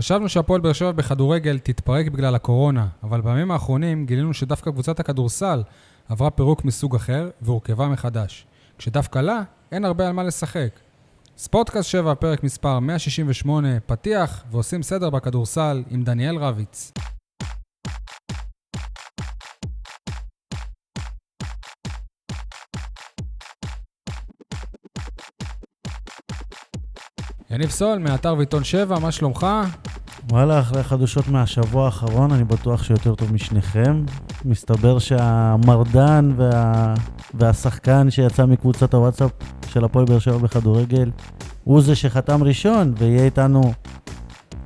חשבנו שהפועל באר שבע בכדורגל תתפרק בגלל הקורונה, אבל בימים האחרונים גילינו שדווקא קבוצת הכדורסל עברה פירוק מסוג אחר והורכבה מחדש, כשדווקא לה אין הרבה על מה לשחק. ספורטקאסט 7, פרק מספר 168, פתיח ועושים סדר בכדורסל עם דניאל רביץ. יניב סול, מאתר ועיתון 7, מה שלומך? וואלה, אחרי החדשות מהשבוע האחרון, אני בטוח שיותר טוב משניכם. מסתבר שהמרדן וה... והשחקן שיצא מקבוצת הוואטסאפ של הפועל באר שבע בכדורגל, הוא זה שחתם ראשון, ויהיה איתנו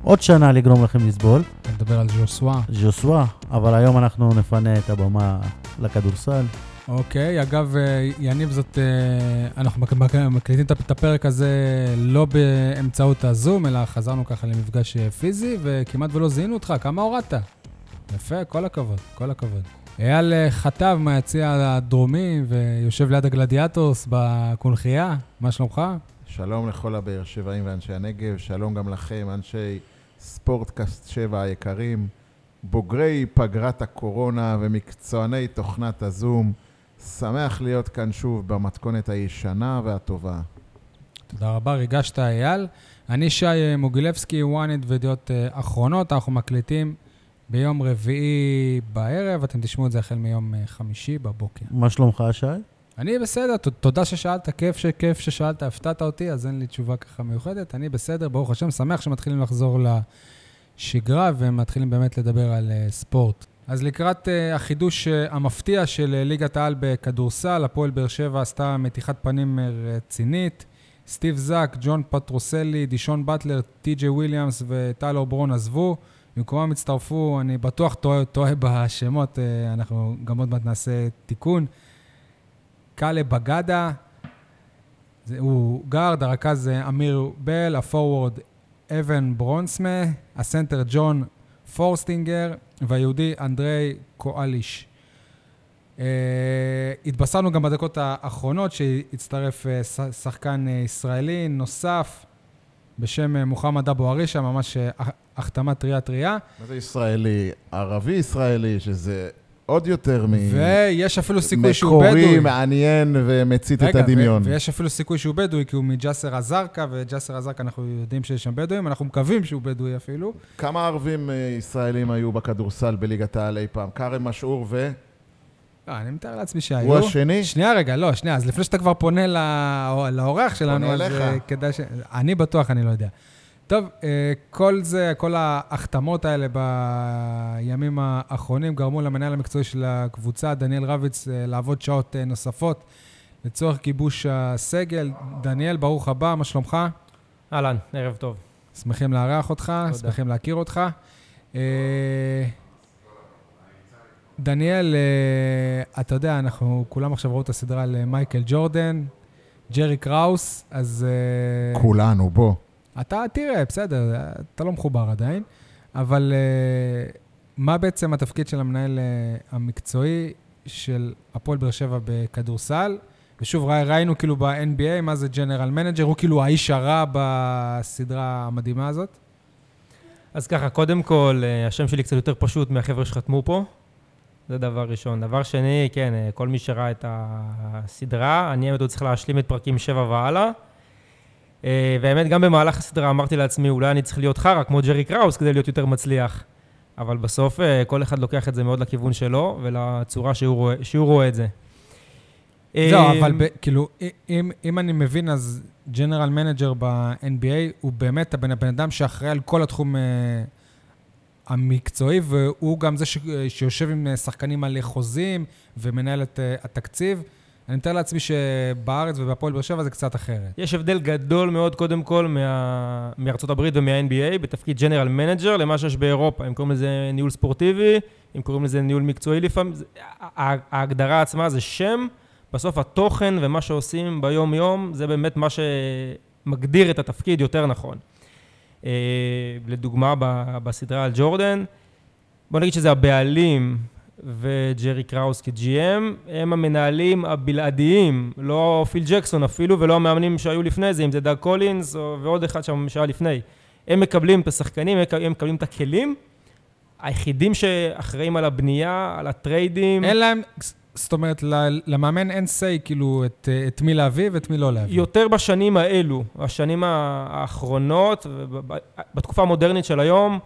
עוד שנה לגרום לכם לסבול. אתה מדבר על ז'וסווה. ז'וסווה, אבל היום אנחנו נפנה את הבמה לכדורסל. אוקיי, אגב, אה, יניב זאת, אה, אנחנו מק- מק- מקליטים את הפרק הזה לא באמצעות הזום, אלא חזרנו ככה למפגש אה, פיזי, וכמעט ולא זיהינו אותך, כמה הורדת? יפה, כל הכבוד, כל הכבוד. אייל חטב מהיציע הדרומי ויושב ליד הגלדיאטורס בקונכייה, מה שלומך? שלום לכל הבאר שבעים ואנשי הנגב, שלום גם לכם, אנשי ספורטקאסט 7 היקרים, בוגרי פגרת הקורונה ומקצועני תוכנת הזום. שמח להיות כאן שוב במתכונת הישנה והטובה. תודה רבה, ריגשת אייל. אני שי אה, מוגילבסקי, וואנט וידיעות אה, אחרונות. אנחנו מקליטים ביום רביעי בערב, אתם תשמעו את זה החל מיום אה, חמישי בבוקר. מה שלומך, שי? אני בסדר, ת- תודה ששאלת, כיף, ש... כיף ששאלת, הפתעת אותי, אז אין לי תשובה ככה מיוחדת. אני בסדר, ברוך השם, שמח שמתחילים לחזור לשגרה ומתחילים באמת לדבר על uh, ספורט. אז לקראת uh, החידוש uh, המפתיע של uh, ליגת העל בכדורסל, הפועל באר שבע עשתה מתיחת פנים אה, רצינית. סטיב זאק, ג'ון פטרוסלי, דישון באטלר, טי.ג'יי וויליאמס וטיילור ברון עזבו. במקומם הצטרפו, אני בטוח טועה, טועה בשמות, אה, אנחנו גם עוד מעט נעשה תיקון. קאלה בגדה, זה, הוא גארד, הרכז זה אמיר בל, הפורוורד אבן ברונסמה, הסנטר ג'ון פורסטינגר והיהודי אנדרי קואליש. Uh, התבשרנו גם בדקות האחרונות שהצטרף uh, שחקן uh, ישראלי נוסף בשם uh, מוחמד אבו ערישה, ממש uh, החתמה טריה טריה. מה זה ישראלי? ערבי ישראלי, שזה עוד יותר מ... ויש אפילו סיכוי שהוא מקורי, בדואי. מעניין ומצית את רגע, הדמיון. ו- ויש אפילו סיכוי שהוא בדואי, כי הוא מג'סר א-זרקא, וג'סר א-זרקא אנחנו יודעים שיש שם בדואים, אנחנו מקווים שהוא בדואי אפילו. כמה ערבים אה, ישראלים היו בכדורסל בליגת העל אי פעם? כרם משעור ו... לא, אני מתאר לעצמי שהיו. הוא השני? שנייה רגע, לא, שנייה, אז לפני שאתה כבר פונה לא- לאורח שלנו, פונה אז אליך. אה, כדאי ש... אני בטוח, אני לא יודע. טוב, אה, כל זה, כל ההחתמות האלה בימים האחרונים גרמו למנהל המקצועי של הקבוצה, דניאל רביץ, אה, לעבוד שעות אה, נוספות לצורך גיבוש הסגל. דניאל, ברוך הבא, מה שלומך? אהלן, ערב טוב. שמחים לארח אותך, תודה. שמחים להכיר אותך. דניאל, אתה יודע, אנחנו כולם עכשיו ראו את הסדרה על מייקל ג'ורדן, ג'רי קראוס, אז כולנו, בוא. אתה תראה, בסדר, אתה לא מחובר עדיין, אבל אה, מה בעצם התפקיד של המנהל אה, המקצועי של הפועל באר שבע בכדורסל? ושוב, ראי- ראינו כאילו ב-NBA, מה זה general manager, הוא כאילו האיש הרע בסדרה המדהימה הזאת. אז ככה, קודם כל, אה, השם שלי קצת יותר פשוט מהחבר'ה שחתמו פה. זה דבר ראשון. דבר שני, כן, כל מי שראה את הסדרה, אני האמת עוד צריך להשלים את פרקים 7 והלאה. אה, והאמת, גם במהלך הסדרה אמרתי לעצמי, אולי אני צריך להיות חרא כמו ג'רי קראוס כדי להיות יותר מצליח. אבל בסוף אה, כל אחד לוקח את זה מאוד לכיוון שלו ולצורה שהוא רואה, שהוא רואה את זה. זהו, אה, אבל ב- כאילו, אם, אם אני מבין, אז general manager ב-NBA הוא באמת הבן, הבן אדם שאחראי על כל התחום uh, המקצועי, והוא גם זה ש, שיושב עם שחקנים על חוזים ומנהל את uh, התקציב. אני מתאר לעצמי שבארץ ובהפועל באר שבע זה קצת אחרת. יש הבדל גדול מאוד, קודם כל, מה... מארצות הברית ומה-NBA, בתפקיד general manager, למה שיש באירופה. הם קוראים לזה ניהול ספורטיבי, הם קוראים לזה ניהול מקצועי לפעמים. זה- ההגדרה עצמה זה שם, בסוף התוכן ומה שעושים ביום-יום, זה באמת מה שמגדיר את התפקיד יותר נכון. אה, לדוגמה, בסדרה על ג'ורדן, בוא נגיד שזה הבעלים וג'רי קראוס כ-GM, הם המנהלים הבלעדיים, לא פיל ג'קסון אפילו, ולא המאמנים שהיו לפני זה, אם זה דאג קולינס או, ועוד אחד שם שהיה לפני. הם מקבלים את השחקנים, הם מקב- הם מקבלים את הכלים. היחידים שאחראים על הבנייה, על הטריידים, אין להם, זאת אומרת, למאמן אין say, כאילו, את, את מי להביא ואת מי לא להביא. יותר בשנים האלו, השנים האחרונות, בתקופה המודרנית של היום,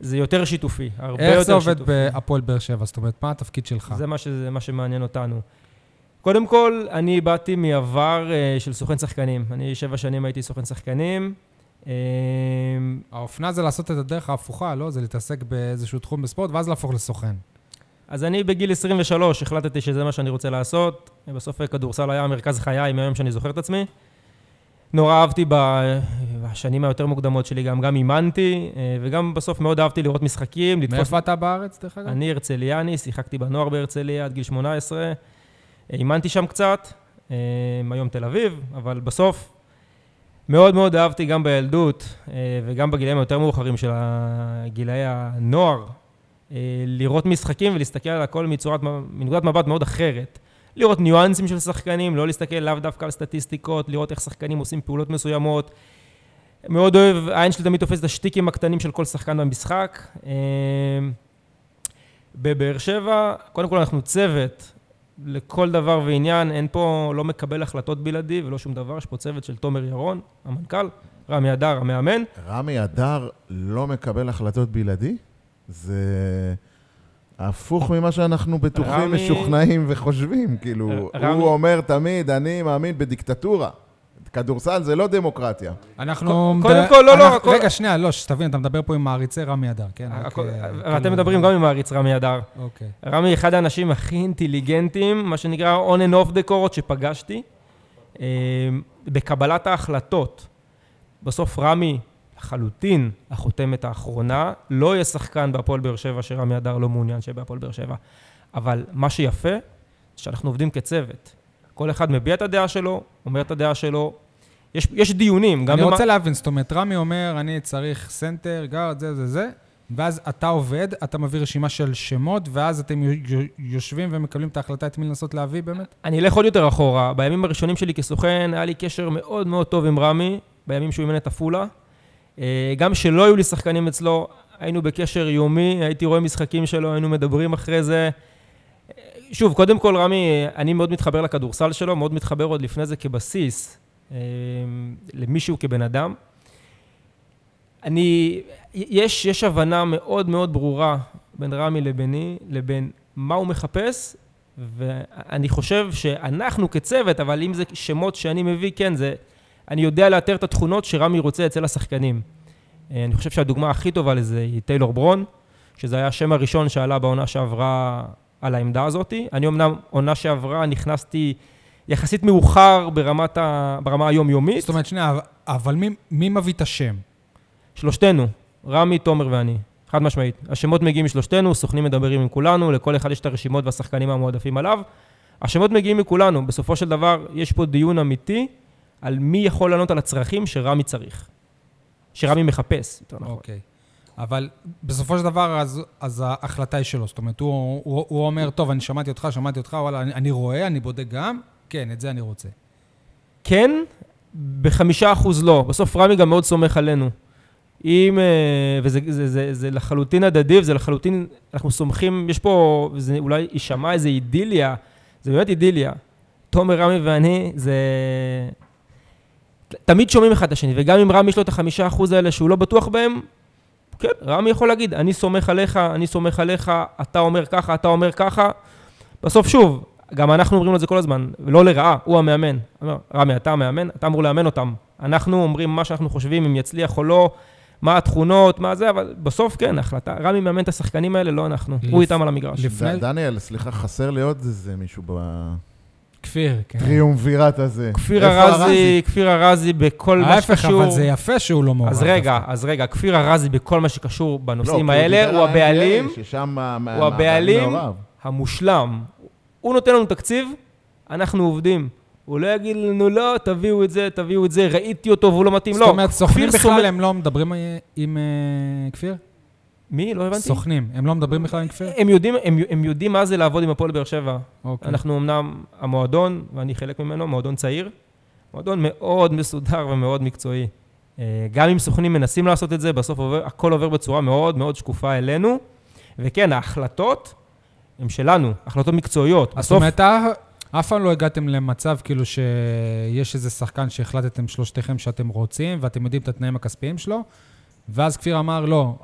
זה יותר שיתופי, הרבה יותר איך שיתופי. זה עובד בהפועל באר שבע? זאת אומרת, מה התפקיד שלך? זה מה, שזה, מה שמעניין אותנו. קודם כל, אני באתי מעבר uh, של סוכן שחקנים. אני שבע שנים הייתי סוכן שחקנים. Uh, האופנה זה לעשות את הדרך ההפוכה, לא? זה להתעסק באיזשהו תחום בספורט, ואז להפוך לסוכן. אז אני בגיל 23 החלטתי שזה מה שאני רוצה לעשות. בסוף כדורסל היה מרכז חיי מהיום שאני זוכר את עצמי. נורא אהבתי בשנים היותר מוקדמות שלי, גם, גם אימנתי, אה, וגם בסוף מאוד אהבתי לראות משחקים, לתפוס מאיפה אתה בארץ, דרך אגב? אני הרצליאני, שיחקתי בנוער בהרצליה עד גיל 18, אימנתי שם קצת, אה, היום תל אביב, אבל בסוף מאוד מאוד אהבתי גם בילדות אה, וגם בגילאים היותר מאוחרים של גילאי הנוער, אה, לראות משחקים ולהסתכל על הכל מצורת, מנקודת מבט מאוד אחרת. לראות ניואנסים של שחקנים, לא להסתכל לאו דווקא על סטטיסטיקות, לראות איך שחקנים עושים פעולות מסוימות. מאוד אוהב, העין שלי תמיד תופס את השטיקים הקטנים של כל שחקן במשחק. אה, בבאר שבע, קודם כל אנחנו צוות לכל דבר ועניין, אין פה, לא מקבל החלטות בלעדי ולא שום דבר, יש פה צוות של תומר ירון, המנכ"ל, רמי אדר, המאמן. רמי אדר לא מקבל החלטות בלעדי? זה הפוך ממה שאנחנו בטוחים, רמי- משוכנעים וחושבים. כאילו, רמי- הוא אומר תמיד, אני מאמין בדיקטטורה. כדורסל זה לא דמוקרטיה. אנחנו... קודם כל, לא, לא, הכל- רגע, שנייה, לא, שתבין, אתה מדבר פה עם מעריצי רמי אדר, כן? אה, ואתם כאילו- מדברים גם עם מעריץ רמי אדר. אוקיי. רמי אחד האנשים הכי אינטליגנטים, מה שנקרא on and off the court שפגשתי, אה, בקבלת ההחלטות. בסוף רמי לחלוטין החותמת האחרונה, לא יהיה שחקן בהפועל באר שבע שרמי אדר לא מעוניין שיהיה בהפועל באר שבע. אבל מה שיפה, שאנחנו עובדים כצוות. כל אחד מביע את הדעה שלו, אומר את הדעה שלו. יש, יש דיונים, גם אני במה- רוצה להבין, זאת אומרת, רמי אומר, אני צריך סנטר, גארד, זה, זה, זה, ואז אתה עובד, אתה מביא רשימה של שמות, ואז אתם יו- יו- יושבים ומקבלים את ההחלטה את מי לנסות להביא באמת? אני אלך עוד יותר אחורה. בימים הראשונים שלי כסוכן, היה לי קשר מאוד מאוד טוב עם רמי, בימים שהוא אימן את עפולה. אה, גם שלא היו לי שחקנים אצלו, היינו בקשר יומי, הייתי רואה משחקים שלו, היינו מדברים אחרי זה. אה, שוב, קודם כל, רמי, אני מאוד מתחבר לכדורסל שלו, מאוד מתחבר עוד לפני זה כבסיס אה, למישהו כבן אדם. אני, יש, יש הבנה מאוד מאוד ברורה בין רמי לביני, לבין מה הוא מחפש, ואני חושב שאנחנו כצוות, אבל אם זה שמות שאני מביא, כן, זה... אני יודע לאתר את התכונות שרמי רוצה אצל השחקנים. אה, אני חושב שהדוגמה הכי טובה לזה היא טיילור ברון, שזה היה השם הראשון שעלה בעונה שעברה על העמדה הזאת. אני אמנם, עונה שעברה, נכנסתי יחסית מאוחר ברמת ה... ברמה היומיומית. זאת אומרת, שנייה, אבל מי, מי מביא את השם? שלושתנו, רמי, תומר ואני. חד משמעית. השמות מגיעים משלושתנו, סוכנים מדברים עם כולנו, לכל אחד יש את הרשימות והשחקנים המועדפים עליו. השמות מגיעים מכולנו. בסופו של דבר, יש פה דיון אמיתי על מי יכול לענות על הצרכים שרמי צריך. שרמי מחפש, יותר נכון. אוקיי. אבל בסופו של דבר, אז, אז ההחלטה היא שלו. זאת אומרת, הוא, הוא, הוא אומר, טוב, אני שמעתי אותך, שמעתי אותך, וואלה, אני, אני רואה, אני בודק גם, כן, את זה אני רוצה. כן, בחמישה אחוז לא. בסוף רמי גם מאוד סומך עלינו. אם, אה, וזה זה, זה, זה לחלוטין הדדי, וזה לחלוטין, אנחנו סומכים, יש פה, זה אולי יישמע איזה אידיליה, זה באמת אידיליה. תומר, רמי ואני, זה... תמיד שומעים אחד את השני, וגם אם רמי יש לו את החמישה אחוז האלה שהוא לא בטוח בהם, כן, רמי יכול להגיד, אני סומך עליך, אני סומך עליך, אתה אומר ככה, אתה אומר ככה. בסוף, שוב, גם אנחנו אומרים לו את זה כל הזמן, ולא לרעה, הוא המאמן. רמי, אתה המאמן, אתה אמור לאמן אותם. אנחנו אומרים מה שאנחנו חושבים, אם יצליח או לא, מה התכונות, מה זה, אבל בסוף כן, החלטה. רמי מאמן את השחקנים האלה, לא אנחנו. לפ- הוא איתם על המגרש. לפני- דניאל, סליחה, חסר לי עוד איזה מישהו כפיר, כן. בטריומווירט הזה. כפיר ארזי, כפיר ארזי בכל מה ההפך, שקשור... אבל זה יפה שהוא לא מעורב. אז רגע, אז רגע, כפיר ארזי בכל מה שקשור לא, בנושאים כי האלה, הוא על הבעלים, הוא הבעלים. המושלם. הוא נותן לנו תקציב, אנחנו עובדים. הוא לא יגיד לנו, לא, תביאו את זה, תביאו את זה, ראיתי אותו והוא לא מתאים. זאת לא, אומרת, סוכנים בכלל הם לא מדברים אה, עם אה, כפיר? מי? לא הבנתי. סוכנים, הם לא מדברים בכלל עם כפיר? הם יודעים, הם, הם יודעים מה זה לעבוד עם הפועל באר שבע. אוקיי. אנחנו אמנם המועדון, ואני חלק ממנו, מועדון צעיר, מועדון מאוד מסודר ומאוד מקצועי. אה, גם אם סוכנים מנסים לעשות את זה, בסוף עובר, הכל עובר בצורה מאוד מאוד שקופה אלינו. וכן, ההחלטות הן שלנו, החלטות מקצועיות. אז זאת אומרת, אה, אף פעם לא הגעתם למצב כאילו שיש איזה שחקן שהחלטתם שלושתכם שאתם רוצים, ואתם יודעים את התנאים הכספיים שלו, ואז כפיר אמר, לא,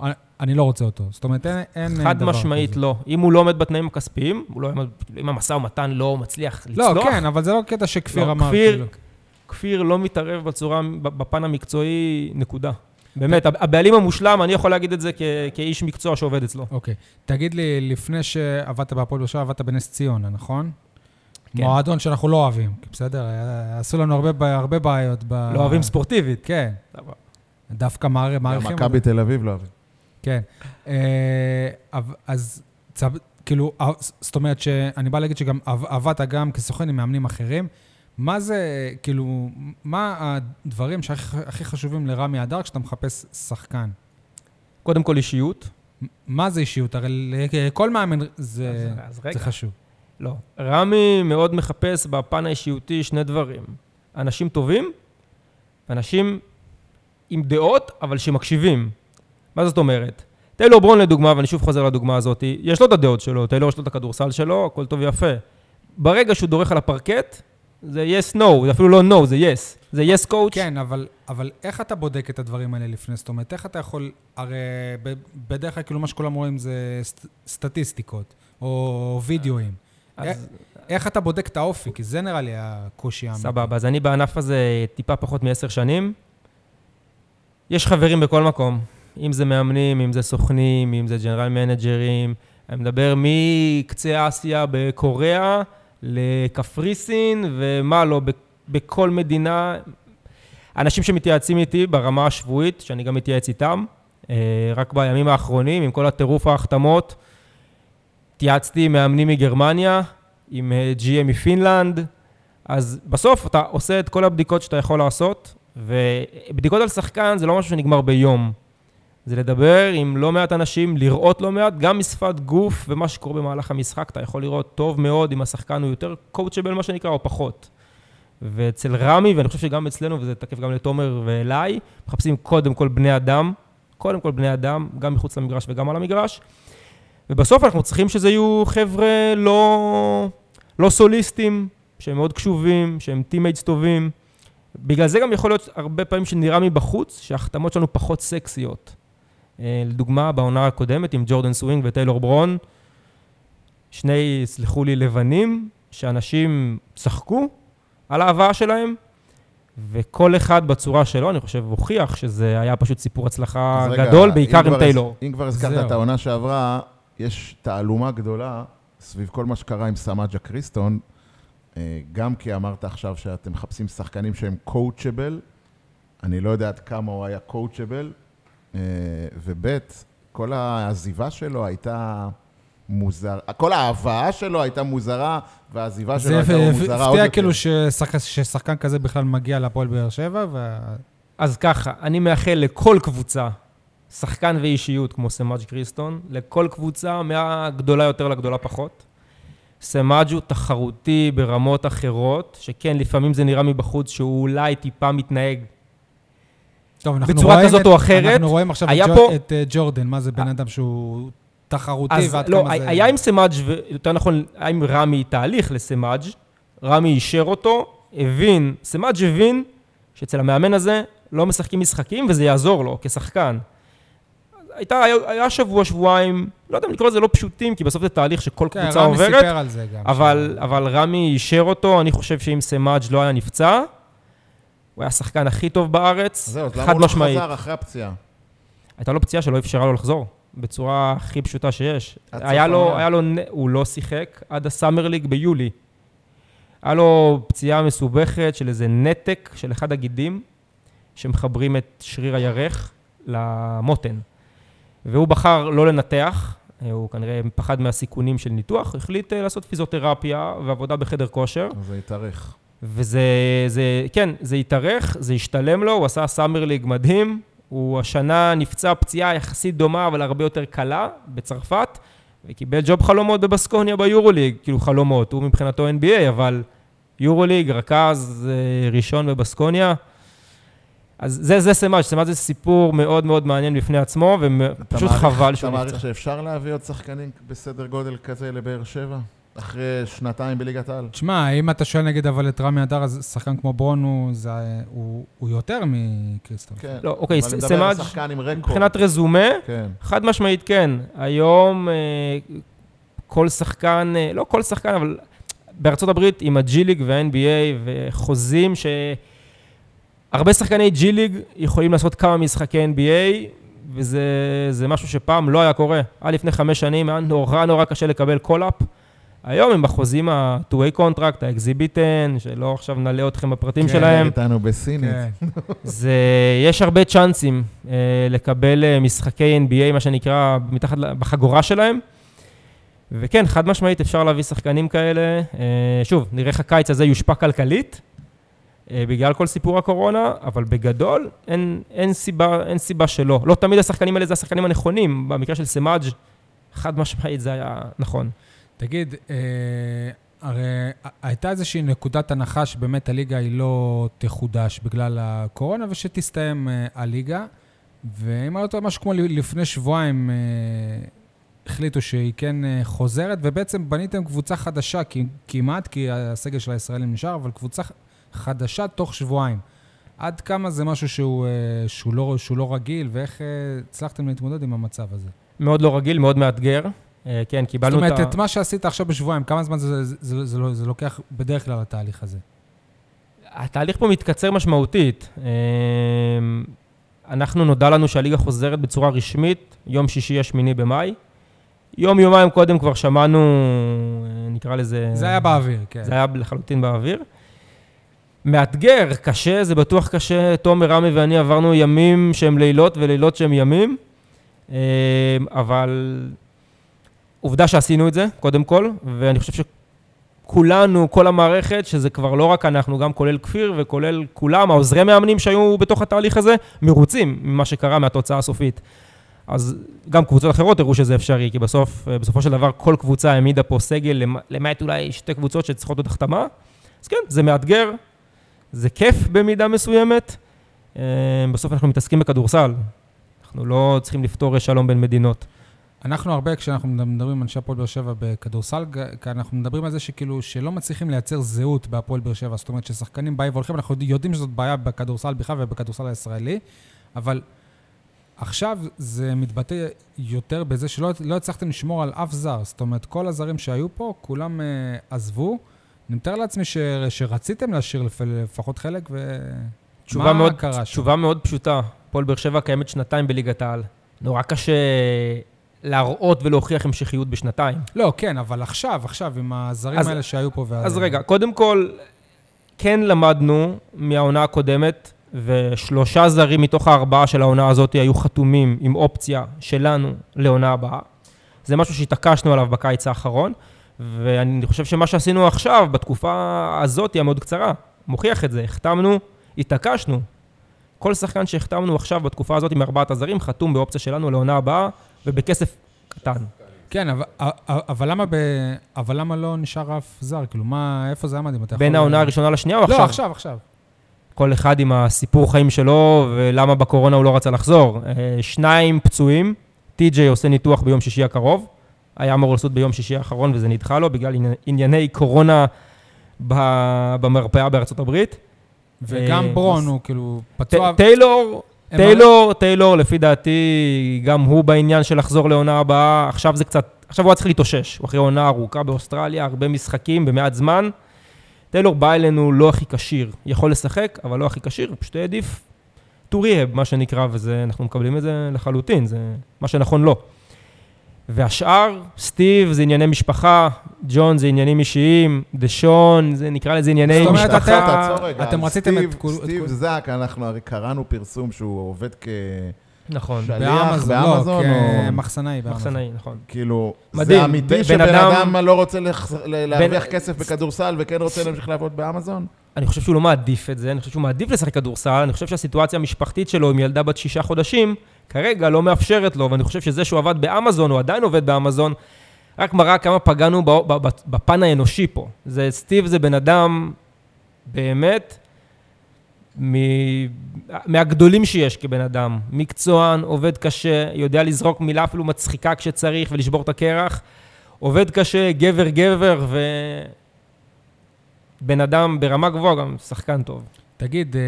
אני לא רוצה אותו. זאת אומרת, אין, אין דבר כזה. חד משמעית לא. אם הוא לא עומד בתנאים הכספיים, לא עומד, אם המשא ומתן לא מצליח לצלוח... לא, כן, אבל זה לא קטע שכפיר לא, אמר, כפיר, כאילו. כפיר לא מתערב בצורה, בפן המקצועי, נקודה. באמת, הבעלים המושלם, אני יכול להגיד את זה כ- כאיש מקצוע שעובד אצלו. אוקיי. תגיד לי, לפני שעבדת בהפועל באר שבע, עבדת בנס ציונה, נכון? כן. מועדון שאנחנו לא אוהבים, בסדר? היה- עשו לנו הרבה, ב- הרבה בעיות. ב... לא אוהבים ספורטיבית. כן, דווקא מעריכים... מכבי תל אביב לא אוהבים. כן. אה, אז כאילו, אה, זאת אומרת שאני בא להגיד שגם עב- עבדת גם כסוכן עם מאמנים אחרים. מה זה, כאילו, מה הדברים שהכי הכי חשובים לרמי אדר כשאתה מחפש שחקן? קודם כל אישיות. מה זה אישיות? הרי לכל מאמן זה, אז זה רגע. חשוב. לא. רמי מאוד מחפש בפן האישיותי שני דברים. אנשים טובים, אנשים עם דעות, אבל שמקשיבים. מה זאת אומרת? טיילור ברון לדוגמה, ואני שוב חוזר לדוגמה הזאת, יש לו את הדעות שלו, טיילור יש לו את הכדורסל שלו, הכל טוב ויפה. ברגע שהוא דורך על הפרקט, זה yes, no, זה אפילו לא no, זה yes. זה yes coach. כן, אבל, אבל איך אתה בודק את הדברים האלה לפני? זאת אומרת, איך אתה יכול, הרי בדרך כלל כאילו מה שכולם רואים זה סט, סטטיסטיקות, או וידאוים. אז איך אתה בודק את האופי? כי זה נראה לי הקושי האמיתי. סבבה, אז אני בענף הזה טיפה פחות מעשר שנים. יש חברים בכל מקום, אם זה מאמנים, אם זה סוכנים, אם זה ג'נרל מנג'רים. אני מדבר מקצה אסיה בקוריאה לקפריסין ומה לא, בכל מדינה. אנשים שמתייעצים איתי ברמה השבועית, שאני גם מתייעץ איתם, אה, רק בימים האחרונים, עם כל הטירוף ההחתמות, התייעצתי עם מאמנים מגרמניה, עם אה, GM מפינלנד, אז בסוף אתה עושה את כל הבדיקות שאתה יכול לעשות, ובדיקות על שחקן זה לא משהו שנגמר ביום. זה לדבר עם לא מעט אנשים, לראות לא מעט, גם משפת גוף ומה שקורה במהלך המשחק, אתה יכול לראות טוב מאוד אם השחקן הוא יותר coachable, מה שנקרא, או פחות. ואצל רמי, ואני חושב שגם אצלנו, וזה תקף גם לתומר ואליי, מחפשים קודם כל בני אדם, קודם כל בני אדם, גם מחוץ למגרש וגם על המגרש. ובסוף אנחנו צריכים שזה יהיו חבר'ה לא, לא סוליסטים, שהם מאוד קשובים, שהם teammates טובים. בגלל זה גם יכול להיות הרבה פעמים שנראה מבחוץ שההחתמות שלנו פחות סקסיות. אה, לדוגמה, בעונה הקודמת עם ג'ורדן סווינג וטיילור ברון, שני, סלחו לי, לבנים, שאנשים צחקו על ההבאה שלהם, וכל אחד בצורה שלו, אני חושב, הוכיח שזה היה פשוט סיפור הצלחה אז רגע, גדול, בעיקר עם טיילור. אם כבר הזכרת. את העונה שעברה, יש תעלומה גדולה סביב כל מה שקרה עם סמאג'ה קריסטון, אה, גם כי אמרת עכשיו שאתם מחפשים שחקנים שהם קואוצ'בל, אני לא יודע עד כמה הוא היה קואוצ'בל, וב' כל העזיבה שלו הייתה מוזר, כל ההבאה שלו הייתה מוזרה, והעזיבה שלו זה הייתה מוזרה עוד הפתיע יותר. כאילו ששחק- ששחקן כזה בכלל מגיע להפועל באר שבע, ו... אז ככה, אני מאחל לכל קבוצה, שחקן ואישיות כמו סמאג' קריסטון, לכל קבוצה, מהגדולה יותר לגדולה פחות. סמאג' הוא תחרותי ברמות אחרות, שכן, לפעמים זה נראה מבחוץ שהוא אולי טיפה מתנהג. טוב, אנחנו בצורה רואים כזאת את- או אחרת, אנחנו רואים עכשיו את, פה- את אה, ג'ורדן, מה זה בן אדם שהוא תחרותי, ועד לא, כמה זה... היה עם סמאג', ו- יותר נכון, היה עם רמי תהליך לסמאג', רמי אישר אותו, הבין, סמאג' הבין שאצל המאמן הזה לא משחקים משחקים וזה יעזור לו כשחקן. הייתה, היה, שבוע, שבועיים, לא יודע אם לקרוא לזה לא פשוטים, כי בסוף זה תהליך שכל כן, קבוצה רמי עוברת, סיפר על זה גם. אבל, אבל רמי אישר אותו, אני חושב שאם סמאג' לא היה נפצע, הוא היה השחקן הכי טוב בארץ, זהו, אז למה חד הוא לא משמעית. חזר אחרי הפציעה? הייתה לו פציעה שלא אפשרה לו לחזור, בצורה הכי פשוטה שיש. היה לו. היה לו, הוא לא שיחק עד הסאמר ליג ביולי. היה לו פציעה מסובכת של איזה נתק של אחד הגידים, שמחברים את שריר הירך למותן. והוא בחר לא לנתח, אה, הוא כנראה פחד מהסיכונים של ניתוח, החליט אה, לעשות פיזיותרפיה ועבודה בחדר כושר. זה התארך. וזה, זה, כן, זה התארך, זה השתלם לו, הוא עשה summer league מדהים. הוא השנה נפצע פציעה יחסית דומה, אבל הרבה יותר קלה, בצרפת, וקיבל job חלומות בבסקוניה ביורוליג, כאילו חלומות, הוא מבחינתו NBA, אבל יורוליג, רכז אה, ראשון בבסקוניה. אז זה, זה סמאג', סמאג' זה סיפור מאוד מאוד מעניין בפני עצמו, אתה ופשוט מעריך- חבל אתה שהוא מעריך נפצע. שאפשר להביא עוד שחקנים בסדר גודל כזה לבאר שבע? אחרי שנתיים בליגת העל? תשמע, אם אתה שואל נגיד אבל את רמי אדר, אז שחקן כמו ברון הוא, זה, הוא, הוא יותר מקריסטוף. כן. לא, אוקיי, אבל אני מדבר על סמאג' שחקן עם רקורד. מבחינת רזומה, כן. חד משמעית כן. היום אה, כל שחקן, אה, לא כל שחקן, אבל בארצות הברית עם הג'י ליג וה-NBA וחוזים ש... הרבה שחקני ג'י ליג יכולים לעשות כמה משחקי NBA, וזה זה משהו שפעם לא היה קורה. עד לפני חמש שנים היה נורא נורא קשה לקבל call-up. היום הם בחוזים ה-2-way contract, 10, שלא עכשיו נעלה אתכם בפרטים כן. שלהם. איתנו בסינית. כן. זה, יש הרבה צ'אנסים אה, לקבל אה, משחקי NBA, מה שנקרא, מתחת, בחגורה שלהם. וכן, חד משמעית אפשר להביא שחקנים כאלה. אה, שוב, נראה איך הקיץ הזה יושפע כלכלית, אה, בגלל כל סיפור הקורונה, אבל בגדול אין, אין, סיבה, אין סיבה שלא. לא תמיד השחקנים האלה זה השחקנים הנכונים. במקרה של סמאג', חד משמעית זה היה נכון. תגיד, אה, הרי הייתה איזושהי נקודת הנחה שבאמת הליגה היא לא תחודש בגלל הקורונה ושתסתיים אה, הליגה, ואם אני לא טועה, משהו כמו לפני שבועיים אה, החליטו שהיא כן אה, חוזרת, ובעצם בניתם קבוצה חדשה כמעט, כי הסגל של הישראלים נשאר, אבל קבוצה חדשה תוך שבועיים. עד כמה זה משהו שהוא, אה, שהוא, לא, שהוא לא רגיל, ואיך אה, הצלחתם להתמודד עם המצב הזה? מאוד לא רגיל, מאוד מאתגר. אה, כן, זאת קיבלנו אומרת, את ה... את מה שעשית עכשיו בשבועיים, כמה זמן זה, זה, זה, זה, לא- זה לוקח בדרך כלל התהליך הזה? התהליך פה מתקצר משמעותית. אמ, אנחנו, נודע לנו שהליגה חוזרת בצורה רשמית, יום שישי השמיני במאי. יום, יומיים קודם כבר שמענו, אה, נקרא לזה... זה היה באוויר, כן. זה היה לחלוטין באוויר. מאתגר, קשה, זה בטוח קשה. תומר, רמי ואני עברנו ימים שהם לילות ולילות שהם ימים, אמ, אבל עובדה שעשינו את זה, קודם כל, ואני חושב שכולנו, כל המערכת, שזה כבר לא רק אנחנו, גם כולל כפיר וכולל כולם, העוזרי מאמנים שהיו בתוך התהליך הזה, מרוצים ממה שקרה מהתוצאה הסופית. אז גם קבוצות אחרות הראו שזה אפשרי, כי בסוף, בסופו של דבר כל קבוצה העמידה פה סגל, למ- למעט אולי שתי קבוצות שצריכות עוד החתמה. אז כן, זה מאתגר, זה כיף במידה מסוימת. אה, בסוף אנחנו מתעסקים בכדורסל. אנחנו לא צריכים לפתור שלום בין מדינות. אנחנו הרבה, כשאנחנו מדברים עם אנשי הפועל באר שבע בכדורסל, אנחנו מדברים על זה שכאילו, שלא מצליחים לייצר זהות בהפועל באר שבע. זאת אומרת, ששחקנים באים והולכים, אנחנו יודעים שזאת בעיה בכדורסל בכלל ובכדורסל הישראלי, אבל עכשיו זה מתבטא יותר בזה שלא לא הצלחתם לשמור על אף זר. זאת אומרת, כל הזרים שהיו פה, כולם uh, עזבו. אני מתאר לעצמי ש, שרציתם להשאיר לפ, לפחות חלק, ו... תשובה מה מאוד, קרה שם? תשובה מאוד פשוטה. הפועל באר שבע קיימת שנתיים בליגת העל. נורא קשה להראות ולהוכיח המשכיות בשנתיים. לא, כן, אבל עכשיו, עכשיו, עם הזרים אז- האלה שהיו פה. וה... אז רגע, קודם כל, כן למדנו מהעונה הקודמת, ושלושה זרים מתוך הארבעה של העונה הזאת היו חתומים עם אופציה שלנו לעונה הבאה. זה משהו שהתעקשנו עליו בקיץ האחרון, ואני חושב שמה שעשינו עכשיו, בתקופה הזאת, המאוד קצרה, מוכיח את זה. החתמנו, התעקשנו. כל שחקן שהחתמנו עכשיו בתקופה הזאת עם ארבעת הזרים, חתום באופציה שלנו לעונה הבאה, ובכסף קטן. כן, אבל, אבל, למה ב... אבל למה לא נשאר אף זר? כאילו, מה, איפה זה? אם אתה בין העונה הראשונה לשנייה או עכשיו? לא, עכשיו, עכשיו. כל אחד עם הסיפור חיים שלו, ולמה בקורונה הוא לא רצה לחזור. אה, שניים פצועים, טי.ג'יי עושה ניתוח ביום שישי הקרוב, היה אמור לעשות ביום שישי האחרון וזה נדחה לו בגלל עני- ענייני קורונה במרפאה בארצות הברית. וגם אה, ברון הוא כאילו פצוע. טיילור, טיילור, טיילור, לפי דעתי, גם הוא בעניין של לחזור לעונה הבאה. עכשיו זה קצת, עכשיו הוא היה צריך להתאושש. הוא אחרי עונה ארוכה באוסטרליה, הרבה משחקים במעט זמן. טיילור בא אלינו לא הכי כשיר. יכול לשחק, אבל לא הכי כשיר, פשוט העדיף to rehab, מה שנקרא, וזה, אנחנו מקבלים את זה לחלוטין, זה מה שנכון לו. והשאר, סטיב זה ענייני משפחה, ג'ון זה עניינים אישיים, דשון, זה נקרא לזה ענייני זאת אומרת, משפחה. תעצור רגע. אתם רציתם את כול- את סטיב זאק, אנחנו הרי קראנו פרסום שהוא עובד כ... נכון, שליח באמזון, באמזון, לא, או- כמחסנאי באמזון. מחסנאי, נכון. כאילו, מדהים, זה אמיתי בן שבן אדם- אדם לא רוצה לחז- ל- להרוויח בן- כסף בכדורסל וכן רוצה להמשיך לעבוד באמזון? אני חושב שהוא לא מעדיף את זה, אני חושב שהוא מעדיף לשחק כדורסל, אני חושב שהסיטואציה המשפחתית שלו עם ילדה בת שישה חודשים, כרגע לא מאפשרת לו, ואני חושב שזה שהוא עבד באמזון, הוא עדיין עובד באמזון, רק מראה כמה פגענו בפן האנושי פה. זה, סטיב זה בן אדם באמת מ- מהגדולים שיש כבן אדם. מקצוען, עובד קשה, יודע לזרוק מילה אפילו מצחיקה כשצריך ולשבור את הקרח. עובד קשה, גבר גבר, ובן אדם ברמה גבוהה, גם שחקן טוב. תגיד, אה,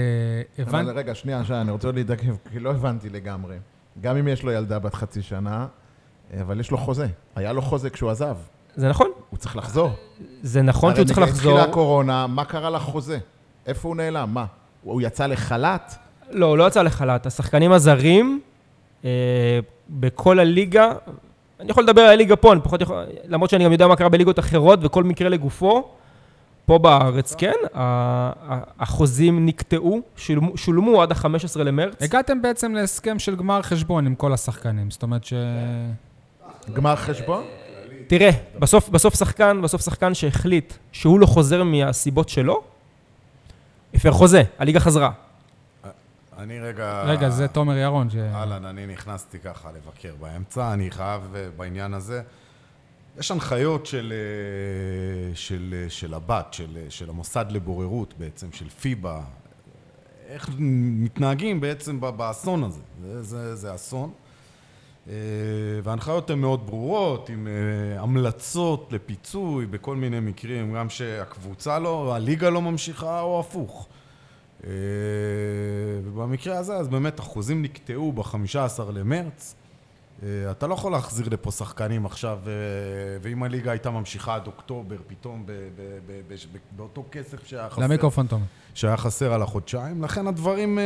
הבנת... אבל רגע, שנייה, שנייה, אני רוצה להתעכב, כי לא הבנתי לגמרי. גם אם יש לו ילדה בת חצי שנה, אבל יש לו חוזה. היה לו חוזה כשהוא עזב. זה נכון, הוא צריך לחזור. זה נכון שהוא צריך הרי לחזור. התחילה הקורונה, מה קרה לחוזה? איפה הוא נעלם? מה? הוא יצא לחל"ת? לא, הוא לא יצא לחל"ת. השחקנים הזרים, אה, בכל הליגה, אני יכול לדבר על הליגה פה, אני פחות יכול, למרות שאני גם יודע מה קרה בליגות אחרות, וכל מקרה לגופו, פה בארץ, כן, החוזים נקטעו, שולמו, שולמו עד ה-15 למרץ. הגעתם בעצם להסכם של גמר חשבון עם כל השחקנים. זאת אומרת ש... גמר חשבון? תראה, בסוף, בסוף שחקן, בסוף שחקן שהחליט שהוא לא חוזר מהסיבות שלו, הפר חוזה, הליגה חזרה. אני רגע... רגע, זה תומר ירון. ש... אהלן, אני נכנסתי ככה לבקר באמצע, אני חייב אה, בעניין הזה. יש הנחיות של, אה, של, אה, של הבת, של, של המוסד לבוררות בעצם, של פיבה, איך מתנהגים בעצם באסון הזה. זה, זה, זה אסון. אה, וההנחיות הן מאוד ברורות, עם אה, המלצות לפיצוי בכל מיני מקרים, גם שהקבוצה לא, הליגה לא ממשיכה או הפוך. אה, ובמקרה הזה, אז באמת החוזים נקטעו ב-15 למרץ. אתה לא יכול להחזיר לפה שחקנים עכשיו, ואם הליגה הייתה ממשיכה עד אוקטובר, פתאום ב- ב- ב- באותו כסף שהיה חסר, למיקרופון, תומר. שהיה חסר על החודשיים, לכן הדברים...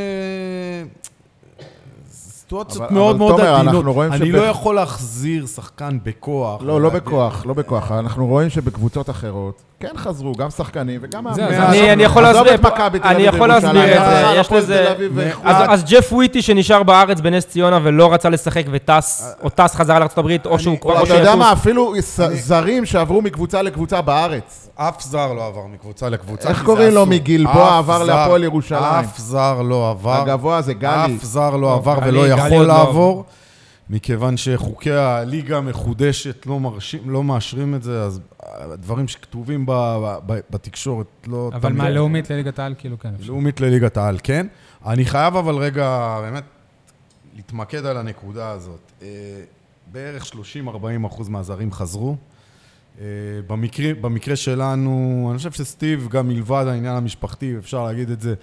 סיטואציות אבל- מאוד אבל מאוד תומר, עדינות. אנחנו רואים אני שבח- לא יכול להחזיר שחקן בכוח. לא, לא בכוח, לא בכוח. אנחנו רואים שבקבוצות אחרות כן חזרו, גם שחקנים וגם... זהו, מאמנים. אני- אני יכול להסביר- את מכבי תל אני אביב יכול להסביר וירושלים, את זה, יש לזה-. אז, ג'ף וויטי שנשאר בארץ בנס ציונה ולא רצה לשחק וטס, או טס חזרה לארה"ב, או שהוא כבר... אתה יודע. מה, אפילו זרים שעברו מקבוצה לקבוצה בארץ. אף זר לא עבר מקבוצה לקבוצה. איך כי זה קוראים לו אסור. מגלבוע אף עבר זר- להפועל ירושלים? אף זר לא עבר. הגבוה זה גלי. אף זר לא לא, עבר גלי- ולא גלי יכול עוד לא לעבור, מכיוון שחוקי הליגה המחודשת לא, מרשים, לא מאשרים את זה, אז הדברים שכתובים ב, ב, בתקשורת לא... אבל מה, לאומית לליגת העל, כאילו, כן. אפשר. לאומית לליגת העל, כן. אני חייב אבל רגע באמת להתמקד על הנקודה הזאת. אה, בערך 30-40 אחוז מהזרים חזרו. אה, במקרה, במקרה שלנו, אני חושב שסטיב, גם מלבד העניין המשפחתי, אפשר להגיד את זה,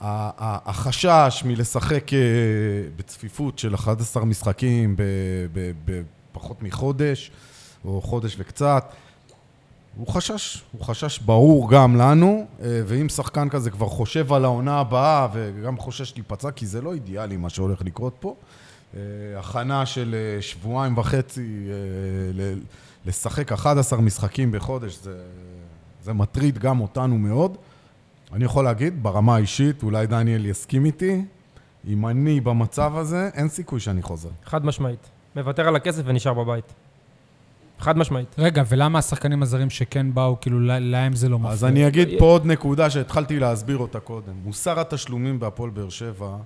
החשש מלשחק אה, בצפיפות של 11 משחקים בפחות מחודש, או חודש וקצת, הוא חשש, הוא חשש ברור גם לנו, אה, ואם שחקן כזה כבר חושב על העונה הבאה וגם חושש להיפצע, כי זה לא אידיאלי מה שהולך לקרות פה. הכנה של שבועיים וחצי לשחק 11 משחקים בחודש, זה, זה מטריד גם אותנו מאוד. אני יכול להגיד, ברמה האישית, אולי דניאל יסכים איתי, אם אני במצב הזה, אין סיכוי שאני חוזר. חד משמעית. מוותר על הכסף ונשאר בבית. חד משמעית. רגע, ולמה השחקנים הזרים שכן באו, כאילו, להם זה לא מפריע? אז אני אגיד פה עוד נקודה שהתחלתי להסביר אותה קודם. מוסר התשלומים בהפועל באר שבע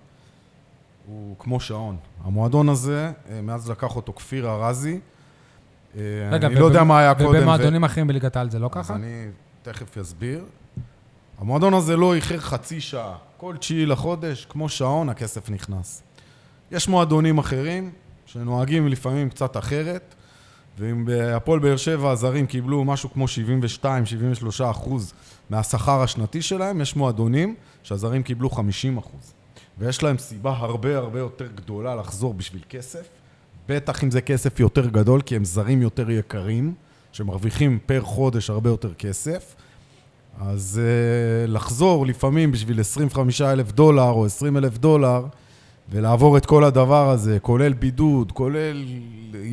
הוא כמו שעון. המועדון הזה, אה, מאז לקח אותו כפיר ארזי, רגע, אני לא יודע מה היה קודם. ו- ובמועדונים אחרים בליגת העל זה לא אז ככה? אני תכף אסביר. המועדון הזה לא איחר חצי שעה. כל תשיעי לחודש, כמו שעון, הכסף נכנס. יש מועדונים אחרים שנוהגים לפעמים קצת אחרת, ואם בהפועל באר שבע הזרים קיבלו משהו כמו 72-73 אחוז מהשכר השנתי שלהם, יש מועדונים שהזרים קיבלו 50 אחוז. ויש להם סיבה הרבה הרבה יותר גדולה לחזור בשביל כסף, בטח אם זה כסף יותר גדול, כי הם זרים יותר יקרים, שמרוויחים פר חודש הרבה יותר כסף. אז uh, לחזור לפעמים בשביל 25 אלף דולר או 20 אלף דולר ולעבור את כל הדבר הזה, כולל בידוד, כולל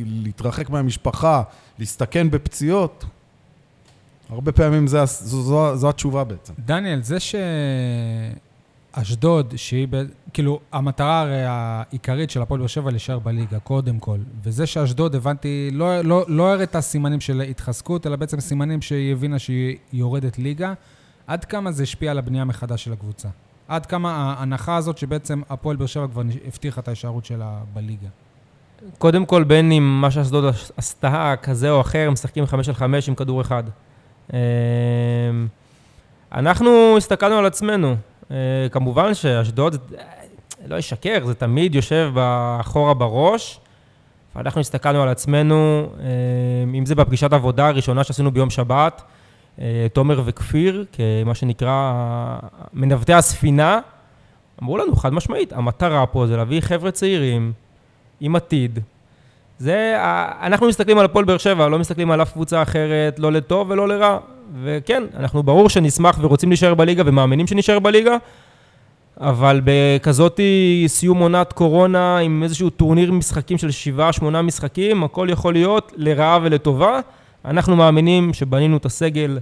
להתרחק מהמשפחה, להסתכן בפציעות, הרבה פעמים זה, זו, זו, זו התשובה בעצם. דניאל, זה שאשדוד, שהיא, ב... כאילו, המטרה הרי העיקרית של הפועל באר שבע להישאר בליגה, קודם כל. וזה שאשדוד, הבנתי, לא, לא, לא הראתה סימנים של התחזקות, אלא בעצם סימנים שהיא הבינה שהיא יורדת ליגה. עד כמה זה השפיע על הבנייה מחדש של הקבוצה? עד כמה ההנחה הזאת שבעצם הפועל באר שבע כבר הבטיחה את ההישארות שלה בליגה? קודם כל, בין אם מה שאשדוד עשתה, כזה או אחר, משחקים חמש על חמש עם כדור אחד. אמ, אנחנו הסתכלנו על עצמנו. אה, כמובן שאשדוד, אה, לא אשקר, זה תמיד יושב אחורה בראש. ואנחנו הסתכלנו על עצמנו, אה, אם זה בפגישת עבודה הראשונה שעשינו ביום שבת, תומר וכפיר, כמה שנקרא מנווטי הספינה, אמרו לנו חד משמעית, המטרה פה זה להביא חבר'ה צעירים עם עתיד. זה, אנחנו מסתכלים על הפועל באר שבע, לא מסתכלים על אף קבוצה אחרת, לא לטוב ולא לרע. וכן, אנחנו ברור שנשמח ורוצים להישאר בליגה ומאמינים שנשאר בליגה, אבל בכזאת סיום עונת קורונה עם איזשהו טורניר משחקים של שבעה, שמונה משחקים, הכל יכול להיות לרעה ולטובה. אנחנו מאמינים שבנינו את הסגל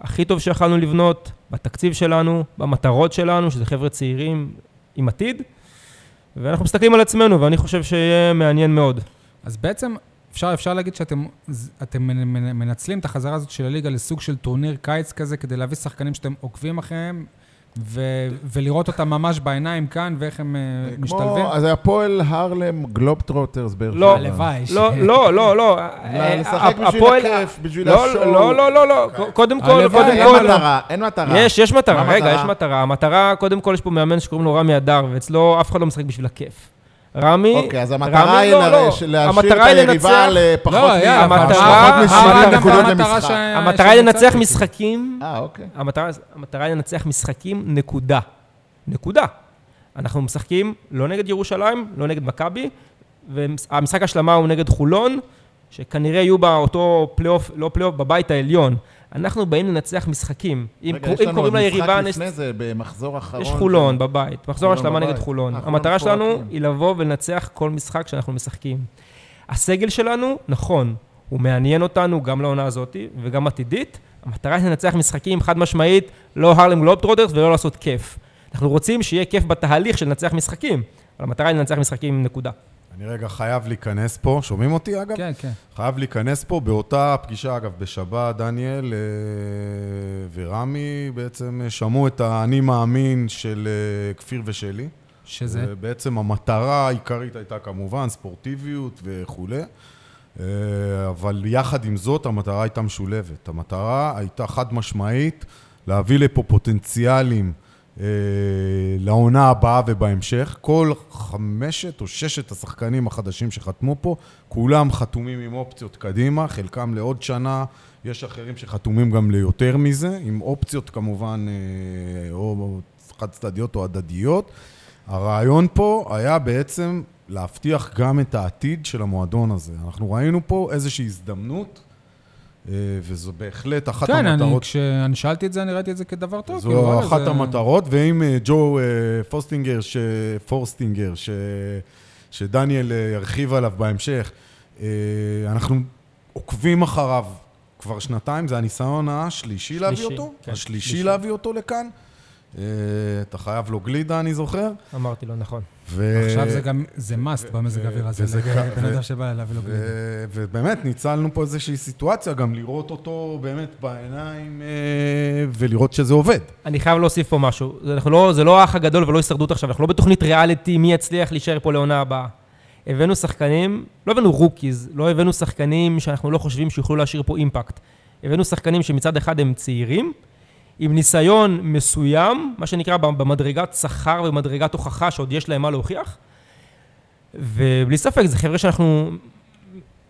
הכי טוב שיכולנו לבנות, בתקציב שלנו, במטרות שלנו, שזה חבר'ה צעירים עם עתיד, ואנחנו מסתכלים על עצמנו, ואני חושב שיהיה מעניין מאוד. אז בעצם אפשר, אפשר להגיד שאתם אתם מנ- מנ- מנצלים את החזרה הזאת של הליגה לסוג של טורניר קיץ כזה, כדי להביא שחקנים שאתם עוקבים אחריהם, ו- ולראות אותם ממש בעיניים כאן, ואיך הם אה, משתלבים. כמו, אז הפועל הרלם גלובטרוטרס באר שבע. לא, הלוואי. לא, לא, לא, לא. אה, לשחק בשביל הכיף, בשביל לא, השואו. לא, לא, לא, לא. קודם כל, קודם אין כל... מטרה, אין מטרה. יש, יש מטרה, רגע? יש מטרה. המטרה, קודם כל, יש פה מאמן שקוראים לו רמי אדר, ואצלו אף אחד לא משחק בשביל הכיף. רמי... אוקיי, אז המטרה רמי- היא לא, לא. להשאיר את היריבה. לפחות לא, היה, המטרה- פחות המטרה- מ-70 נקודות המטרה למשחק. ש- המטרה היא לנצח. משחקים, אה, אוקיי. המטרה, המטרה היא לנצח משחקים, נקודה. נקודה. אנחנו משחקים לא נגד ירושלים, לא נגד מכבי, והמשחק השלמה הוא נגד חולון, שכנראה יהיו בה אותו פלייאוף, לא פלייאוף, בבית העליון. אנחנו באים לנצח משחקים. אם, רגע, קור- יש אם לנו קוראים ליריבה... משחק לפני זה, במחזור האחרון. יש חולון של- בבית, מחזור השלמה נגד. חולון. המטרה שלנו מפורקים. היא לבוא ולנצח כל משחק שאנחנו משחקים. הסגל שלנו, נכון, הוא מעניין אותנו גם לעונה הזאת וגם עתידית. המטרה היא לנצח משחקים חד משמעית, לא הרלם גלובטרוטרס ולא לעשות כיף. אנחנו רוצים שיהיה כיף בתהליך של לנצח משחקים, אבל המטרה היא לנצח משחקים נקודה. אני רגע חייב להיכנס פה, שומעים אותי אגב? כן, כן. חייב להיכנס פה באותה פגישה, אגב, בשבת, דניאל אה, ורמי בעצם אה, שמעו את האני מאמין של אה, כפיר ושלי. שזה? בעצם המטרה העיקרית הייתה כמובן ספורטיביות וכולי, אבל יחד עם זאת המטרה הייתה משולבת. המטרה הייתה חד משמעית להביא לפה פוטנציאלים לעונה הבאה ובהמשך. כל חמשת או ששת השחקנים החדשים שחתמו פה, כולם חתומים עם אופציות קדימה, חלקם לעוד שנה, יש אחרים שחתומים גם ליותר מזה, עם אופציות כמובן אה, או חד צדדיות או הדדיות. הרעיון פה היה בעצם להבטיח גם את העתיד של המועדון הזה. אנחנו ראינו פה איזושהי הזדמנות, אה, וזו בהחלט אחת כן, אני, המטרות. כשאני שאלתי את זה, אני ראיתי את זה כדבר טוב. זו כאילו, אחת זה- המטרות, ואם אה, ג'ו אה, פוסטינגר, ש... פורסטינגר, ש... שדניאל אה, ירחיב עליו בהמשך, אה, אנחנו עוקבים אחריו כבר שנתיים, זה הניסיון השלישי להביא שלישי, אותו, כן, השלישי שלישי. להביא אותו לכאן. אה, אתה חייב לו גלידה, אני זוכר. אמרתי לו, נכון. ו... עכשיו זה גם, זה must במזג האוויר הזה, כ- בן אדם שבא להביא לו גלידה. ו- ובאמת, ניצלנו פה איזושהי סיטואציה, גם לראות אותו באמת בעיניים אה, ולראות שזה עובד. אני חייב להוסיף פה משהו. זה, לא, זה לא האח הגדול ולא הישרדות עכשיו, אנחנו לא בתוכנית ריאליטי מי יצליח להישאר פה לעונה הבאה. הבאנו שחקנים, לא הבאנו רוקיז, לא הבאנו שחקנים שאנחנו לא חושבים שיוכלו להשאיר פה אימפקט. הבאנו שחקנים שמצד אחד הם צעירים, עם ניסיון מסוים, מה שנקרא במדרגת שכר ובמדרגת הוכחה שעוד יש להם מה להוכיח, ובלי ספק זה חבר'ה שאנחנו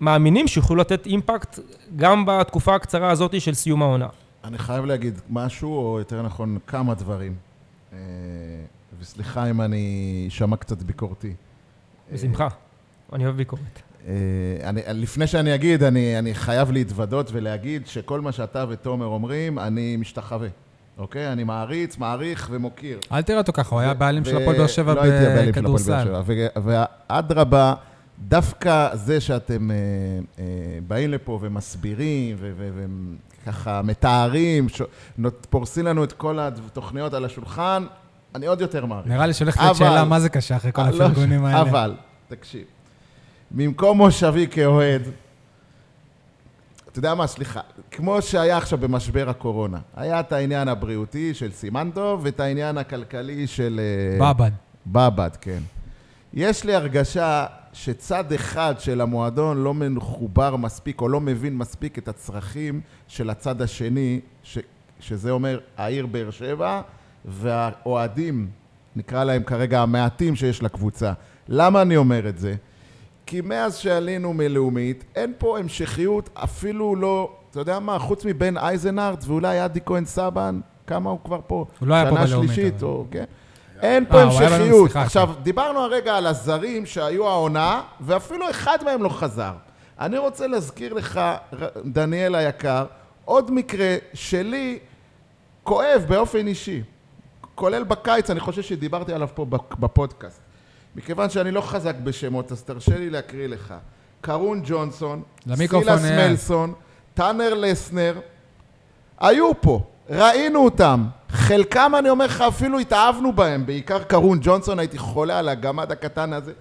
מאמינים שיוכלו לתת אימפקט גם בתקופה הקצרה הזאת של סיום העונה. אני חייב להגיד משהו, או יותר נכון, כמה דברים. אה, וסליחה אם אני אשמע קצת ביקורתי. בשמחה. אני אוהב ביקורת. אה, אני, לפני שאני אגיד, אני, אני חייב להתוודות ולהגיד שכל מה שאתה ותומר אומרים, אני משתחווה. אוקיי? אני מעריץ, מעריך ומוקיר. אל תראה אותו ככה, הוא היה בעלים של הפועל באר שבע לא הייתי הבעלים של הפועל באר בכדורסל. שבע. ואדרבה, דווקא זה שאתם אה, אה, באים לפה ומסבירים וככה מתארים, פורסים לנו את כל התוכניות על השולחן, אני עוד יותר מעריך. נראה לי שהולכת להיות שאלה מה זה קשה אחרי כל לא, הפרגונים האלה. אבל, תקשיב, במקום מושבי כאוהד, אתה יודע מה, סליחה, כמו שהיה עכשיו במשבר הקורונה, היה את העניין הבריאותי של סימנטוב ואת העניין הכלכלי של... אה, בבד. בבד, כן. יש לי הרגשה שצד אחד של המועדון לא מחובר מספיק או לא מבין מספיק את הצרכים של הצד השני, ש, שזה אומר העיר באר שבע והאוהדים, נקרא להם כרגע המעטים שיש לקבוצה. למה אני אומר את זה? כי מאז שעלינו מלאומית, אין פה המשכיות, אפילו לא, אתה יודע מה, חוץ מבן אייזנארט ואולי אדי כהן סבן, כמה הוא כבר פה? הוא לא היה פה שנה בלאומית, שלישית, אבל. או, כן? אין אה, פה המשכיות. עכשיו, דיברנו הרגע על הזרים שהיו העונה, ואפילו אחד מהם לא חזר. אני רוצה להזכיר לך, דניאל היקר, עוד מקרה שלי כואב באופן אישי. כולל בקיץ, אני חושב שדיברתי עליו פה בפ- בפודקאסט. מכיוון שאני לא חזק בשמות, אז תרשה לי להקריא לך. קרון ג'ונסון, סילס אה. מלסון, טאנר לסנר, היו פה, ראינו אותם. חלקם, אני אומר לך, אפילו התאהבנו בהם, בעיקר קרון ג'ונסון, הייתי חולה על הגמד הקטן הזה.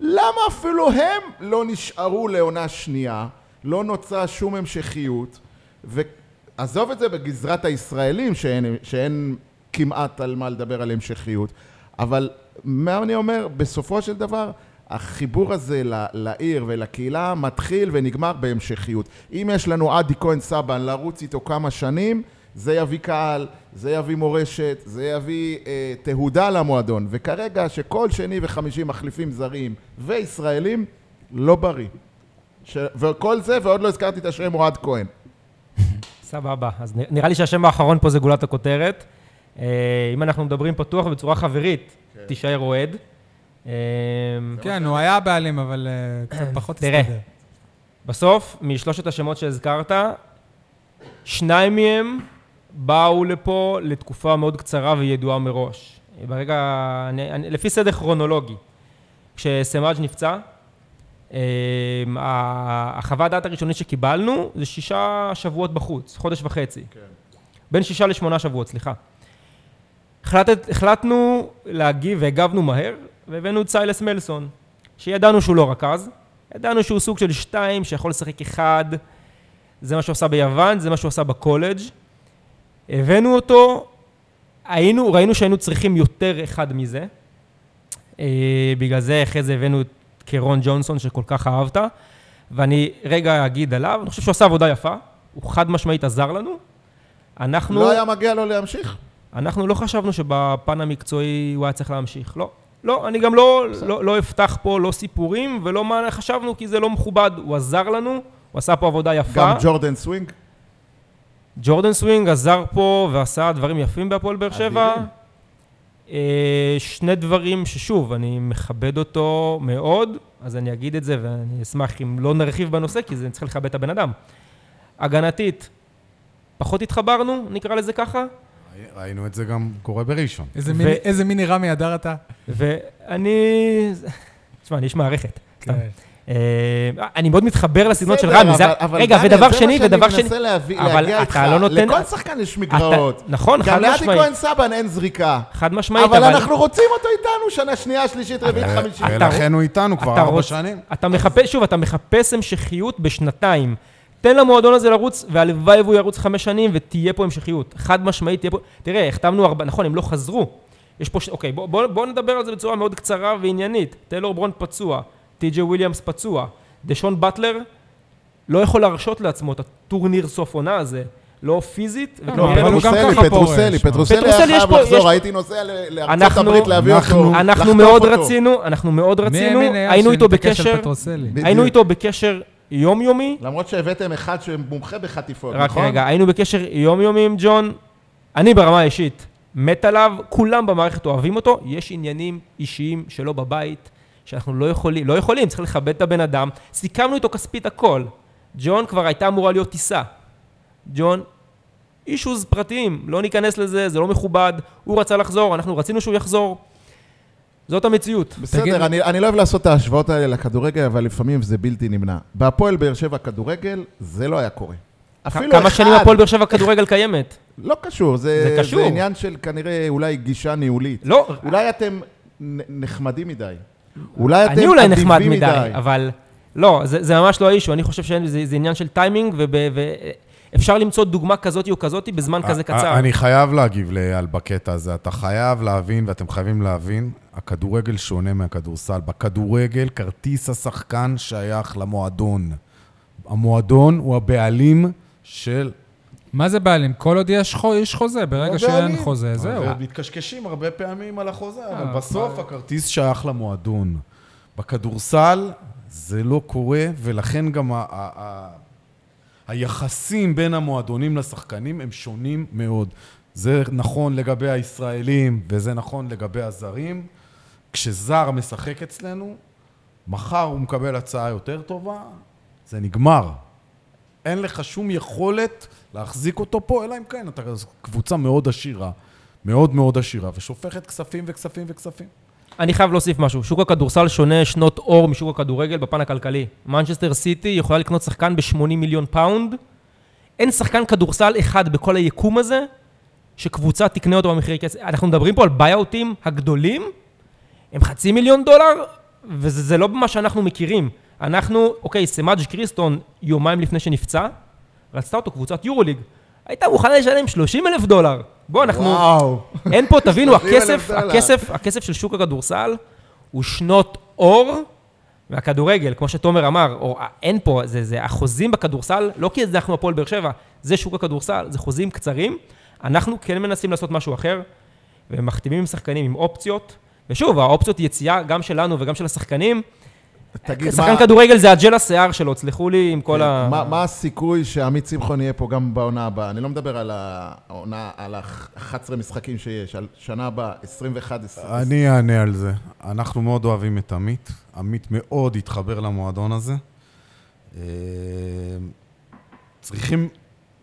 למה אפילו הם לא נשארו לעונה שנייה? לא נוצרה שום המשכיות, ועזוב את זה בגזרת הישראלים, שאין, שאין כמעט על מה לדבר על המשכיות, אבל מה אני אומר, בסופו של דבר, החיבור הזה לעיר ולקהילה מתחיל ונגמר בהמשכיות. אם יש לנו עדי כהן סבן לרוץ איתו כמה שנים, זה יביא קהל, זה יביא מורשת, זה יביא אה, תהודה למועדון. וכרגע שכל שני וחמישי מחליפים זרים וישראלים, לא בריא. ש... וכל זה, ועוד לא הזכרתי את השם אוהד כהן. סבבה. אז נראה לי שהשם האחרון פה זה גולת הכותרת. אה, אם אנחנו מדברים פתוח ובצורה חברית, תישאר אוהד. אה, כן, הוא היה בעלים, אבל אה, קצת פחות תראה. הסתדר. בסוף, משלושת השמות שהזכרת, שניים מהם באו לפה לתקופה מאוד קצרה וידועה מראש. ברגע, אני, אני, לפי סדר כרונולוגי, כשסמאג' נפצע, ה- החוות דעת הראשונית שקיבלנו זה שישה שבועות בחוץ, חודש וחצי. כן. בין שישה לשמונה שבועות, סליחה. החלטת, החלטנו להגיב והגבנו מהר, והבאנו את סיילס מלסון, שידענו שהוא לא רכז, ידענו שהוא סוג של שתיים שיכול לשחק אחד, זה מה שהוא עשה ביוון, זה מה שהוא עשה בקולג'. הבאנו אותו, היינו, ראינו שהיינו צריכים יותר אחד מזה. אה, בגלל זה אחרי זה הבאנו את קרון ג'ונסון שכל כך אהבת. ואני רגע אגיד עליו, אני חושב שהוא עשה עבודה יפה, הוא חד משמעית עזר לנו. אנחנו, לא היה מגיע לו להמשיך? אנחנו לא חשבנו שבפן המקצועי הוא היה צריך להמשיך, לא. לא, אני גם לא, לא, לא אפתח פה לא סיפורים ולא מה חשבנו, כי זה לא מכובד. הוא עזר לנו, הוא עשה פה עבודה יפה. גם ג'ורדן סווינג? ג'ורדן סווינג עזר פה ועשה דברים יפים בהפועל באר שבע. אה, שני דברים ששוב, אני מכבד אותו מאוד, אז אני אגיד את זה ואני אשמח אם לא נרחיב בנושא, כי זה צריך לכבד את הבן אדם. הגנתית, פחות התחברנו, נקרא לזה ככה, ראינו את זה גם קורה בראשון. איזה ו- מיני- איזה מיני רמי אדר אתה. ואני... תשמע, אני איש מערכת. כן. אה, אני מאוד מתחבר לסגנון של רמי. זה- אבל- אבל רגע, ודבר זה שני, מה ודבר שאני שני... מנסה להביא- אבל להגיע אתה איתך. לא נותן- לכל שחקן יש מגרעות. אתה- נכון, חד גם לאדי משמעית. כהן סבן אין זריקה. חד משמעית, אבל אנחנו רוצים אותו איתנו שנה שנייה, שלישית, רביעית, חמישית. ולכן הוא איתנו כבר אתה ארבע שנים. אתה מחפש, שוב, אתה מחפש המשכיות בשנתיים. תן למועדון הזה לרוץ, והלוואי והוא ירוץ חמש שנים, ותהיה פה המשכיות. חד משמעית תהיה פה... תראה, החתמנו ארבע... נכון, הם לא חזרו. יש פה... ש... אוקיי, בוא, בוא, בוא נדבר על זה בצורה מאוד קצרה ועניינית. טיילור ברון פצוע, טי.ג'יי וויליאמס פצוע, דשון באטלר לא יכול להרשות לעצמו את הטורניר סוף עונה הזה. לא פיזית, לא, וכנראה הוא גם פטרוסלי, ככה פטרוסלי, פורש. פטרוסלי היה פטרוסלי, יש חייב לחזור, הייתי נוסע לארצות אנחנו- הברית להביא אנחנו- אותו, אנחנו מאוד אותו. רצינו, אנחנו מאוד רצינו, היה היינו איתו בקשר. היינו איתו בקשר יומיומי, למרות שהבאתם אחד שמומחה בחטיפות, רק נכון? רגע, היינו בקשר יומיומי עם ג'ון, אני ברמה האישית מת עליו, כולם במערכת אוהבים אותו, יש עניינים אישיים שלו בבית, שאנחנו לא יכולים, לא יכולים, צריך לכבד את הבן אדם, סיכמנו איתו כספית הכל. ג'ון כבר הייתה אמורה להיות טיסה. ג'ון, אישוז פרטיים, לא ניכנס לזה, זה לא מכובד, הוא רצה לחזור, אנחנו רצינו שהוא יחזור. זאת המציאות. בסדר, אני, אני לא אוהב לעשות את ההשוואות האלה לכדורגל, אבל לפעמים זה בלתי נמנע. בהפועל באר שבע כדורגל, זה לא היה קורה. אפילו כמה אחד, שנים הפועל באר שבע כדורגל קיימת? לא קשור, זה, זה קשור. זה עניין של כנראה אולי גישה ניהולית. לא, אולי אתם נחמדים מדי. אולי אתם אני אולי נחמד מדי, אבל לא, זה, זה ממש לא האישו, אני חושב שזה זה עניין של טיימינג, ואפשר למצוא דוגמה כזאת או כזאת בזמן כזה קצר. אה, אני חייב להגיב לאייל בקטע הזה. אתה חייב להבין, ואתם חייבים להבין, הכדורגל שונה מהכדורסל. בכדורגל, כרטיס השחקן שייך למועדון. המועדון הוא הבעלים של מה זה בעלים? כל עוד יש חו- יש חוזה, ברגע שאין. חוזה, זהו. מתקשקשים הרבה פעמים על החוזה, אה, אבל בסוף אבל- הכרטיס שייך למועדון. בכדורסל זה לא קורה, ולכן גם ה- ה- ה- היחסים בין המועדונים לשחקנים הם שונים מאוד. זה נכון לגבי הישראלים, וזה נכון לגבי הזרים. כשזר משחק אצלנו, מחר הוא מקבל הצעה יותר טובה, זה נגמר. אין לך שום יכולת להחזיק אותו פה, אלא אם כן, אתה קבוצה מאוד עשירה, מאוד מאוד עשירה, ושופכת כספים וכספים וכספים. אני חייב להוסיף משהו. שוק הכדורסל שונה שנות אור משוק הכדורגל בפן הכלכלי. מנצ'סטר סיטי יכולה לקנות שחקן ב-80 מיליון פאונד. אין שחקן כדורסל אחד בכל היקום הזה שקבוצה תקנה אותו במחירי כסף. אנחנו מדברים פה על ביי-אאוטים הגדולים, הם חצי מיליון דולר, וזה זה לא מה שאנחנו מכירים. אנחנו, אוקיי, סמאג' קריסטון, יומיים לפני שנפצע, רצתה אותו קבוצת יורוליג. הייתה מוכנה לשלם 30 אלף דולר. בוא, אנחנו... וואו. אין פה, תבינו, 30,000 הכסף. הכסף, הכסף של שוק הכדורסל הוא שנות אור, והכדורגל, כמו שתומר אמר, או אין פה, זה, זה החוזים בכדורסל, לא כי אנחנו הפועל באר שבע, זה שוק הכדורסל, זה חוזים קצרים. אנחנו כן מנסים לעשות משהו אחר, ומחתימים עם שחקנים עם אופציות, ושוב, האופציות יציאה גם שלנו וגם של השחקנים. תגיד, שחקן מה- כדורגל זה הג'ל השיער שלו, תסלחו לי עם כל ה... מה, מה הסיכוי שעמית שמחון יהיה פה גם בעונה הבאה? אני לא מדבר על העונה, על ה-11 משחקים שיש, על שנה הבאה, 21, 20. אני אענה על זה. אנחנו מאוד אוהבים את עמית. עמית מאוד התחבר למועדון הזה. אה, צריכים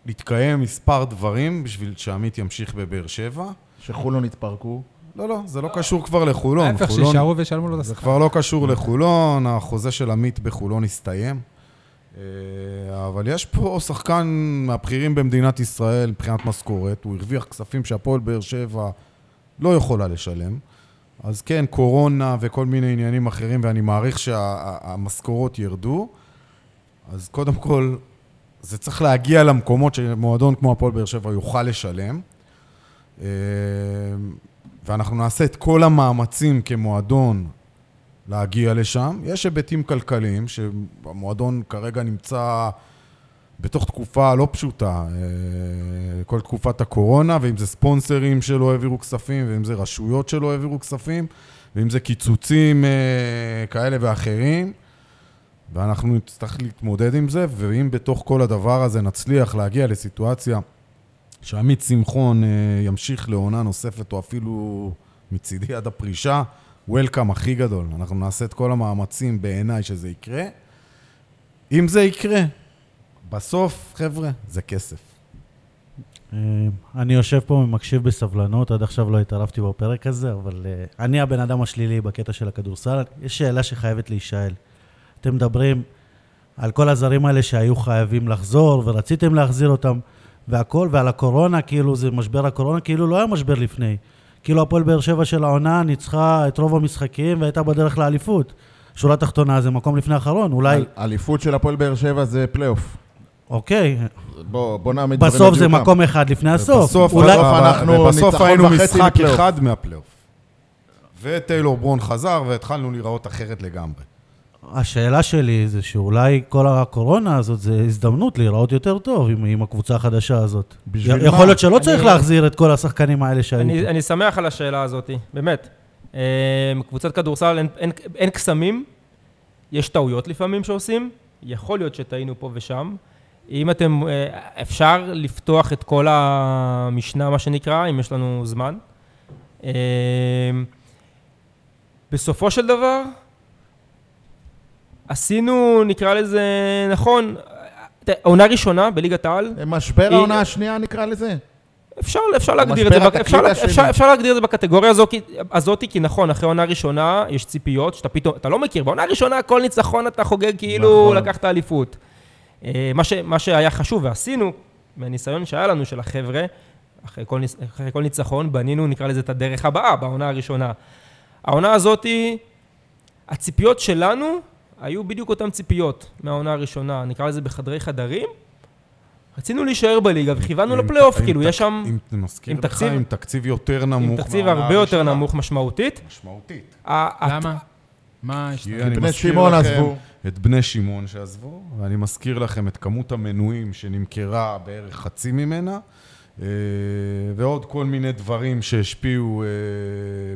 להתקיים מספר דברים בשביל שעמית ימשיך בבאר שבע. שחולון התפרקו. לא, לא, זה לא קשור כבר לחולון. ההפך, שישארו וישלמו לו את זה השכר. כבר לא קשור לחולון, החוזה של עמית בחולון הסתיים. אה, אבל יש פה שחקן מהבכירים במדינת ישראל מבחינת משכורת, הוא הרוויח כספים שהפועל באר שבע לא יכולה לשלם. אז כן, קורונה וכל מיני עניינים אחרים, ואני מעריך שהמשכורות ירדו. אז קודם כל, זה צריך להגיע למקומות שמועדון כמו הפועל באר שבע יוכל לשלם. ואנחנו נעשה את כל המאמצים כמועדון להגיע לשם. יש היבטים כלכליים, שהמועדון כרגע נמצא בתוך תקופה לא פשוטה, אה, כל תקופת הקורונה, ואם זה ספונסרים שלא העבירו כספים, ואם זה רשויות שלא העבירו כספים, ואם זה קיצוצים אה, כאלה ואחרים, ואנחנו נצטרך להתמודד עם זה, ואם בתוך כל הדבר הזה נצליח להגיע לסיטואציה שעמית שמחון אה, ימשיך לעונה נוספת, או אפילו מצידי עד הפרישה, וולקאם הכי גדול. אנחנו נעשה את כל המאמצים בעיניי שזה יקרה. אם זה יקרה, בסוף, חבר'ה, זה כסף. אה, אני יושב פה ומקשיב בסבלנות, עד עכשיו לא התערבתי בפרק הזה, אבל אה, אני הבן אדם השלילי בקטע של הכדורסל. יש שאלה שחייבת להישאל. אתם מדברים על כל הזרים האלה שהיו חייבים לחזור, ורציתם להחזיר אותם, והכל, ועל הקורונה, כאילו זה משבר הקורונה, כאילו לא היה משבר לפני. כאילו הפועל באר שבע של העונה ניצחה את רוב המשחקים והייתה בדרך לאליפות. שורה תחתונה זה מקום לפני האחרון, אולי, אל- אליפות של הפועל באר שבע זה פלייאוף. אוקיי, בוא, בוא נעמיד דברים בסוף זה. מקום אחד לפני הסוף. ובסוף, אולי, בסוף אנחנו ובסוף ניצחון היינו וחצי משחק מפלייאוף. אחד מהפלייאוף. וטיילור ברון חזר, והתחלנו להיראות אחרת לגמרי. השאלה שלי זה שאולי כל הקורונה הזאת זה הזדמנות להיראות יותר טוב עם, עם הקבוצה החדשה הזאת. בשביל י- יכול מה? להיות שלא צריך אני- להחזיר את כל השחקנים האלה שהיו אני. אני שמח על השאלה הזאת, באמת. אה, קבוצת כדורסל, אין, אין, אין קסמים, יש טעויות לפעמים שעושים, יכול להיות שטעינו פה ושם. אם אתם, אה, אפשר לפתוח את כל המשנה, מה שנקרא, אם יש לנו זמן. אה, בסופו של דבר, עשינו, נקרא לזה, נכון, עונה ראשונה בליגת העל, משבר היא- העונה השנייה נקרא לזה. אפשר, אפשר להגדיר את זה, אפשר, אפשר. אפשר להגדיר את זה בקטגוריה הזו, כי- הזאת, כי נכון, אחרי עונה ראשונה יש ציפיות שאתה פתאום, אתה לא מכיר, בעונה ראשונה כל ניצחון אתה חוגג כאילו נכון. לקחת אליפות. אה, מה, ש, מה שהיה חשוב ועשינו, מהניסיון שהיה לנו של החבר'ה, אחרי כל, אחרי כל ניצחון, בנינו, נקרא לזה, את הדרך הבאה בעונה הראשונה. העונה הזאתי, הציפיות שלנו היו בדיוק אותן ציפיות מהעונה הראשונה, נקרא לזה בחדרי חדרים. רצינו להישאר בליגה וכיוונו לפלייאוף, כאילו, יש שם... עם, מזכיר עם לך, תקציב- עם תקציב יותר נמוך. עם תקציב מהעונה הרבה יותר הראשונה. נמוך משמעותית. משמעותית. למה? מה יש לך? אני בני מזכיר שמעון לכם, עזבו. את בני שמעון שעזבו, ואני מזכיר לכם את כמות המנויים שנמכרה בערך חצי ממנה, אה, ועוד כל מיני דברים שהשפיעו אה,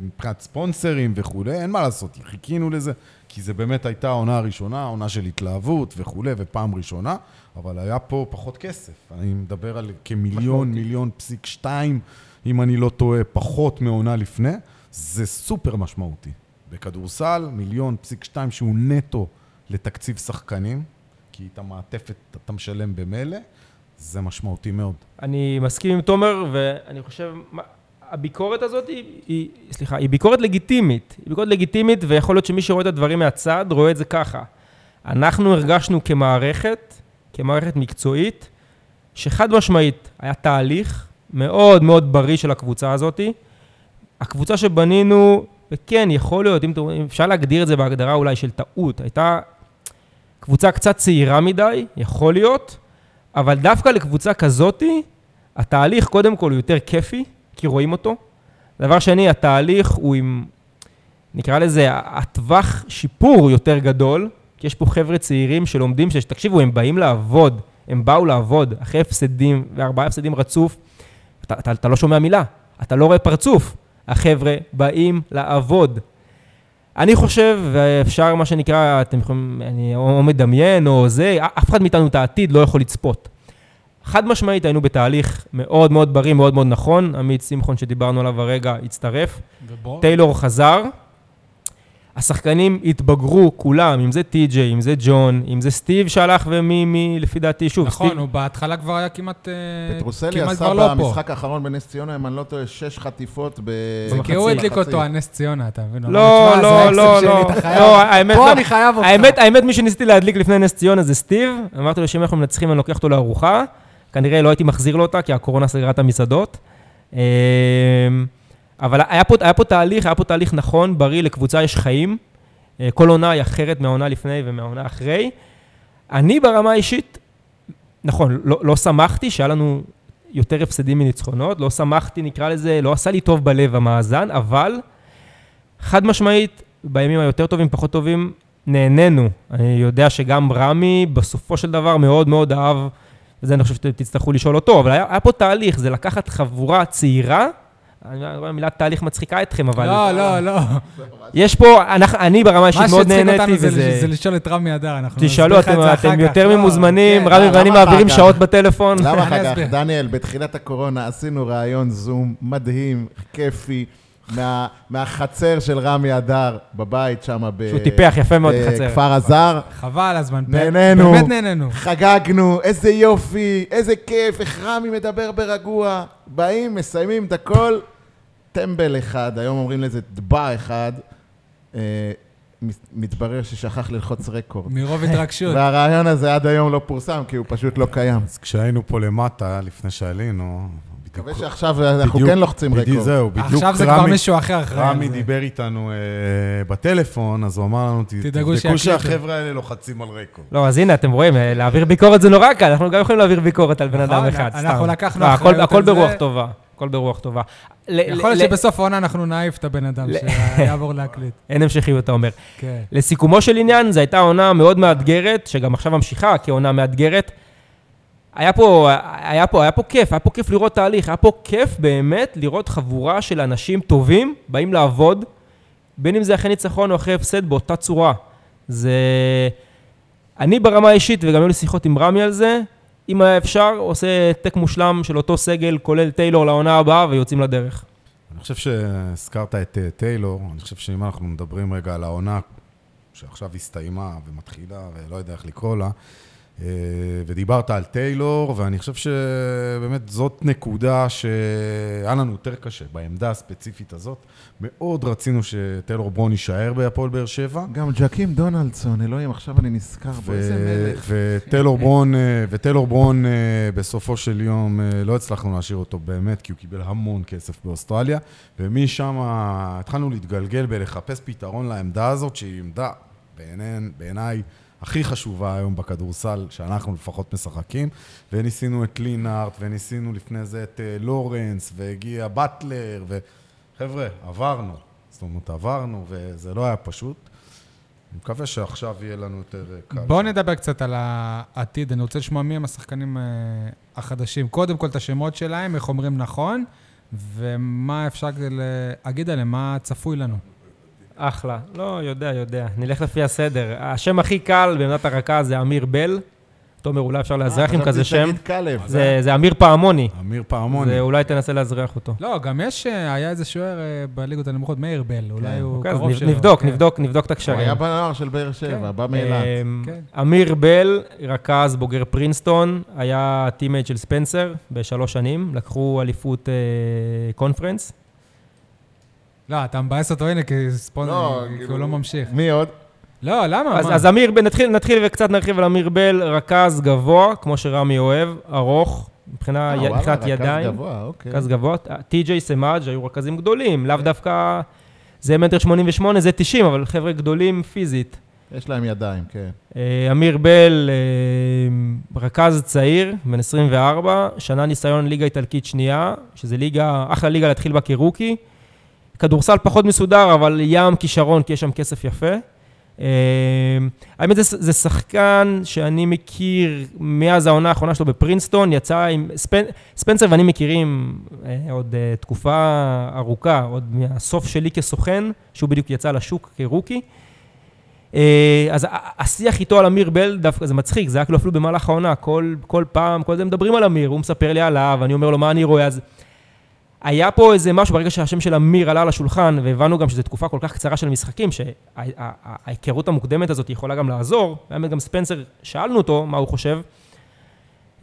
מבחינת ספונסרים וכולי, אין מה לעשות, חיכינו לזה, כי זה באמת הייתה העונה הראשונה, עונה של התלהבות וכולי, ופעם ראשונה, אבל היה פה פחות כסף. אני מדבר על כמיליון, מיליון פסיק שתיים, אם אני לא טועה, פחות מעונה לפני, זה סופר משמעותי. בכדורסל, מיליון פסיק שתיים שהוא נטו לתקציב שחקנים, כי את המעטפת אתה משלם במילא, זה משמעותי מאוד. אני מסכים עם תומר, ואני חושב, הביקורת הזאת היא, היא, סליחה, היא ביקורת לגיטימית. היא ביקורת לגיטימית, ויכול להיות שמי שרואה את הדברים מהצד, רואה את זה ככה. אנחנו הרגשנו כמערכת, כמערכת מקצועית, שחד משמעית היה תהליך מאוד מאוד בריא של הקבוצה הזאת. הקבוצה שבנינו, וכן, יכול להיות, אם, אם אפשר להגדיר את זה בהגדרה אולי של טעות, הייתה קבוצה קצת צעירה מדי, יכול להיות, אבל דווקא לקבוצה כזאתי, התהליך קודם כל הוא יותר כיפי, כי רואים אותו. דבר שני, התהליך הוא עם, נקרא לזה, הטווח שיפור יותר גדול, כי יש פה חבר'ה צעירים שלומדים, שתקשיבו, הם באים לעבוד, הם באו לעבוד, אחרי הפסדים, וארבעה הפסדים רצוף, אתה, אתה, אתה לא שומע מילה, אתה לא רואה פרצוף. החבר'ה באים לעבוד. אני חושב, ואפשר, מה שנקרא, אתם יכולים, אני או מדמיין או זה, אף אחד מאיתנו את העתיד לא יכול לצפות. חד משמעית היינו בתהליך מאוד מאוד בריא, מאוד מאוד נכון. עמית שמחון שדיברנו עליו הרגע הצטרף. ובור- טיילור חזר. השחקנים התבגרו כולם, אם זה טי.ג'יי, אם זה ג'ון, אם זה סטיב שהלך ומי, מי, לפי דעתי, שוב, נכון, סטיב, הוא בהתחלה כבר היה כמעט... אה, פטרוסלי כמעט עשה כבר לא פה. במשחק האחרון בנס ציונה, אם אני לא טועה, שש חטיפות ב... זה כי הוא בחצי. הדליק אותו, הנס ציונה, אתה מבין? הוא לא, לא, "תשמע, זה לא, לא, שלי, אתה חייב." לא, האמת, פה לא. אני חייב אותך. האמת, האמת, מי שניסיתי להדליק לפני נס ציונה זה סטיב. אמרתי לו שאם אנחנו מנצחים, אני לוקח אותו לארוחה. כנראה לא הייתי מחזיר לו אותה, כי הקורונה סגרה את המסעדות. אמ, אבל היה פה, היה פה תהליך, היה פה תהליך נכון, בריא, לקבוצה יש חיים. אה, כל עונה היא אחרת מהעונה לפני ומהעונה אחרי. אני ברמה האישית, נכון, לא, לא שמחתי שהיה לנו יותר הפסדים מניצחונות, לא שמחתי, נקרא לזה, לא עשה לי טוב בלב המאזן, אבל חד משמעית, בימים היותר טובים, פחות טובים, נהנינו. אני יודע שגם רמי, בסופו של דבר, מאוד מאוד אהב, וזה אני חושב שתצטרכו לשאול אותו, אבל היה, היה פה תהליך, זה לקחת חבורה צעירה, אני רואה המילה תהליך מצחיקה אתכם, אבל... לא, לא, לא. יש פה, אנחנו, אני ברמה האישית מה מאוד שהצחיק נהניתי, אותנו זה וזה... זה לשאול את רמי אדר, אנחנו תשאלו, נסביר לך אתם, את זה אחר אתם. יותר לא, ממוזמנים, כן. רמי ואני מעבירים? שעות בטלפון. למה אני אחר כך? דניאל, בתחילת הקורונה עשינו ראיון זום מדהים, כיפי, מה- מהחצר של רמי אדר, בבית שם ב... שהוא טיפח יפה מאוד בחצר. בכפר הזר. חבל על הזמן. נהנינו. באמת נהנינו. חגגנו, איזה יופי, איזה כיף, איך רמי מדבר ברגוע. באים, מסיימים את הכל, טמבל אחד, היום אומרים לזה דבע אחד. אה, מת- מתברר ששכח ללחוץ רקורד. מרוב התרגשות. והרעיון הזה עד היום לא פורסם, כי הוא פשוט לא קיים. אז כשהיינו פה למטה, לפני שעלינו. מקווה שעכשיו אנחנו בדיוק- כן לוחצים בדיוק רקורד. זהו, בדיוק עכשיו זה כבר מישהו אחר אחראי רמי. דיבר איתנו אה, בטלפון, אז הוא אמר לנו, "ת- תדאגו תבדקו שיקליטו." שהחבר'ה האלה לוחצים על רקורד. לא, אז הנה, אתם רואים, אה, להעביר ביקורת זה נורא קל, אנחנו גם יכולים להעביר ביקורת על בן נכון, אדם אחד, סתם. אנחנו לקחנו לא, הכל- אחריות הכל על זה. ברוח טובה, הכל ברוח טובה. יכול להיות שבסוף העונה אנחנו נעיף את הבן אדם שיעבור להקליט. אין המשכיות, אתה אומר. כן. לסיכומו של עניין, זו הייתה עונה מאוד מאתגרת, שגם עכשיו ממשיכה כעונה מאתגרת. היה פה, היה פה, היה פה כיף, היה פה כיף לראות תהליך, היה פה כיף באמת לראות חבורה של אנשים טובים, באים לעבוד, בין אם זה אחרי ניצחון או אחרי הפסד, באותה צורה. זה... אני ברמה האישית, וגם היו לי שיחות עם רמי על זה, אם היה אפשר, עושה העתק מושלם של אותו סגל, כולל טיילור לעונה הבאה, ויוצאים לדרך. אני חושב שהזכרת את אה, טיילור, אני חושב שאם אנחנו מדברים רגע על העונה שעכשיו הסתיימה ומתחילה, ולא יודע איך לקרוא לה, ודיברת על טיילור, ואני חושב שבאמת זאת נקודה שהיה לנו יותר קשה בעמדה הספציפית הזאת. מאוד רצינו שטיילור ברון יישאר בהפועל באר שבע. גם ג'קים דונלדסון, אלוהים, עכשיו אני נזכר בו, איזה מלך. וטיילור ברון, אה, וטיילור ברון אה, בסופו של יום אה, לא הצלחנו להשאיר אותו באמת, כי הוא קיבל המון כסף באוסטרליה, ומשם התחלנו להתגלגל בלחפש פתרון לעמדה הזאת, שהיא עמדה בעיני- בעיניי הכי חשובה היום בכדורסל, שאנחנו לפחות משחקים, וניסינו את לינארט, וניסינו לפני זה את אה, לורנס, והגיע באטלר, וחבר'ה, עברנו. זאת אומרת, עברנו, וזה לא היה פשוט. אני מקווה שעכשיו יהיה לנו יותר אה, קל. בואו נדבר קצת על העתיד. אני רוצה לשמוע מי הם השחקנים אה, החדשים. קודם כל את השמות שלהם, איך אומרים נכון, ומה אפשר להגיד עליהם, מה צפוי לנו. אחלה. לא, יודע, יודע. נלך לפי הסדר. השם הכי קל בעמדת הרכז זה אמיר בל. תומר, אולי אפשר לאזרח עם כזה שם. זה זה אמיר פעמוני. אמיר פעמוני. זה אולי תנסה לאזרח אותו. לא, גם יש, אה, היה איזה שוער אה, בליגות הנמוכות, מאיר בל, אולי הוא אוקיי, קרוב שלו. נבדוק, כן. נבדוק, נבדוק את הוא הקשרים. היה בנוער של באר שבע, בא מאילת. אמ, כן. אמיר בל, רכז בוגר פרינסטון, היה teammate של ספנסר בשלוש שנים, לקחו אליפות אה, conference. לא, אתה מבאס אותו, הנה, כי לא, כי כאילו- הוא לא ממשיך. מי עוד? לא, למה? אז? אז אמיר, נתחיל, נתחיל וקצת נרחיב על אמיר בל, רכז גבוה, כמו שרמי אוהב, ארוך, מבחינה, אה, י- וואלה, מבחינת רכז ידיים, גבוה, אוקיי. רכז גבוה. טי.ג'יי סמאג' היו רכזים גדולים, לאו דווקא, זה מטר 88, זה 90, אבל חבר'ה גדולים פיזית. יש להם ידיים, כן. אה, אמיר בל, אה, רכז צעיר, בן 24, שנה ניסיון ליגה איטלקית שנייה, שזה ליגה, אחלה ליגה להתחיל בה כרוקי. כדורסל פחות מסודר, אבל ים כישרון, כי יש שם כסף יפה. אה, האמת, זה, זה שחקן שאני מכיר מאז העונה האחרונה שלו בפרינסטון, יצא עם... ספנ, ספנסר ואני מכירים אה, עוד אה, תקופה ארוכה, עוד מהסוף שלי כסוכן, שהוא בדיוק יצא לשוק כרוקי. אז השיח איתו על אמיר בל דווקא זה מצחיק, זה היה כאילו אפילו במהלך העונה, כל, כל פעם, כל זה מדברים על אמיר, הוא מספר לי עליו, אני אומר לו מה אני רואה, אז היה פה איזה משהו ברגע שהשם של אמיר עלה על השולחן, והבנו גם שזו תקופה כל כך קצרה של משחקים, שההיכרות המוקדמת הזאת יכולה גם לעזור, האמת גם ספנסר, שאלנו אותו מה הוא חושב,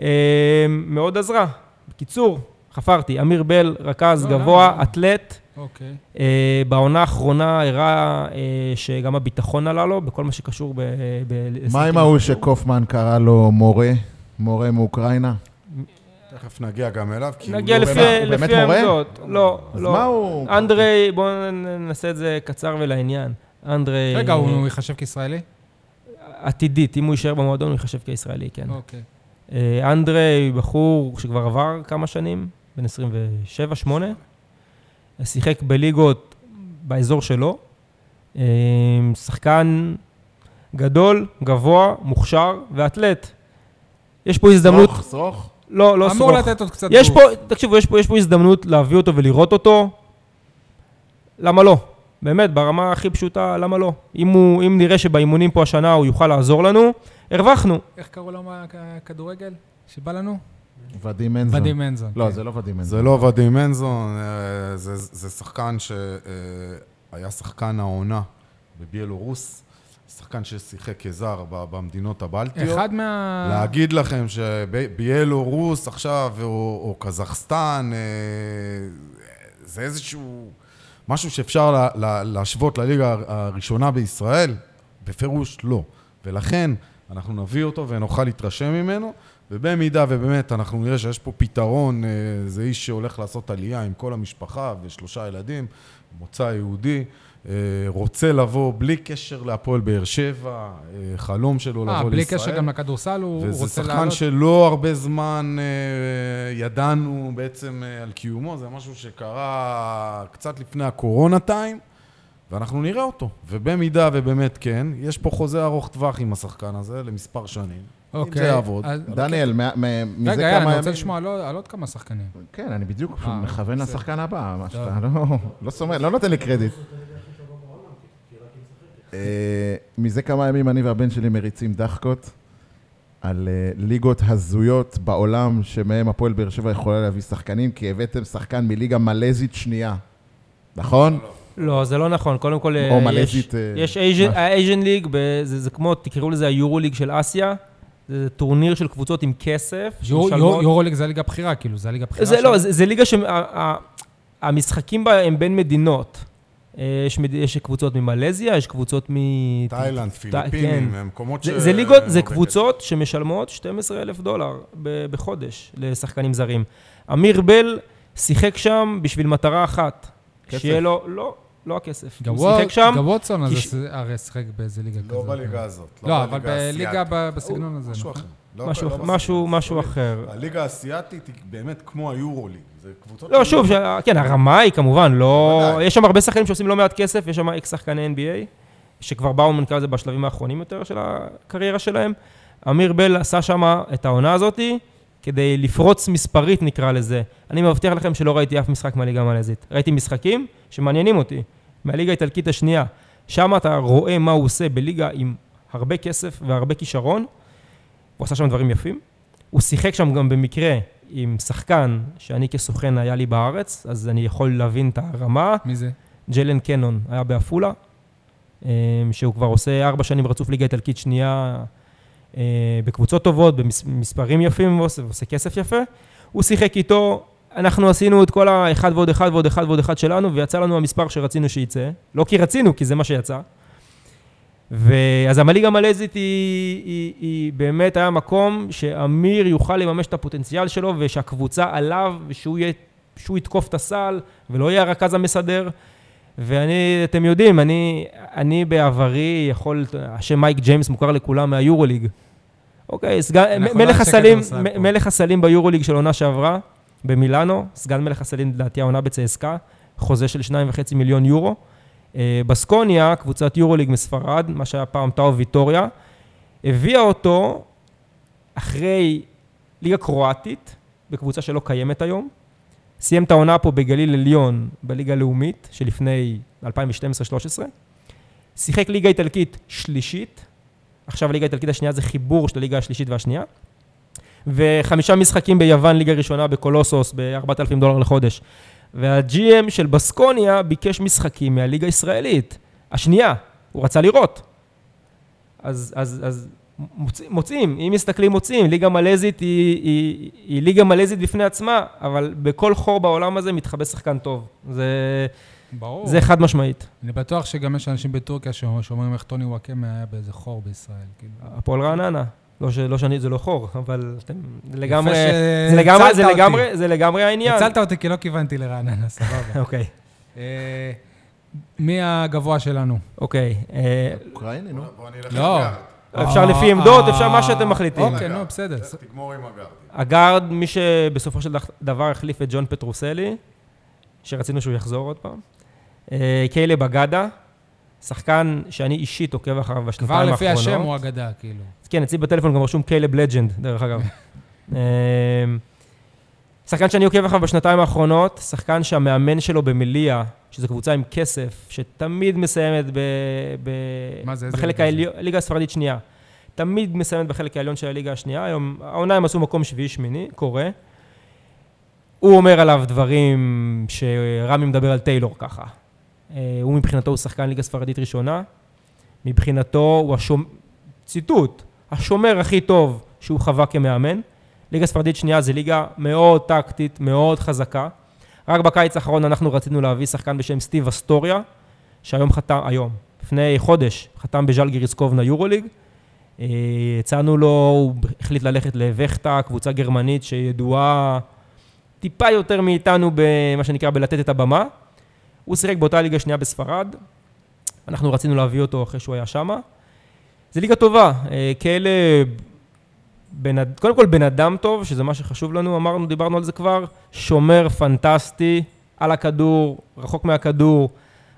אה, מאוד עזרה. בקיצור, חפרתי, אמיר בל, רכז לא, גבוה, למה? אתלט, אוקיי. אה, בעונה האחרונה הראה אה, שגם הביטחון עלה לו בכל מה שקשור ב... ב- מה עם ההוא. שקופמן קרא לו מורה? מורה מאוקראינה? תכף נגיע גם אליו, כי הוא נגיע לא לפי, באמת- הוא באמת לפי מורה? העמדות. לא, אז לא. מה הוא... אנדרי, בואו נעשה את זה קצר ולעניין. אנדרי... רגע, הוא ייחשב כישראלי? עתידית, אם הוא יישאר במועדון, הוא ייחשב כישראלי, כן. אוקיי. אה, אנדרי, בחור שכבר עבר כמה שנים, בן 27-8, שיחק בליגות באזור שלו. אה, שחקן גדול, גבוה, מוכשר ואתלט. יש פה הזדמנות, סרוך, סרוך? לא, לא אמור סרוך. לתת עוד קצת יש גוף. פה, תקשיבו, יש פה, יש פה הזדמנות להביא אותו ולראות אותו. למה לא? באמת, ברמה הכי פשוטה, למה לא? אם, הוא, אם נראה שבאימונים פה השנה הוא יוכל לעזור לנו, הרווחנו. איך קראו לו הכדורגל שבא לנו? ודים מנזון. ודים מנזון. לא, כן. זה לא ודים מנזון. זה לא ודים מנזון, אה, זה, זה שחקן שהיה שחקן העונה בביאלורוס, שחקן ששיחק כזר במדינות הבלטיות. אחד מה... להגיד לכם שביאלורוס עכשיו, או, או קזחסטן, אה, זה איזשהו משהו שאפשר לה, לה, להשוות לליגה הראשונה בישראל? בפירוש לא. ולכן אנחנו נביא אותו ונוכל להתרשם ממנו, ובמידה ובאמת אנחנו נראה שיש פה פתרון, אה, זה איש שהולך לעשות עלייה עם כל המשפחה ושלושה ילדים, מוצא יהודי. אה, רוצה לבוא בלי קשר להפועל באר שבע, אה, חלום שלו לבוא אה, לישראל. בלי קשר גם לכדורסל, הוא הוא וזה רוצה שחקן לעלות. שלא הרבה זמן אה, ידענו בעצם אה, על קיומו, זה משהו שקרה קצת לפני הקורונה טיים, ואנחנו נראה אותו. ובמידה ובאמת כן, יש פה חוזה ארוך טווח עם השחקן הזה למספר שנים. אם אוקיי. זה יעבוד. דניאל, מה- מזה רגע, יאללה, כמה אני רוצה ימים... לשמוע על עוד- על עוד כמה שחקנים. כן, אני בדיוק אה, מכוון. לשחקן הבא, מה. שאתה לא... לא סומך, לא נותן לי קרדיט. אה, מזה כמה ימים אני והבן שלי מריצים דחקות על אה, ליגות הזויות בעולם שמהם הפועל באר שבע יכולה להביא שחקנים, כי הבאתם שחקן מליגה מלזית שנייה, נכון? לא, זה לא נכון. קודם כל, או אה, מלזית, יש, Asian- League, זה, כמו, תקראו לזה היורו ליג של אסיה. זה טורניר של קבוצות עם כסף. יורוליג זה הליגה הבכירה, כאילו, זה הליגה הבכירה זה. לא, זה, זה ליגה שהמשחקים בה הם בין מדינות. אה, יש. יש קבוצות ממלזיה, יש קבוצות מ... תאילנד, כן. פיליפינים, הם מקומות ש... זה, ליגות, זה קבוצות שמשלמות 12 אלף דולר בחודש לשחקנים זרים. אמיר בל שיחק שם בשביל מטרה אחת. כסף. שיהיה לו, לא, לא הכסף. גם הוא שיחק שם, גם ווטסון הרי שיחק באיזה ליגה כסף. כזאת. לא בליגה הזאת. לא, אבל בליגה בסגנון הזה. משהו נכון. אחר. לא- משהו, לא משהו. משהו אחר. הליגה האסייתית היא באמת כמו היורוליג. זה קבוצות... לא, שוב, ש... כן, הרמה היא כמובן, לא... בוודאי. יש שם הרבה שחקנים שעושים לא מעט כסף, יש שם אקס שחקני NBA. שכבר באו, נקרא לזה, בשלבים האחרונים יותר של הקריירה שלהם. אמיר בל עשה שם את העונה הזאתי, כדי לפרוץ מספרית, נקרא לזה. אני מבטיח לכם שלא ראיתי אף משחק מהליגה המלזית. ראיתי משחקים שמעניינים אותי, מהליגה האיטלקית השנייה. שם אתה רואה מה הוא עושה בליגה עם הרבה כסף והרבה כישרון. הוא עשה שם דברים יפים. הוא שיחק שם גם במקרה עם שחקן שאני כסוכן היה לי בארץ, אז אני יכול להבין את הרמה. מי זה? ג'לן קנון היה בעפולה, אה, שהוא כבר עושה ארבע שנים רצוף ליגה איטלקית שנייה אה, בקבוצות טובות, במספרים יפים ועושה, ועושה כסף יפה. הוא שיחק איתו, אנחנו עשינו את כל האחד ועוד אחד ועוד אחד ועוד אחד שלנו, ויצא לנו המספר שרצינו שייצא. לא כי רצינו, כי זה מה שיצא. ואז המליגה המלזית היא, היא, היא באמת היה מקום שאמיר יוכל לממש את הפוטנציאל שלו ושהקבוצה עליו ושהוא יהיה, שהוא יתקוף את הסל ולא יהיה הרכז המסדר. ואני, אתם יודעים, אני, אני בעברי יכול, השם מייק ג'יימס מוכר לכולם מהיורוליג. אוקיי, סגן, מלך לא אנשי הסלים. מלך הסלים ביורוליג של עונה שעברה, במילאנו, סגן מלך הסלים לדעתי העונה בצסקה, חוזה של 2.5 מיליון יורו. אה, בסקוניה, קבוצת יורוליג מספרד, מה שהיה פעם טאו ויטוריה, הביאה אותו אחרי ליגה קרואטית, בקבוצה שלא קיימת היום. סיים את העונה פה בגליל עליון, בליגה הלאומית, שלפני 2012-2013. שיחק ליגה איטלקית שלישית, עכשיו הליגה האיטלקית השנייה זה חיבור של הליגה השלישית והשנייה. וחמישה משחקים ביוון, ליגה ראשונה בקולוסוס, ב-4,000 דולר לחודש. וה-GM של בסקוניה ביקש משחקים מהליגה הישראלית, השנייה, הוא רצה לראות. אז, אז, אז מוצ, מוצאים, אם מסתכלים מוצאים, ליגה מלזית היא, היא, היא ליגה מלזית בפני עצמה, אבל בכל חור בעולם הזה מתחבא שחקן טוב. זה, ברור. זה חד משמעית. אני בטוח שגם יש אנשים בטורקיה שאומרים- שאומרים איך טוני וואקמה היה באיזה חור בישראל. כאילו. הפועל רעננה. לא, ש, לא שאני, זה לא חור, אבל אתם, לגמרי, יפה זה לגמרי, זה. לגמרי, זה לגמרי העניין. הצלת אותי כי לא כיוונתי לרעננה, סבבה. אוקיי, אה, מי הגבוה שלנו? אוקיי. אה, אוקראיני, נו. בוא נלך לא. לגארד. אפשר לפי עמדות, אה, אפשר מה שאתם מחליטים. אוקיי, נו, בסדר. תגמור עם הגארד. הגארד, מי שבסופו של דבר החליף את ג'ון פטרוסלי, שרצינו שהוא יחזור עוד פעם. קיילב אגדה, שחקן שאני אישית עוקב אחריו כבר בשנתיים לפי האחרונות. השם הוא אגדה, כאילו. כן, אצלי בטלפון גם רשום קיילב לג'נד, דרך אגב. אה, שחקן שאני עוקב אחריו בשנתיים האחרונות, שחקן שהמאמן שלו במליה, שזו קבוצה עם כסף, שתמיד מסיימת ב... ב... מה זה, בחלק? העליון, ליגה הספרדית שנייה. תמיד מסיימת בחלק העליון של הליגה השנייה. היום, העונה הם עשו מקום שביעי-שמיני, קורה. הוא אומר עליו דברים שרמי מדבר על טיילור ככה. אה, הוא מבחינתו הוא שחקן ליגה ספרדית ראשונה. מבחינתו הוא השומר, ציטוט, השומר הכי טוב שהוא חווה כמאמן. ליגה ספרדית שנייה זה ליגה מאוד טקטית, מאוד חזקה. רק בקיץ האחרון אנחנו רצינו להביא שחקן בשם סטיב אסטוריה, שהיום חתם, היום, לפני חודש, חתם בז'אל גיריסקובנה יורוליג. אה, הצענו לו, הוא החליט ללכת לווכטה, קבוצה גרמנית שידועה טיפה יותר מאיתנו במה שנקרא בלתת את הבמה. הוא שיחק באותה ליגה שנייה בספרד. אנחנו רצינו להביא אותו אחרי שהוא היה שמה. זו ליגה טובה. אה, כאלה, אד- קודם כל בן אדם טוב, שזה מה שחשוב לנו, אמרנו, דיברנו על זה כבר, שומר פנטסטי, על הכדור, רחוק מהכדור,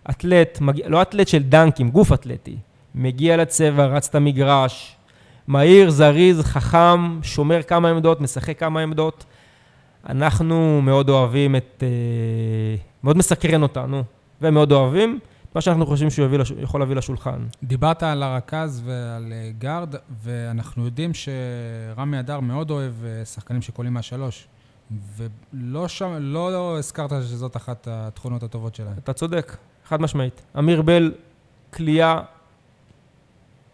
אתלט, מגיע, לא אתלט של דנקים, גוף אתלטי. מגיע לצבע, רץ את המגרש, מהיר, זריז, חכם, שומר כמה עמדות, משחק כמה עמדות. אנחנו מאוד אוהבים את... אה, מאוד מסקרן אותנו, ומאוד אוהבים את מה שאנחנו חושבים שהוא לש... יכול להביא לשולחן. דיברת על הרכז ועל אה, גארד, ואנחנו יודעים שרמי אדר מאוד אוהב אה, שחקנים שקולים מהשלוש. ולא שם, לא, לא הזכרת שזאת אחת התכונות הטובות שלהם. אתה צודק, חד משמעית. אמיר בל, כליאה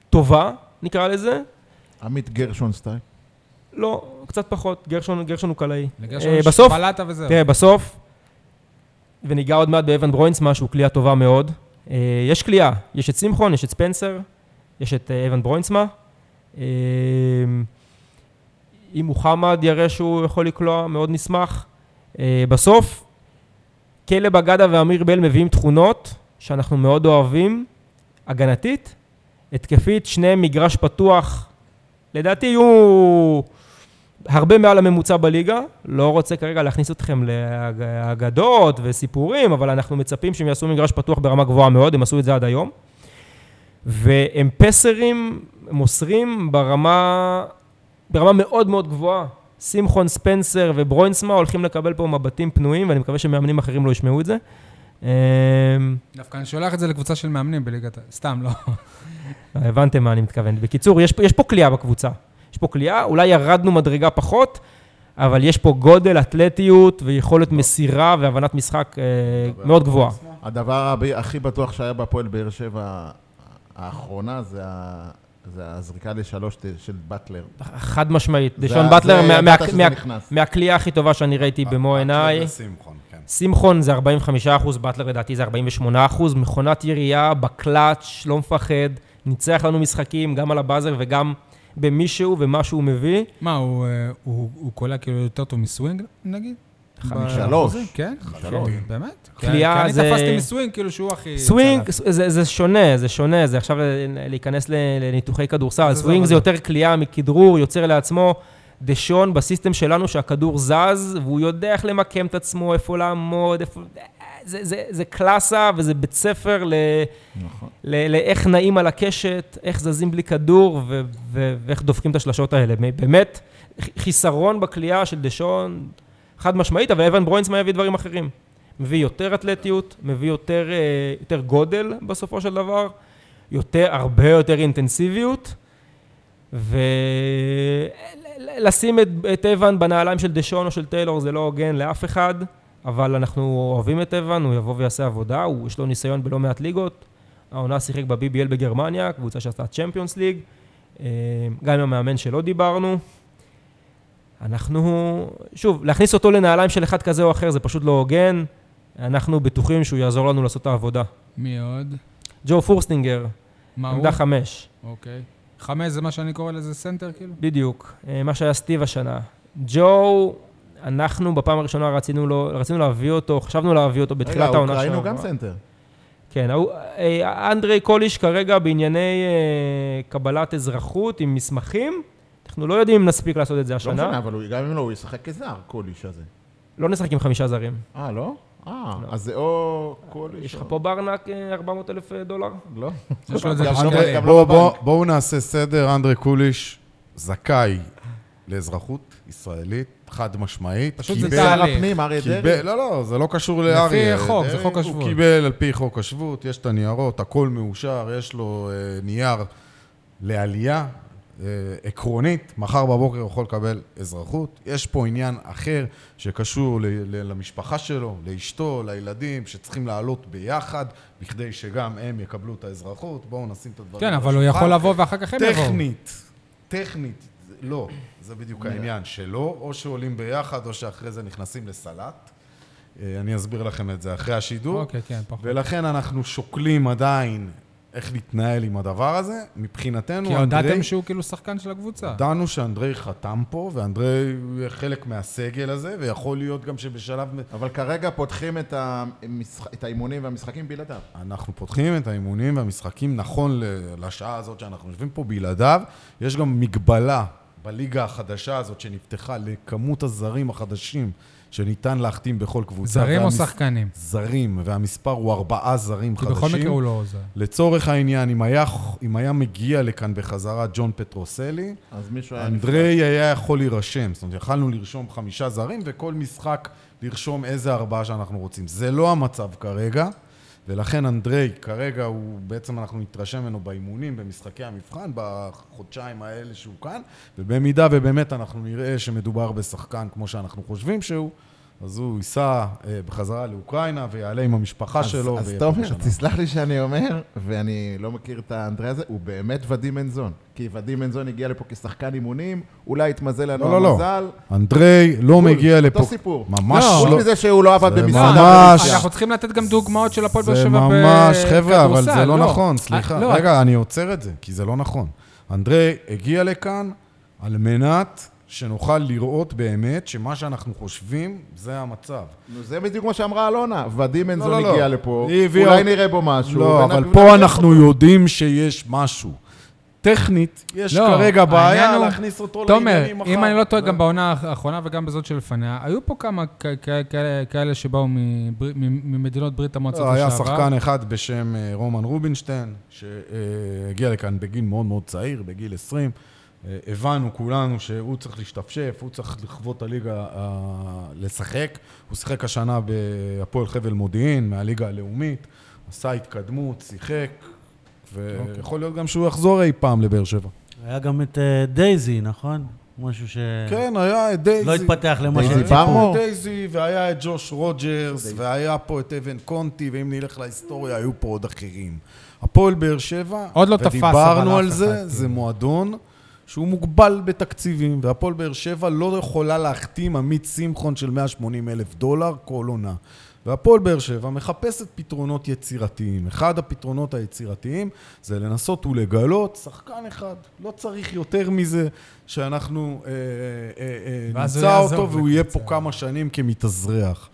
טובה, נקרא לזה. עמית גרשון סטייל. לא, קצת פחות, גרשון, גרשון הוא קלעי. לגרשון אה, יש בסוף, פלטה וזהו. תראה, בסוף, וניגע עוד מעט באבן ברוינסמה, שהוא כליאה טובה מאוד. אה, יש כליאה, יש את שמחון, יש את ספנסר, יש את אה, אבן ברוינסמה. אה, אם מוחמד יראה שהוא יכול לקלוע, מאוד נשמח. אה, בסוף, כלב אגדה ואמיר בל מביאים תכונות שאנחנו מאוד אוהבים, הגנתית, התקפית, שניהם מגרש פתוח. לדעתי יהיו הרבה מעל הממוצע בליגה. לא רוצה כרגע להכניס אתכם לאגדות וסיפורים, אבל אנחנו מצפים שהם יעשו מגרש פתוח ברמה גבוהה מאוד, הם עשו את זה עד היום. והם פסרים מוסרים ברמה, ברמה מאוד מאוד גבוהה. שמחון, ספנסר וברוינסמה הולכים לקבל פה מבטים פנויים, ואני מקווה שמאמנים אחרים לא ישמעו את זה. אמ, דווקא אני שולח את זה לקבוצה של מאמנים בליגת... סתם, לא. הבנתם מה אני מתכוון. בקיצור, יש, יש פה כליאה בקבוצה. יש פה כליאה, אולי ירדנו מדרגה פחות, אבל יש פה גודל, אתלטיות ויכולת מסירה והבנת משחק אה, מאוד גבוהה. הדבר הכי בטוח שהיה בהפועל באר שבע האחרונה זה ה- זה הזריקה לשלוש של באטלר. חד משמעית. דשון באטלר. מהכלייה הכי טובה שאני ראיתי במו עיניי. כן. שמחון זה 45 אחוז, באטלר לדעתי זה 48 אחוז, מכונת ירייה, בקלאץ', לא מפחד, ניצח לנו משחקים, גם על הבאזר וגם במישהו ומה שהוא מביא. מה, הוא, אה, הוא, הוא קולע כאילו יותר טוב מסווינג, נגיד? חמישה. באחוזים? כן? שלוש. באמת? קליעה כי אני זה- תפסתי מסווינג, כאילו שהוא הכי... סווינג. זה, זה שונה, זה שונה, זה עכשיו להיכנס לניתוחי כדורסל. זה סווינג זה זה. יותר קליעה מכדרור, יוצר לעצמו. דשון ב system שלנו שהכדור זז, והוא יודע איך למקם את עצמו, איפה לעמוד, איפה... זה, זה, זה קלאסה וזה בית ספר ל... נכון. ל- לאיך נעים על הקשת, איך זזים בלי כדור ו- ו- ואיך דופקים את השלשות האלה. באמת, חיסרון בכלייה של דשון, חד משמעית, אבל אבן ברוינסמן יביא דברים אחרים. מביא יותר אתלטיות, מביא יותר, אה, יותר גודל בסופו של דבר, יותר, הרבה יותר אינטנסיביות, ולשים את, את אבן בנעליים של דשון או של טיילור זה לא הוגן לאף אחד, אבל אנחנו אוהבים את אבן, הוא יבוא ויעשה עבודה, הוא, יש לו ניסיון בלא מעט ליגות. העונה שיחק ב-BBL בגרמניה, קבוצה שעשתה צ'מפיונס ליג, אה, גם עם המאמן שלא דיברנו. אנחנו, שוב, להכניס אותו לנעליים של אחד כזה או אחר זה פשוט לא הוגן. אנחנו בטוחים שהוא יעזור לנו לעשות את העבודה. מי עוד? ג'ו פורסטינגר, מה הוא? עמדה חמש, אוקיי. חמש זה מה שאני קורא לזה סנטר, כאילו? בדיוק, אה, מה שהיה סטיב השנה. ג'ו, אנחנו בפעם הראשונה רצינו, לו, רצינו להביא אותו, חשבנו להביא אותו רגע, בתחילת העונה אוקראינו שעברה. גם סנטר. כן, אה, אנדרי קוליש כרגע בענייני אה, קבלת אזרחות עם מסמכים. אנחנו לא יודעים אם נספיק לעשות את זה לא השנה. משנה, אבל הוא- גם אם לא, הוא ישחק כזר, קוליש הזה. לא נשחק עם חמישה זרים. אה, לא? אה, לא. אז זה או קוליש יש לך פה ברנק 400 אלף דולר? לא. לא- לא בואו נעשה סדר, אנדרי קוליש זכאי לאזרחות ישראלית, חד משמעית. פשוט זה שר. הפנים, אריה דרעי. לא, לא, זה לא קשור לאריה. חוק, זה חוק השבות. הוא קיבל על פי חוק השבות, יש את הניירות, הכל מאושר, יש לו אה, נייר לעלייה אה, עקרונית, מחר בבוקר הוא יכול לקבל אזרחות. יש פה עניין אחר שקשור ל- ל- למשפחה שלו, לאשתו, לילדים, שצריכים לעלות ביחד, בכדי שגם הם יקבלו את האזרחות. בואו נשים את הדברים כן, אבל הוא. יכול לבוא ואחר כך הם יבואו. טכנית, טכנית, לא, זה בדיוק העניין, שלא, או שעולים ביחד, או שאחרי זה נכנסים לסלט. אה, אני אסביר לכם את זה אחרי השידור. אוקיי, כן, פחות. ולכן אנחנו שוקלים עדיין איך להתנהל עם הדבר הזה. מבחינתנו, כי אנדרי... הודעתם שהוא כאילו שחקן של הקבוצה. הודענו שאנדרי חתם פה, ואנדרי הוא חלק מהסגל הזה, ויכול להיות גם שבשלב... אבל כרגע פותחים את המשח- את האימונים והמשחקים בלעדיו. אנחנו פותחים את האימונים והמשחקים נכון לשעה הזאת שאנחנו יושבים פה בלעדיו. יש גם מגבלה בליגה החדשה הזאת שנפתחה לכמות הזרים החדשים שניתן להחתים בכל קבוצה. זרים או והמס- שחקנים? זרים, והמספר הוא ארבעה זרים כי חדשים. בכל מקרה הוא לא עוזר. לצורך העניין, אם היה, אם היה מגיע לכאן בחזרה ג'ון פטרוסלי, אז מישהו היה היה יכול להירשם. זאת אומרת, יכלנו לרשום חמישה זרים, וכל משחק לרשום איזה ארבעה שאנחנו רוצים. זה לא המצב כרגע, ולכן אנדרי, כרגע הוא, בעצם אנחנו נתרשם ממנו באימונים, במשחקי המבחן, בחודשיים האלה שהוא כאן, ובמידה ובאמת אנחנו נראה שמדובר בשחקן כמו שאנחנו חושבים שהוא, אז הוא ייסע אה, בחזרה לאוקראינה ויעלה עם המשפחה אז- שלו. אז תומר. תסלח לי שאני אומר, ואני לא מכיר את האנדרי הזה, הוא באמת ודים מנזון. כי ודים מנזון הגיע לפה כשחקן אימונים, אולי התמזל לנו לא, לא, לא. המזל. אנדרי לא מגיע לפה. אותו סיפור. ממש לא, חוץ לא. מזה שהוא לא עבד זה במשרד ממש-. אנחנו צריכים לתת גם דוגמאות של הפועל באר זה שבע ממש, חבר'ה, אבל בכדורסל, זה לא נכון, סליחה. אה, לא, רגע, אני עוצר את זה, כי זה לא נכון. אנדרי הגיע לכאן על מנת שנוכל לראות באמת שמה שאנחנו חושבים זה המצב. נו, זה בדיוק מה שאמרה אלונה. ודים לא, מנזון לא. הגיע לפה, היא הביאה אולי אותו- נראה בו משהו. לא, אבל פה אותו. אנחנו יודעים שיש משהו. טכנית, יש לא, כרגע בעיה להכניס אותו תומר, לעניינים מחר. אם אני לא טועה, זה- גם בעונה האחרונה וגם בזאת שלפניה, היו פה כמה כ- כ- כאלה- כאלה שבאו ממדינות ברית המועצות לא, היה לשעבר. שחקן אחד בשם אה, רומן רובינשטיין, שהגיע לכאן בגיל מאוד מאוד צעיר, בגיל 20. אה, הבנו כולנו שהוא צריך להשתפשף, הוא צריך לכבוש את הליגה, אה, לשחק. הוא שיחק השנה בהפועל חבל מודיעין, מהליגה הלאומית, עשה התקדמות, שיחק, ויכול להיות גם שהוא יחזור אי פעם לבאר שבע. היה גם את אה, דייזי, נכון? משהו ש... כן, היה את דייזי. לא התפתח למה שציפו. דייזי, והיה את ג'וש רוג'רס, והיה פה את אבן קונטי, ואם נלך להיסטוריה, היו פה עוד אחרים. הפועל באר שבע, עוד לא תפס, אבל ודיברנו על זה, אחד, זה. מועדון שהוא מוגבל בתקציבים, והפועל באר שבע לא יכולה להחתים עמית שמחון של 180 אלף דולר כל עונה. והפועל באר שבע מחפשת פתרונות יצירתיים. אחד הפתרונות היצירתיים זה לנסות ולגלות שחקן אחד. לא צריך יותר מזה שאנחנו אה, אה, אה, הוא נמצא אותו והוא יהיה פה. כמה שנים כמתאזרח.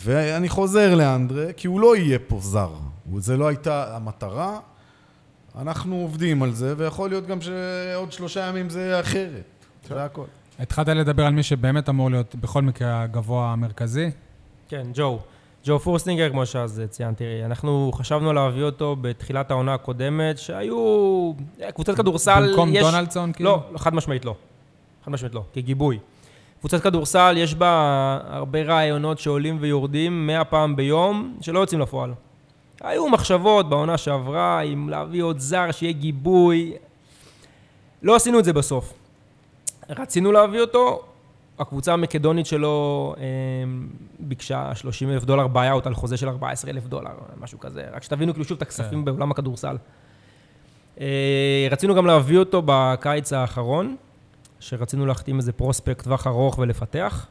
ואני חוזר לאנדרה, כי הוא לא יהיה פה זר. זה לא הייתה המטרה. אנחנו עובדים על זה, ויכול להיות גם שעוד שלושה ימים זה יהיה אחרת. זה הכל. התחלת לדבר על מי שבאמת אמור להיות בכל מקרה הגבוה המרכזי. כן, ג'ו. ג'ו פורסטינגר, כמו שאז ציינתי, אנחנו חשבנו להביא אותו בתחילת העונה הקודמת, שהיו... קבוצת כדורסל, במקום יש... דונלדסון, כאילו? לא, לא, חד משמעית לא. חד משמעית לא, כגיבוי. קבוצת כדורסל, יש בה הרבה רעיונות שעולים ויורדים מאה פעם ביום, שלא יוצאים לפועל. היו מחשבות בעונה שעברה, אם להביא עוד זר, שיהיה גיבוי. לא עשינו את זה בסוף. רצינו להביא אותו, הקבוצה המקדונית שלו אה, ביקשה 30 אלף דולר buyout על חוזה של 14 אלף דולר, משהו כזה. רק שתבינו כאילו שוב את הכספים כן. בעולם הכדורסל. אה, רצינו גם להביא אותו בקיץ האחרון, שרצינו להחתים איזה פרוספקט טווח ארוך ולפתח.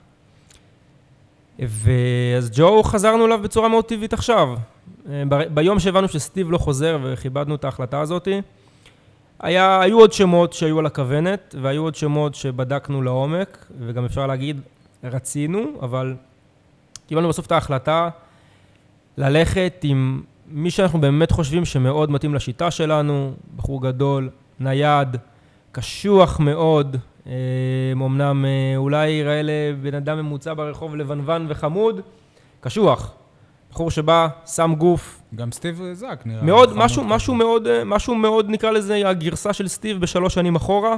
ואז ג'ו חזרנו אליו בצורה מאוד טבעית עכשיו. אה, ביום שהבנו שסטיב לא חוזר וכיבדנו את ההחלטה הזאתי, היה, היו עוד שמות שהיו על הכוונת, והיו עוד שמות שבדקנו לעומק, וגם אפשר להגיד, רצינו, אבל קיבלנו בסוף את ההחלטה ללכת עם מי שאנחנו באמת חושבים שמאוד מתאים לשיטה שלנו, בחור גדול, נייד, קשוח מאוד, אה, אמנם אה, אולי ייראה לבן אדם ממוצע ברחוב לבנוון וחמוד, קשוח. בחור שבא, שם גוף, גם סטיב זאק נראה. מאוד, חמוד משהו, כזה. משהו מאוד, אה, משהו מאוד, נקרא לזה, הגרסה של סטיב בשלוש שנים אחורה.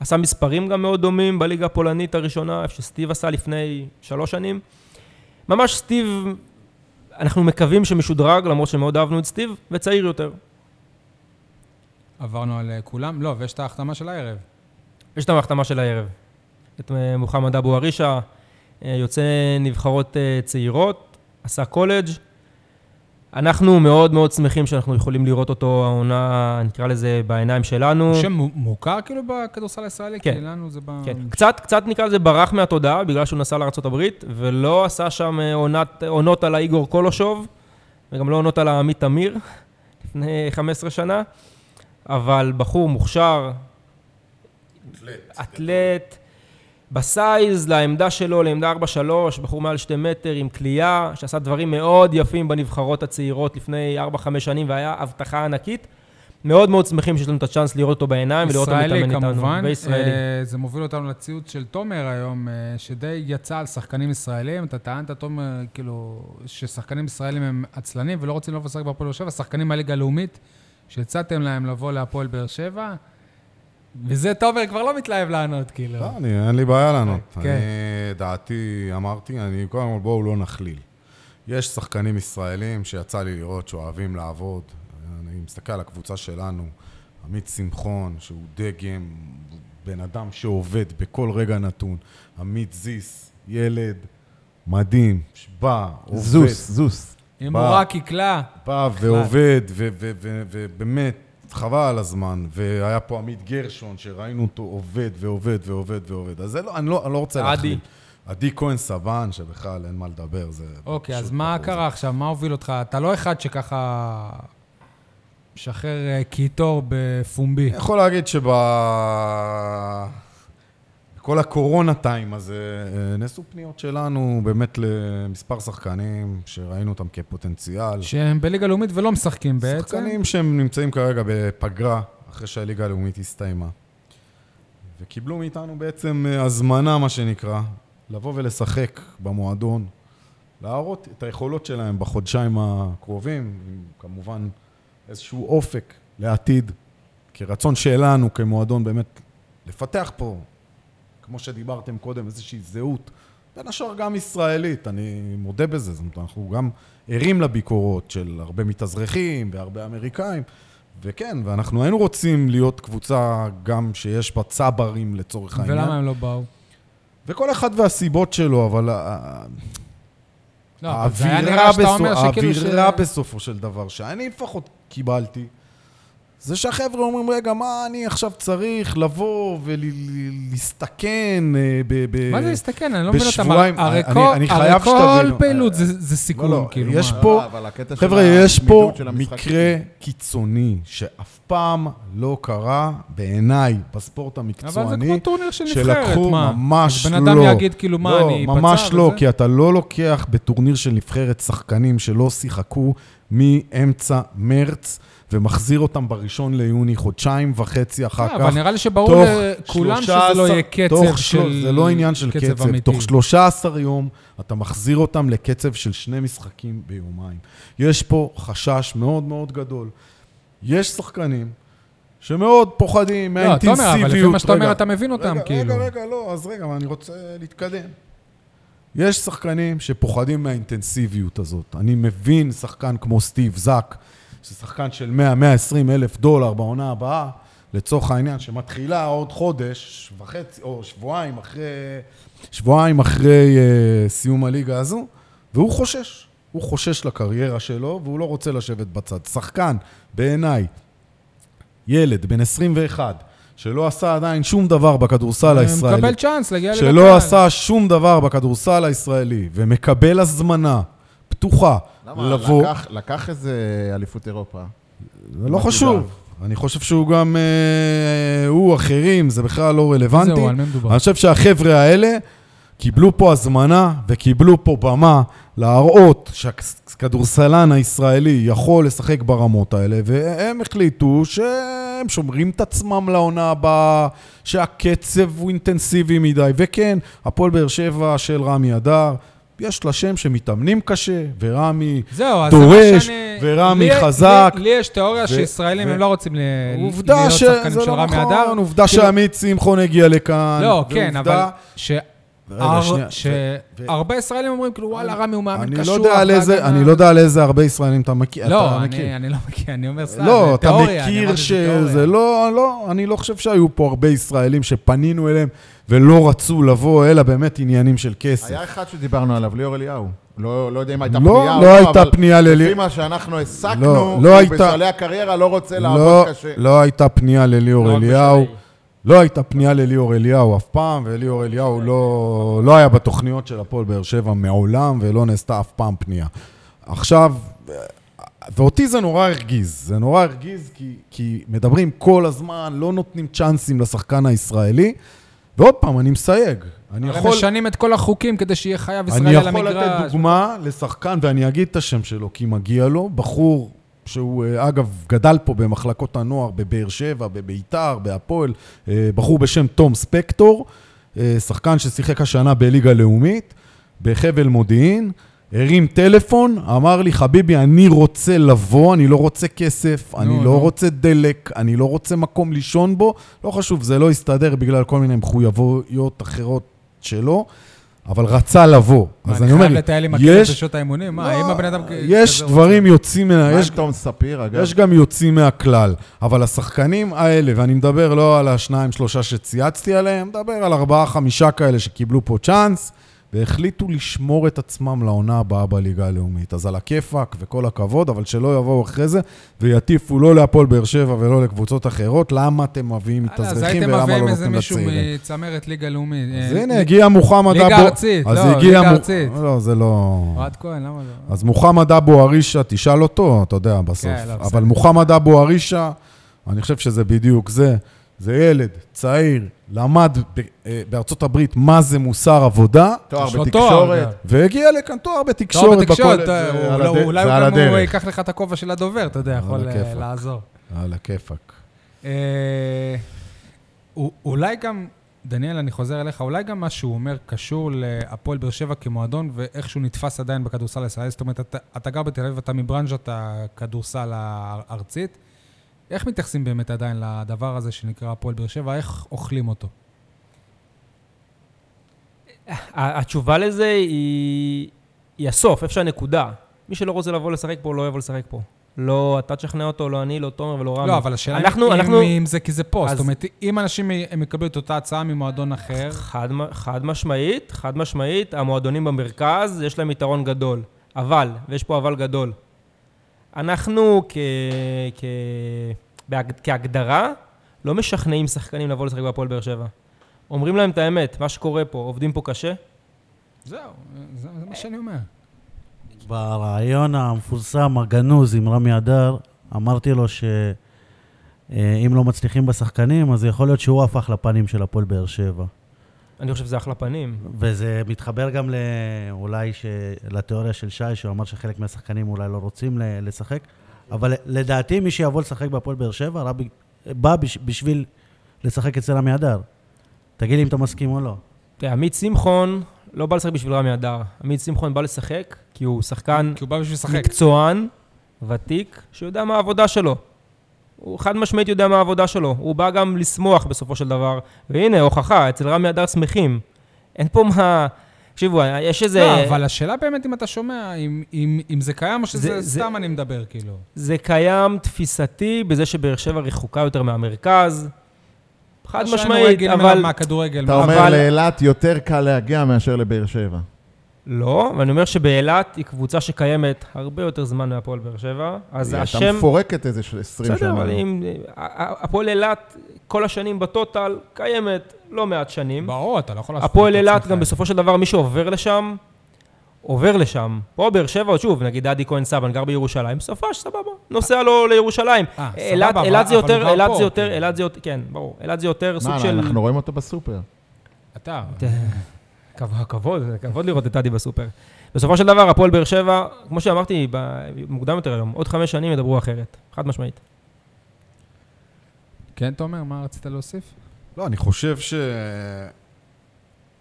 עשה מספרים גם מאוד דומים בליגה הפולנית הראשונה, איפה שסטיב עשה לפני שלוש שנים. ממש סטיב, אנחנו מקווים שמשודרג, למרות שמאוד אהבנו את סטיב, וצעיר יותר. עברנו על אה, כולם? לא, ויש את ההחתמה של הערב. יש את ההחתמה של הערב. את אה, מוחמד אבו ערישה, אה, יוצא נבחרות אה, צעירות, עשה קולג'. אנחנו מאוד מאוד שמחים שאנחנו יכולים לראות אותו העונה, נקרא לזה, בעיניים שלנו. הוא שם מו- מוכר כאילו בכדורסל הישראלי? כן. כי לנו זה ב... כן, קצת, קצת נקרא לזה ברח מהתודעה, בגלל שהוא נסע לארה"ב, ולא עשה שם אה, עונת, עונות על האיגור קולושוב, וגם לא עונות על העמית תמיר, לפני 15 שנה, אבל בחור מוכשר, אתלט, בסייז, לעמדה שלו, לעמדה 4-3, בחור מעל 2 מטר עם כליאה, שעשה דברים מאוד יפים בנבחרות הצעירות לפני 4-5 שנים, והיה הבטחה ענקית. מאוד מאוד שמחים שיש לנו את הצ'אנס לראות אותו בעיניים ולראות אותו מתאמן איתנו. כמובן. וישראלי. אה, זה מוביל אותנו לציוץ של תומר היום, אה, שדי יצא על שחקנים ישראלים. אתה טענת, תומר, כאילו, ששחקנים ישראלים הם עצלנים ולא רוצים לבוא לשחק בהפועל באר שבע, שחקנים מהליגה הלאומית, שהצעתם להם לבוא להפועל באר שבע. וזה תומר כבר לא מתלהב לענות, כאילו. לא, אני, אין לי בעיה לענות. כן. אני, דעתי, אמרתי, אני, קודם כל, בואו לא נכליל. יש שחקנים ישראלים שיצא לי לראות שאוהבים לעבוד. אני מסתכל על הקבוצה שלנו, עמית שמחון, שהוא דגם, בן אדם שעובד בכל רגע נתון. עמית זיס, ילד מדהים, שבא, עובד. זוס, זוס. אם. הוא רק יקלע, בא ועובד, ו- ו- ו- ובאמת, חבל על הזמן. והיה פה עמית גרשון, שראינו אותו עובד ועובד ועובד ועובד. אז זה לא, אני לא, אני לא רוצה עדי. להכליל. עדי כהן סבן, שבכלל אין מה לדבר, זה... אוקיי, אז מה. קרה עכשיו? מה הוביל אותך? אתה לא אחד שככה משחרר אה, קיטור בפומבי. אני יכול להגיד שב... בכל הקורונה טיים הזה, אה, נעשו פניות שלנו באמת למספר שחקנים שראינו אותם כפוטנציאל. שהם בליגה לאומית ולא משחקים בעצם. שחקנים שהם נמצאים כרגע בפגרה אחרי שהליגה הלאומית הסתיימה. וקיבלו מאיתנו בעצם אה, הזמנה, מה שנקרא, לבוא ולשחק במועדון, להראות את היכולות שלהם בחודשיים הקרובים, עם כמובן איזשהו אופק לעתיד, כרצון שלנו כמועדון באמת לפתח פה, כמו שדיברתם קודם, איזושהי זהות, בין השאר גם ישראלית, אני מודה בזה, זאת אומרת, אנחנו גם ערים לביקורות של הרבה מתאזרחים והרבה אמריקאים, וכן, ואנחנו היינו רוצים להיות קבוצה גם שיש בה צברים לצורך העניין. ולמה הם לא באו? וכל אחד והסיבות שלו, אבל ה- לא, האווירה, בסופ... שכאילו ש... האווירה בסופו של דבר, שאני לפחות קיבלתי, זה שהחבר'ה אומרים, רגע, מה אני עכשיו צריך לבוא ולהסתכן אה, ב... ב... מה זה להסתכן? אני לא מבין אותם. בשבועיים, הרי אני- כל- אני הרי חייב כל. פעילות זה- זה סיכון, לא, כאילו, יש מה? פה- לא, חבר'ה, יש פה. מקרה קיצוני שאף פעם לא קרה בעיניי בספורט אבל זה המקצועני. כמו טורניר של נבחרת, שלקחו, מה? ממש לא. בן אדם יגיד כאילו, מה, לא, אני ממש פצע לא, וזה? כי אתה לא לוקח בטורניר של נבחרת שחקנים שלא שיחקו מאמצע מרץ, ומחזיר אותם בראשון ליוני, חודשיים וחצי אחר לא, כך. אבל נראה לי שברור לכולם שזה 13 לא יהיה קצב של... זה לא עניין של קצב. תוך 13 יום אתה מחזיר אותם לקצב של שני משחקים ביומיים. יש פה חשש מאוד מאוד גדול. יש שחקנים שמאוד פוחדים לא, תומר, מהאינטנסיביות. אבל לפי מה שאתה אומר, אתה מבין אותם, כאילו. רגע, רגע, לא, אז רגע, אני רוצה להתקדם. יש שחקנים שפוחדים מהאינטנסיביות הזאת. אני מבין שחקן כמו סטיב זאק, ששחקן של 100-120 אלף דולר בעונה הבאה, לצורך העניין, שמתחילה עוד חודש וחצי, או שבועיים אחרי, שבועיים אחרי uh, סיום הליגה הזו, והוא חושש. הוא חושש לקריירה שלו, והוא לא רוצה לשבת בצד. שחקן, בעיניי, ילד בן 21, שלא עשה עדיין שום דבר בכדורסל הישראלי, מקבל צ'אנס להגיע ליגת שלא. עשה שום דבר בכדורסל הישראלי, ומקבל הזמנה פתוחה למה? לבוא, לקח- לקח איזה אליפות אירופה. זה לא. חשוב. אני חושב שהוא גם, אה, הוא, אחרים, זה בכלל לא רלוונטי. זהו, על מי מדובר? אני חושב שהחבר'ה האלה קיבלו פה הזמנה וקיבלו פה במה להראות שהכדורסלן הישראלי יכול לשחק ברמות האלה, והם החליטו שהם שומרים את עצמם לעונה הבאה, שהקצב הוא אינטנסיבי מדי. וכן, הפועל באר שבע של רמי אדר, יש לה שם שמתאמנים קשה, ורמי זהו, דורש, שאני... ורמי לי- חזק. לי לי יש תיאוריה ו- שישראלים ו- הם לא רוצים ל- להיות שזה שחקנים של לא רמי אדר. נכון, עובדה כאילו- שעמית שמחון הגיע לכאן. לא, כן, אבל... ועובדה- ש- שנייה, ו- ו- שהרבה ישראלים אומרים, כאילו, וואלה, רמי הוא מאמן. לא והגנה- אני לא יודע על איזה הרבה ישראלים אתה מכיר. לא, אני לא מכיר, אני אומר סתם, לא, זה אתה תיאוריה, מכיר שזה לא, לא, אני לא חושב שהיו פה הרבה ישראלים שפנינו אליהם ולא רצו לבוא, אלא באמת עניינים של כסף. היה אחד שדיברנו עליו, ליאור אליהו. לא לא יודע אם הייתה לא, פנייה או לא הייתה אבל פנייה לפי לליאור. מה שאנחנו הסקנו, לא, הוא לא הייתה- בשלהי הקריירה לא רוצה לא, לעבוד קשה. לא הייתה פנייה לליאור לא רק אליהו. בשביל- לא הייתה פנייה לליאור אליהו אף פעם, וליאור אליהו לא, לא היה בתוכניות של הפועל באר שבע מעולם, ולא נעשתה אף פעם פנייה. עכשיו, ואותי זה נורא הרגיז. זה נורא הרגיז כי, כי מדברים כל הזמן, לא נותנים צ'אנסים לשחקן הישראלי. ועוד פעם, אני מסייג. אני הם יכול, משנים את כל החוקים כדי שיהיה חייב אני ישראלי על יכול המגרש. לתת דוגמה לשחקן, ואני אגיד את השם שלו, כי מגיע לו, בחור שהוא, אה, אגב, גדל פה במחלקות הנוער בבאר שבע, בביתר, בהפועל, אה, בחור בשם תום ספקטור, אה, שחקן ששיחק השנה בליגה לאומית, בחבל מודיעין, הרים טלפון, אמר לי, חביבי, אני רוצה לבוא, אני לא רוצה כסף, אני נו. לא רוצה דלק, אני לא רוצה מקום לישון בו, לא חשוב, זה לא יסתדר בגלל כל מיני מחויבויות אחרות שלו, אבל רצה לבוא. מה, אז אני אני אומר חייב לי, לטייל עם הכלב יש, בשעות האימונים? מה, לא, אם הבן אדם... יש דברים יוצאים מה... מה עם יש, תום ספיר, אגב? יש גם יוצאים מהכלל, אבל השחקנים האלה, ואני מדבר לא על השניים, שלושה שצייצתי עליהם, מדבר על ארבעה, חמישה כאלה שקיבלו פה צ'אנס, והחליטו לשמור את עצמם לעונה הבאה בליגה הלאומית. אז על הכיפאק וכל הכבוד, אבל שלא יבואו אחרי זה ויטיפו לא להפועל באר שבע ולא לקבוצות אחרות, למה אתם מביאים וואלה, אז מתאזרחים הייתם ולמה לא מביאים איזה נותנים מישהו לצעירים. מצמרת ליגה לאומית. אז אה, הנה, הגיע מוחמד אבו... ליגה ארצית, אז לא, ליגה ארצית. לא, זה לא... אוהד כהן, למה לא? אז מוחמד אבו ארישה, תשאל אותו, אתה יודע, בסוף. כן, לא. אבל מוחמד אבו ארישה, אני חושב שזה בדיוק זה. זה ילד צעיר, למד ב- אה, בארצות הברית מה זה מוסר עבודה, תואר בתקשורת. תואר. והגיע לכאן תואר תואר בתקשורת. בתקשורת, בקולג', אה, לא, אולי הוא גם הוא. ייקח לך את הכובע של הדובר, אתה יודע, יכול אה. לעזור. על הכיפאק. אולי גם, דניאל, אני חוזר אליך, אולי גם מה שהוא אומר קשור להפועל באר שבע כמועדון, ואיך שהוא נתפס עדיין בכדורסל הישראלי. זאת אומרת, אתה גר בתל אביב, אתה מברנז'ת הכדורסל הארצית. איך מתייחסים באמת עדיין לדבר הזה שנקרא הפועל באר שבע? איך אוכלים אותו? התשובה לזה היא, היא הסוף, איפה שהנקודה. מי שלא רוצה לבוא לשחק פה, לא יבוא לשחק פה. לא אתה תשכנע אותו, לא אני, לא תומר ולא רמי. לא, אבל השאלה אנחנו- אם, אנחנו- אם, זה כי זה פה. אז- זאת אומרת, אם אנשים יקבלו את אותה הצעה ממועדון אחר, חד, חד משמעית, חד משמעית, המועדונים במרכז, יש להם יתרון גדול. אבל, ויש פה אבל גדול, אנחנו כ... כ... בהג... כהגדרה לא משכנעים שחקנים לבוא לשחק בהפועל באר שבע. אומרים להם את האמת, מה שקורה פה, עובדים פה קשה, זהו, זה, זה מה שאני אומר. ברעיון המפורסם, הגנוז עם רמי אדר, אמרתי לו שאם לא מצליחים בשחקנים, אז יכול להיות שהוא הפך לפנים של הפועל באר שבע. אני חושב שזה אחלה פנים. וזה מתחבר גם ל... אולי ש... לתיאוריה של שי, שהוא אמר שחלק מהשחקנים אולי לא רוצים ל... לשחק, אבל לדעתי מי שיבוא לשחק בהפועל באר שבע, רבי... בא בש... בשביל לשחק אצל רמי אדר. תגיד לי אם אתה מסכים או לא. תראה, עמית שמחון לא בא לשחק בשביל רמי אדר. עמית שמחון בא לשחק כי הוא שחקן כי הוא בא בשביל לשחק. מקצוען, ותיק, שיודע מה העבודה שלו. הוא חד משמעית יודע מה העבודה שלו. הוא בא גם לשמוח בסופו של דבר. והנה, הוכחה, אצל רמי אדר שמחים. אין פה מה... תקשיבו, יש איזה... לא, אבל השאלה באמת אם אתה שומע, אם, אם, אם זה קיים או שזה זה- זה- סתם אני מדבר, כאילו. זה קיים תפיסתי בזה שבאר שבע רחוקה יותר מהמרכז. חד משמעית, אבל... אתה אומר אבל- לאילת יותר קל להגיע מאשר לבאר שבע. לא, ואני אומר שבאילת היא קבוצה שקיימת הרבה יותר זמן מהפועל באר שבע. אז היא השם... הייתה מפורקת איזה של 20 שנה. בסדר, אבל אם... הפועל אילת כל השנים בטוטל קיימת לא מעט שנים. ברור, אתה לא יכול לעשות הפועל אילת. גם בסופו של דבר, מי שעובר לשם, עובר לשם. פה באר שבע, שוב, נגיד אדי כהן סבן גר בירושלים, סופש, סבבה, נוסע לו לירושלים. אה, סבבה, אילת זה יותר, הוא גר אילת זה יותר, כאילו. אילת זה יותר, כן, ברור. אילת זה יותר סוג מה, של... אנחנו רואים אותו בסופר. אתה. כבוד, כבוד, כבוד לראות את אדי בסופר. בסופו של דבר, הפועל באר שבע, כמו שאמרתי מוקדם יותר היום, עוד חמש שנים ידברו אחרת, חד משמעית. כן, תומר, מה רצית להוסיף? לא, אני חושב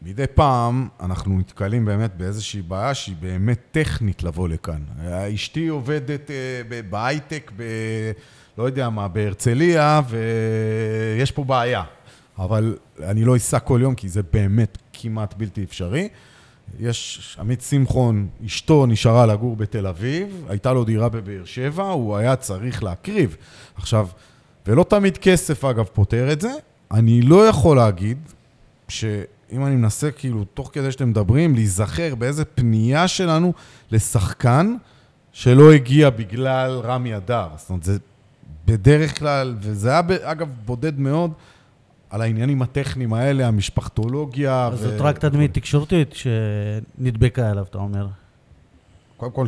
שמדי פעם אנחנו נתקלים באמת באיזושהי בעיה שהיא באמת טכנית לבוא לכאן. אשתי עובדת אה, בהייטק, ב... לא יודע מה, בהרצליה, ויש פה בעיה. אבל אני לא אסע כל יום, כי זה באמת כמעט בלתי אפשרי. יש, עמית שמחון, אשתו נשארה לגור בתל אביב, הייתה לו דירה בבאר שבע, הוא היה צריך להקריב. עכשיו, ולא תמיד כסף, אגב, פותר את זה. אני לא יכול להגיד שאם אני מנסה, כאילו, תוך כדי שאתם מדברים, להיזכר באיזה פנייה שלנו לשחקן שלא הגיע בגלל רמי אדר. זאת אומרת, זה בדרך כלל, וזה היה, אגב, בודד מאוד, על העניינים הטכניים האלה, המשפחתולוגיה. אז ו- זאת רק תדמית תקשורתית שנדבקה אליו, אתה אומר. קודם כל,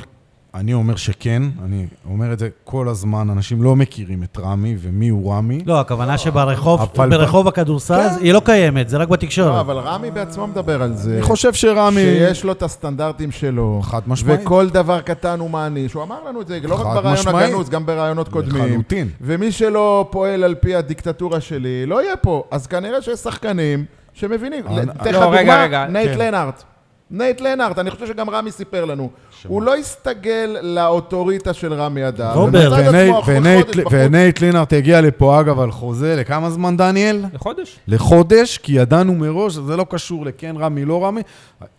אני אומר שכן, אני אומר את זה כל הזמן, אנשים לא מכירים את רמי ומי הוא רמי. לא, הכוונה שברחוב, אבל- ברחוב הכדורסל, היא לא קיימת, זה רק לא, בתקשורת. אבל רמי בעצמו מדבר על זה. אני חושב שרמי... שיש לו את הסטנדרטים שלו. חד משמעית. וכל דבר קטן הוא מעניש. הוא אמר לנו את זה, לא רק בריאיון משמעית. הגנוז, גם בריאיונות קודמים. לחלוטין. ומי שלא פועל על פי הדיקטטורה שלי, לא יהיה פה. אז כנראה שיש שחקנים שמבינים. אני- אתן לך לא, רגע, דוגמה, רגע, נייט כן. לנארט. נייט לנארט, אני חושב שגם רמי סיפר לנו. הוא לא הסתגל לאוטוריטה של רמי אדר. רוברט, ומצא את ונייט- עצמו אחרי ונייט- חודש בחוץ. ונייט לינארט הגיע לפה, אגב, על חוזה, לכמה זמן, דניאל? לחודש. לחודש, כי ידענו מראש, זה לא קשור לכן רמי, לא רמי.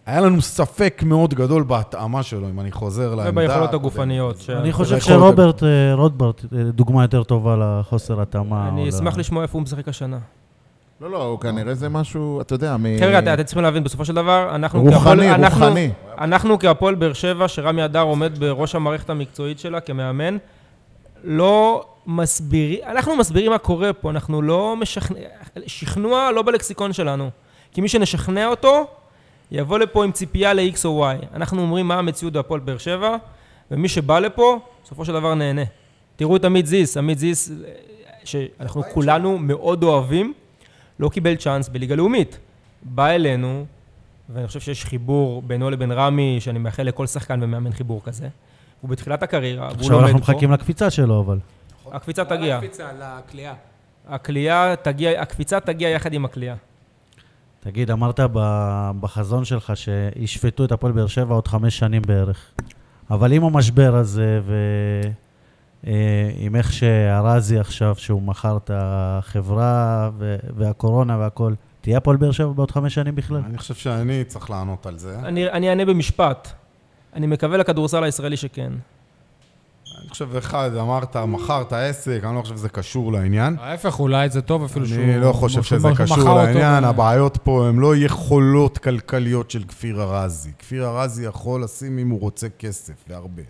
היה לנו ספק מאוד גדול בהתאמה שלו, אם אני חוזר לעמדה. וביכולות. הגופניות. ש- אני חושב שרוברט אה, רוטברט אה, דוגמה יותר טובה לחוסר התאמה. אני ל- אשמח לשמוע איפה הוא משחק השנה. לא, לא, הוא כנראה זה משהו, אתה יודע, מ... חבר'ה, אתם- אתם צריכים להבין, בסופו של דבר, אנחנו רוחני, רוחני. אנחנו כהפועל באר שבע, שרמי אדר עומד בראש המערכת המקצועית שלה כמאמן, לא מסבירים, אנחנו מסבירים מה קורה פה, אנחנו לא משכנע, שכנוע לא בלקסיקון שלנו. כי מי שנשכנע אותו, יבוא לפה עם ציפייה ל-X או Y. אנחנו אומרים מה המציאות בהפועל באר שבע, ומי שבא לפה, בסופו של דבר נהנה. תראו את עמית זיס, עמית זיס, שאנחנו כולנו מאוד אוהבים, לא קיבל צ'אנס בליגה לאומית. בא אלינו, ואני חושב שיש חיבור בינו לבין רמי, שאני מאחל לכל שחקן ומאמן חיבור כזה. הוא בתחילת הקריירה, והוא עכשיו אנחנו לומד פה. מחכים לקפיצה שלו, אבל. הקפיצה תגיע. הקפיצה לקליעה. הקליעה תגיע, הקפיצה תגיע יחד עם הקליעה. תגיד, אמרת בחזון שלך שישפטו את הפועל באר שבע עוד חמש שנים בערך. אבל עם המשבר הזה ועם איך שארזי עכשיו, שהוא מכר את החברה והקורונה והכל, תהיה הפועל באר שבע בעוד חמש שנים בכלל? אני חושב שאני צריך לענות על זה. אני, אענה במשפט. אני מקווה לכדורסל הישראלי שכן. אני חושב, אחד, אמרת, מכרת עסק, אני לא חושב שזה קשור לעניין. ההפך, אולי זה טוב אפילו שהוא... אני לא חושב שזה מכר קשור לעניין, הבעיות פה הן לא יכולות כלכליות של כפיר ארזי. כפיר ארזי יכול לשים אם הוא רוצה כסף, והרבה.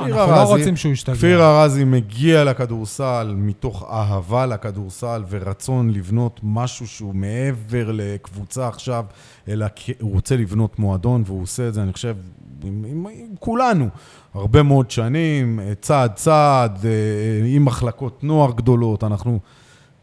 כפיר אנחנו לא ארזי- רוצים שהוא ישתגע. כפיר ארזי מגיע לכדורסל מתוך אהבה לכדורסל ורצון לבנות משהו שהוא מעבר לקבוצה עכשיו, אלא הוא רוצה לבנות מועדון והוא עושה את זה, אני חושב, עם, עם, עם כולנו, הרבה מאוד שנים, אה, צעד צעד, אה, עם מחלקות נוער גדולות, אנחנו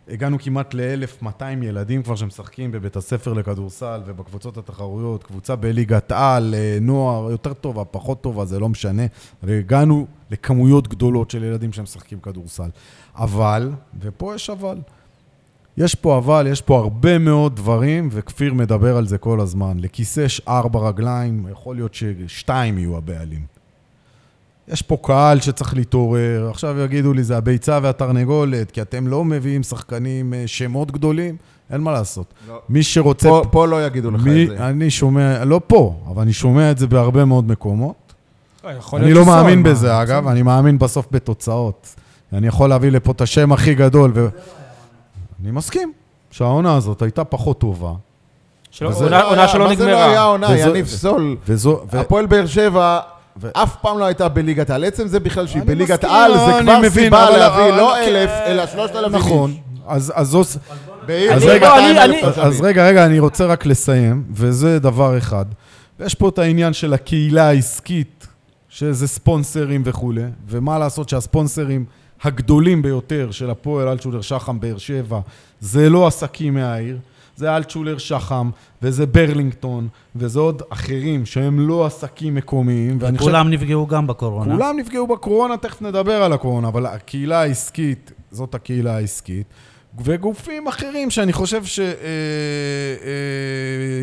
הגענו כמעט ל-1,200 ילדים כבר שמשחקים בבית הספר לכדורסל ובקבוצות התחרויות, קבוצה בליגת על, אה, נוער, יותר טובה, פחות טובה, זה לא משנה. והגענו לכמויות גדולות של ילדים שמשחקים כדורסל. אבל, ופה יש אבל, יש פה אבל, יש פה הרבה מאוד דברים, וכפיר מדבר על זה כל הזמן. לכיסא יש ארבע רגליים, יכול להיות ששתיים יהיו הבעלים. יש פה קהל שצריך להתעורר, עכשיו יגידו לי זה הביצה והתרנגולת, כי אתם לא מביאים שחקנים אה, שמות גדולים, אין מה לעשות. לא. מי שרוצה... פה, פה לא יגידו לך מי, את זה. אני שומע, לא פה, אבל אני שומע את זה בהרבה מאוד מקומות. לא, אני לא מאמין מה, בזה, אגב, אני מאמין בסוף בתוצאות. אני יכול להביא לפה את השם הכי גדול, ו... אני מסכים שהעונה הזאת הייתה פחות טובה, שלא, וזה עונה, לא עונה שלא מה זה לא נגמרה. היה עונה, וזו- יניב סול. הפועל באר שבע אף פעם לא הייתה בליגת העל. עצם זה בכלל שהיא בליגת על, זה אני כבר סיבה להביא לא כן, אלף, אלא שלושת אלפים. נכון, אז, אז, זו- אז רגע, 200,000 אני- אז, תושבים. אז רגע, רגע, אני רוצה רק לסיים, וזה דבר אחד. ויש פה את העניין של הקהילה העסקית, שזה ספונסרים וכולי, ומה לעשות שהספונסרים הגדולים ביותר של הפועל אלטשולר שחם באר שבע, זה לא עסקים מהעיר, זה אלטשולר שחם, וזה ברלינגטון, וזה עוד אחרים שהם לא עסקים מקומיים, ואני חושב... כולם נפגעו גם בקורונה. כולם נפגעו בקורונה, תכף נדבר על הקורונה, אבל הקהילה העסקית, זאת הקהילה העסקית, וגופים אחרים שאני חושב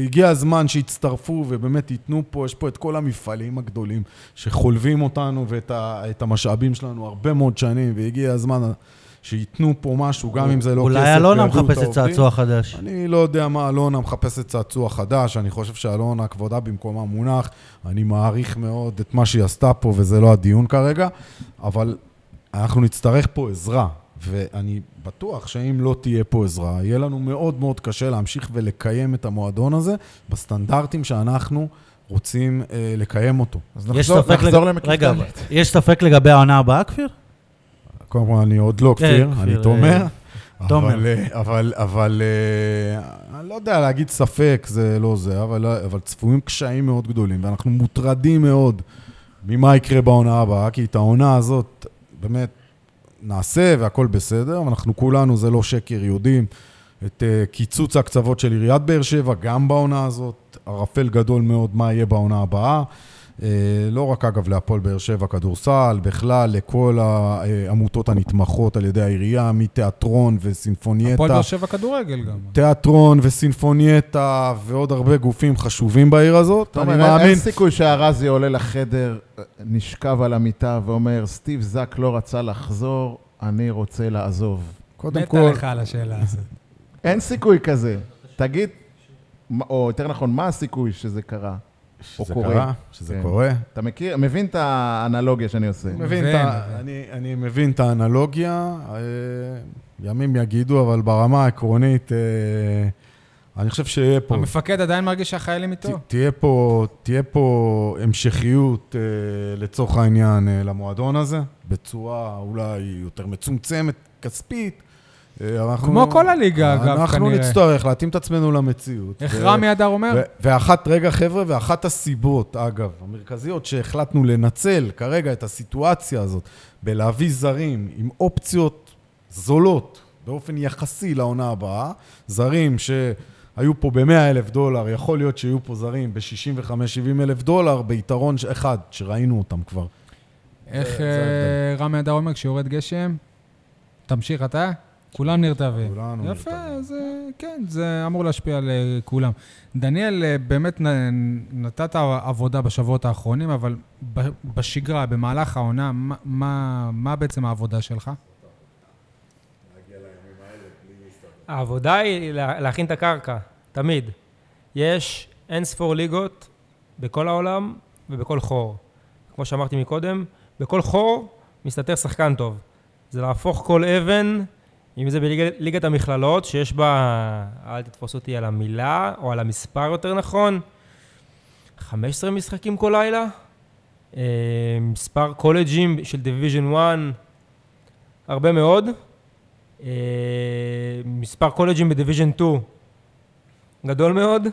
שהגיע הזמן שיצטרפו ובאמת ייתנו פה, יש פה את כל המפעלים הגדולים שחולבים אותנו ואת ה, המשאבים שלנו הרבה מאוד שנים, והגיע הזמן שייתנו פה משהו, גם אם זה לא כסף, אולי אלונה מחפשת. צעצוע חדש. אני לא יודע מה אלונה מחפשת צעצוע חדש, אני חושב שאלונה, כבודה במקומה מונח, אני מעריך מאוד את מה שהיא עשתה פה, וזה לא הדיון כרגע, אבל אנחנו נצטרך פה עזרה, ואני בטוח שאם לא תהיה פה עזרה, יהיה לנו מאוד מאוד קשה להמשיך ולקיים את המועדון הזה בסטנדרטים שאנחנו רוצים אה, לקיים אותו. אז יש נחזור- נחזור לג- למקיף רגע. יש ספק לגבי העונה הבאה, כפיר? קודם כל, אני עוד לא כפיר, כפיר, אני אה, תומר. תומר. אבל, אה, אבל, אבל, אה, אני לא יודע להגיד ספק, זה לא זה, אבל, אבל צפויים קשיים מאוד גדולים, ואנחנו מוטרדים מאוד ממה יקרה בעונה הבאה, כי את העונה הזאת, באמת, נעשה והכל בסדר, ואנחנו כולנו, זה לא שקר, יודעים את אה, קיצוץ הקצוות של עיריית באר שבע, גם בעונה הזאת, ערפל גדול מאוד מה יהיה בעונה הבאה. אה, לא רק אגב להפועל באר שבע כדורסל, בכלל לכל העמותות הנתמכות על ידי העירייה, מתיאטרון וסינפונייטה. הפועל באר שבע כדורגל גם. תיאטרון וסינפונייטה ועוד הרבה גופים חשובים בעיר הזאת. אני מאמין... אין סיכוי שארזי עולה לחדר, נשכב על המיטה ואומר, סטיב זאק לא רצה לחזור, אני רוצה לעזוב. קודם מת כל, עליך על השאלה הזאת. אין סיכוי כזה. תגיד, או יותר נכון, מה הסיכוי שזה קרה? או שזה קורה. קרה, שזה כן. קורה. אתה מכיר, מבין את האנלוגיה שאני עושה? מבין מבין, את ה-. אני, אני מבין את האנלוגיה, אה, ימים יגידו, אבל ברמה העקרונית, אה, אני חושב שיהיה פה, המפקד עדיין מרגיש שהחיילים איתו. ת- תהיה פה, תהיה פה המשכיות אה, לצורך העניין למועדון הזה, בצורה אולי יותר מצומצמת, כספית. אה, אנחנו- כמו כל הליגה, אגב, אנחנו כנראה. נצטרך להתאים את עצמנו למציאות. איך ו- רמי אדר אומר? ו- ואחת, רגע חבר'ה, ואחת הסיבות, אגב, המרכזיות שהחלטנו לנצל כרגע את הסיטואציה הזאת בלהביא זרים עם אופציות זולות באופן יחסי לעונה הבאה, זרים שהיו פה ב-100 אלף דולר, יכול להיות שיהיו פה זרים ב-65-70 אלף דולר, ביתרון ש- אחד, שראינו אותם כבר. איך זה אה, רמי אדר אומר כשיורד גשם? תמשיך אתה. כולם נרטבים. כולנו יפה, נרטבים. אז אה, כן, זה אמור להשפיע על אה, כולם. דניאל, אה, באמת נ- נתת עבודה בשבועות האחרונים, אבל בשגרה, במהלך העונה, מה- מה מה בעצם העבודה שלך? העבודה היא לה- להכין את הקרקע, תמיד. יש אין ספור ליגות בכל העולם ובכל חור. כמו שאמרתי מקודם, בכל חור מסתתר שחקן טוב. זה להפוך כל אבן, אם זה בליגת המכללות, שיש בה, אל תתפוס אותי על המילה, או על המספר יותר נכון, 15 משחקים כל לילה, אה, מספר קולג'ים של division 1, הרבה מאוד. אה, מספר קולג'ים ב division 2, גדול מאוד.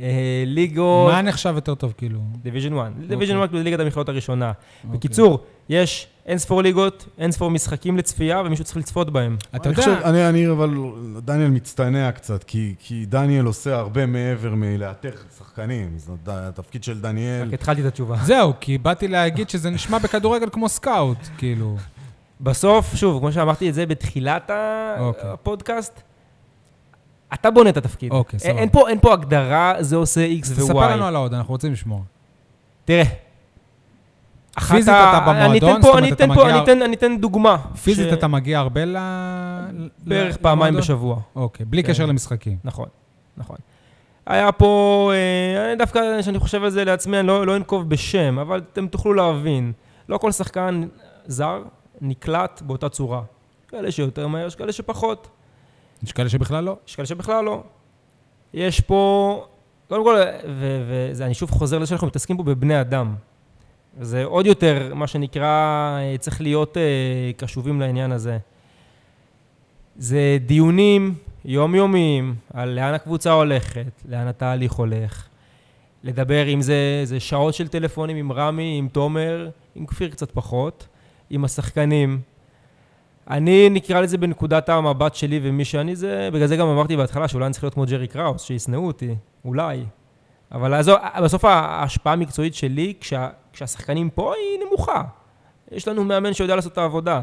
אה, ליגות... מה נחשב יותר טוב, כאילו? division 1. division אוקיי. 1 זה ליגת המכללות הראשונה. אוקיי. בקיצור, יש אין ספור ליגות, אין ספור משחקים לצפייה, ומישהו צריך לצפות בהם. אתה אני יודע, חושב, אני, אני אבל, דניאל מצטנע קצת, כי, כי דניאל עושה הרבה מעבר מלאתר שחקנים. זאת התפקיד של דניאל. רק התחלתי את התשובה. זהו, כי באתי להגיד שזה נשמע בכדורגל כמו סקאוט, כאילו. בסוף, שוב, כמו שאמרתי את זה בתחילת אוקיי. הפודקאסט, אתה בונה את התפקיד. אוקיי, סבבה. אין פה- אין פה הגדרה, זה עושה X ו-Y. תספר לנו על העוד, אנחנו רוצים לשמוע. תראה. פיזית אתה במועדון? זאת אומרת, אתה מגיע- אני אתן- דוגמה. פיזית אתה מגיע הרבה ל... בערך פעמיים? בשבוע. אוקיי, בלי כן. קשר למשחקים. נכון, נכון. היה פה, אה, דווקא כשאני חושב על זה לעצמי, אני לא, לא אנקוב בשם, אבל אתם תוכלו להבין. לא כל שחקן זר נקלט באותה צורה. כאלה שיותר מהר, יש כאלה שפחות. יש כאלה שבכלל לא. יש כאלה שבכלל לא. יש פה, קודם כל, ואני שוב חוזר לזה שאנחנו מתעסקים פה בבני אדם. זה עוד יותר, מה שנקרא, אה, צריך להיות אה, קשובים לעניין הזה. זה דיונים יומיומיים על לאן הקבוצה הולכת, לאן התהליך הולך. לדבר עם זה, זה שעות של טלפונים עם רמי, עם תומר, עם כפיר קצת פחות, עם השחקנים. אני נקרא לזה בנקודת המבט שלי ומי שאני זה, בגלל זה גם אמרתי בהתחלה שאולי אני צריך להיות כמו ג'רי קראוס, שישנאו אותי, אולי. אבל הזו, בסוף ההשפעה המקצועית שלי, כשה, כשהשחקנים פה, היא נמוכה. יש לנו מאמן שיודע לעשות את העבודה.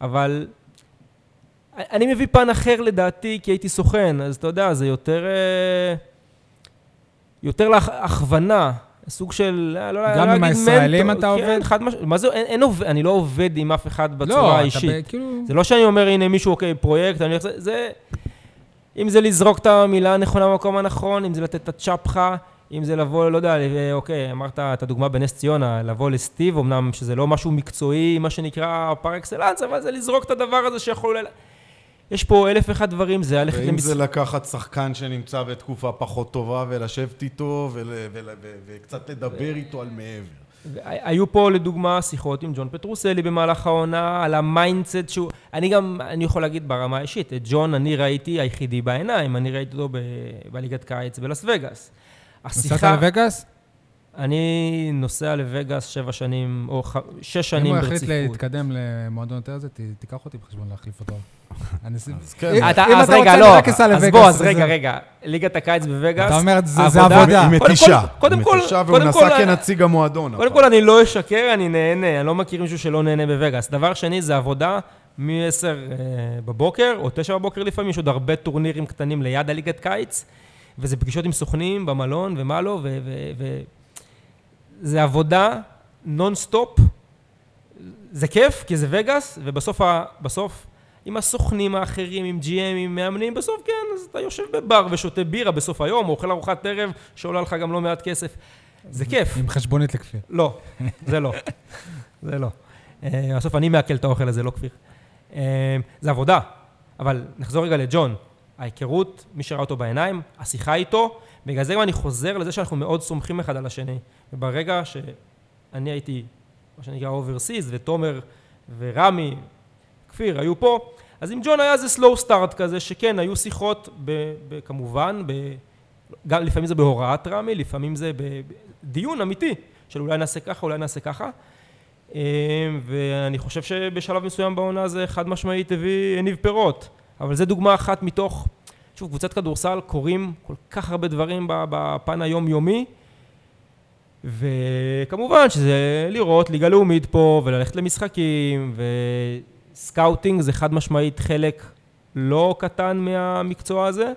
אבל אני מביא פן אחר לדעתי, כי הייתי סוכן, אז אתה יודע, זה יותר... אה, יותר להכוונה, סוג של, אה, לא, גם לא עם להגיד הישראלים מנטור, אתה כן, עובד? חד משמעית, מה זה, אין, אין עובד, אני לא עובד עם אף אחד בצורה לא, האישית. אתה ב- כאילו... זה לא שאני אומר, הנה מישהו, אוקיי, פרויקט, אני זה... אם זה לזרוק את המילה הנכונה במקום הנכון, אם זה לתת את הצ'פחה, אם זה לבוא, לא יודע, אה, אוקיי, אמרת את הדוגמה בנס ציונה, לבוא לסטיב, אמנם שזה לא משהו מקצועי, מה שנקרא פר אקסלנס, אבל זה לזרוק את הדבר הזה שיכול... יש פה אלף ואחד דברים, זה ללכת ואם זה לקחת שחקן שנמצא בתקופה פחות טובה ולשבת איתו ול, ול, ו, וקצת לדבר איתו על מעבר. היו פה לדוגמה שיחות עם ג'ון פטרוסלי במהלך העונה, על ה mindset שהוא... אני גם, אני יכול להגיד ברמה האישית, את ג'ון אני ראיתי היחידי בעיניים, אני ראיתי אותו ב... בליגת קיץ בלאס וגאס. נסעת לווגאס? אני נוסע לווגאס שבע שנים, או ח... שש אם שנים הוא ברציפות. יחליט להתקדם למועדון יותר זה, תיקח אותי בחשבון להחליף אותו. אז אם- אתה, אם אז אתה רגע, רוצה, לא, אז בוא, אז וזה- רגע, רגע, ליגת הקיץ בווגאס, אתה אומר, זה עבודה. קודם מתישה. כל- קודם כל- מתישה, קודם והוא כל, נסע אה, כנציג המועדון. קודם. כל, אני לא אשקר, אני נהנה, אני לא מכיר מישהו שלא נהנה בווגאס. דבר שני, זה עבודה מ-10 בבוקר, או 9 בבוקר לפעמים, יש עוד הרבה טורנירים קטנים ליד הליגת קיץ, וזה פגישות עם סוכנים במלון ומה לא, ו... ו, ו זה עבודה נונסטופ. זה כיף, כי זה וגאס, ובסוף, בסוף, עם הסוכנים האחרים, עם GM, עם מאמנים, בסוף כן, אז אתה יושב בבר ושותה בירה בסוף היום, או אוכל ארוחת ערב, שעולה לך גם לא מעט כסף. זה כיף. עם חשבונית לכפיר. לא, זה לא. זה לא. אה, בסוף אני מעכל את האוכל הזה, לא כפיר. אה, זה עבודה. אבל נחזור רגע לג'ון. ההיכרות, מי שראה אותו בעיניים, השיחה איתו, בגלל זה גם אני חוזר לזה שאנחנו מאוד סומכים אחד על השני. וברגע שאני הייתי, מה שנקרא overseas, ותומר ורמי, כפיר, היו פה, אז עם ג'ון היה איזה slow start כזה, שכן, היו שיחות, ב, ב, כמובן, ב, גם לפעמים זה בהוראת רמי, לפעמים זה בדיון אמיתי, של אולי נעשה ככה, אולי נעשה ככה. אה, ואני חושב שבשלב מסוים בעונה זה חד משמעית הביא, הניב פירות. אבל זו דוגמה אחת מתוך, שוב, קבוצת כדורסל קורים כל כך הרבה דברים בפן היומיומי, וכמובן שזה לראות ליגה לאומית פה, וללכת למשחקים, ו scouting זה חד משמעית חלק לא קטן מהמקצוע הזה.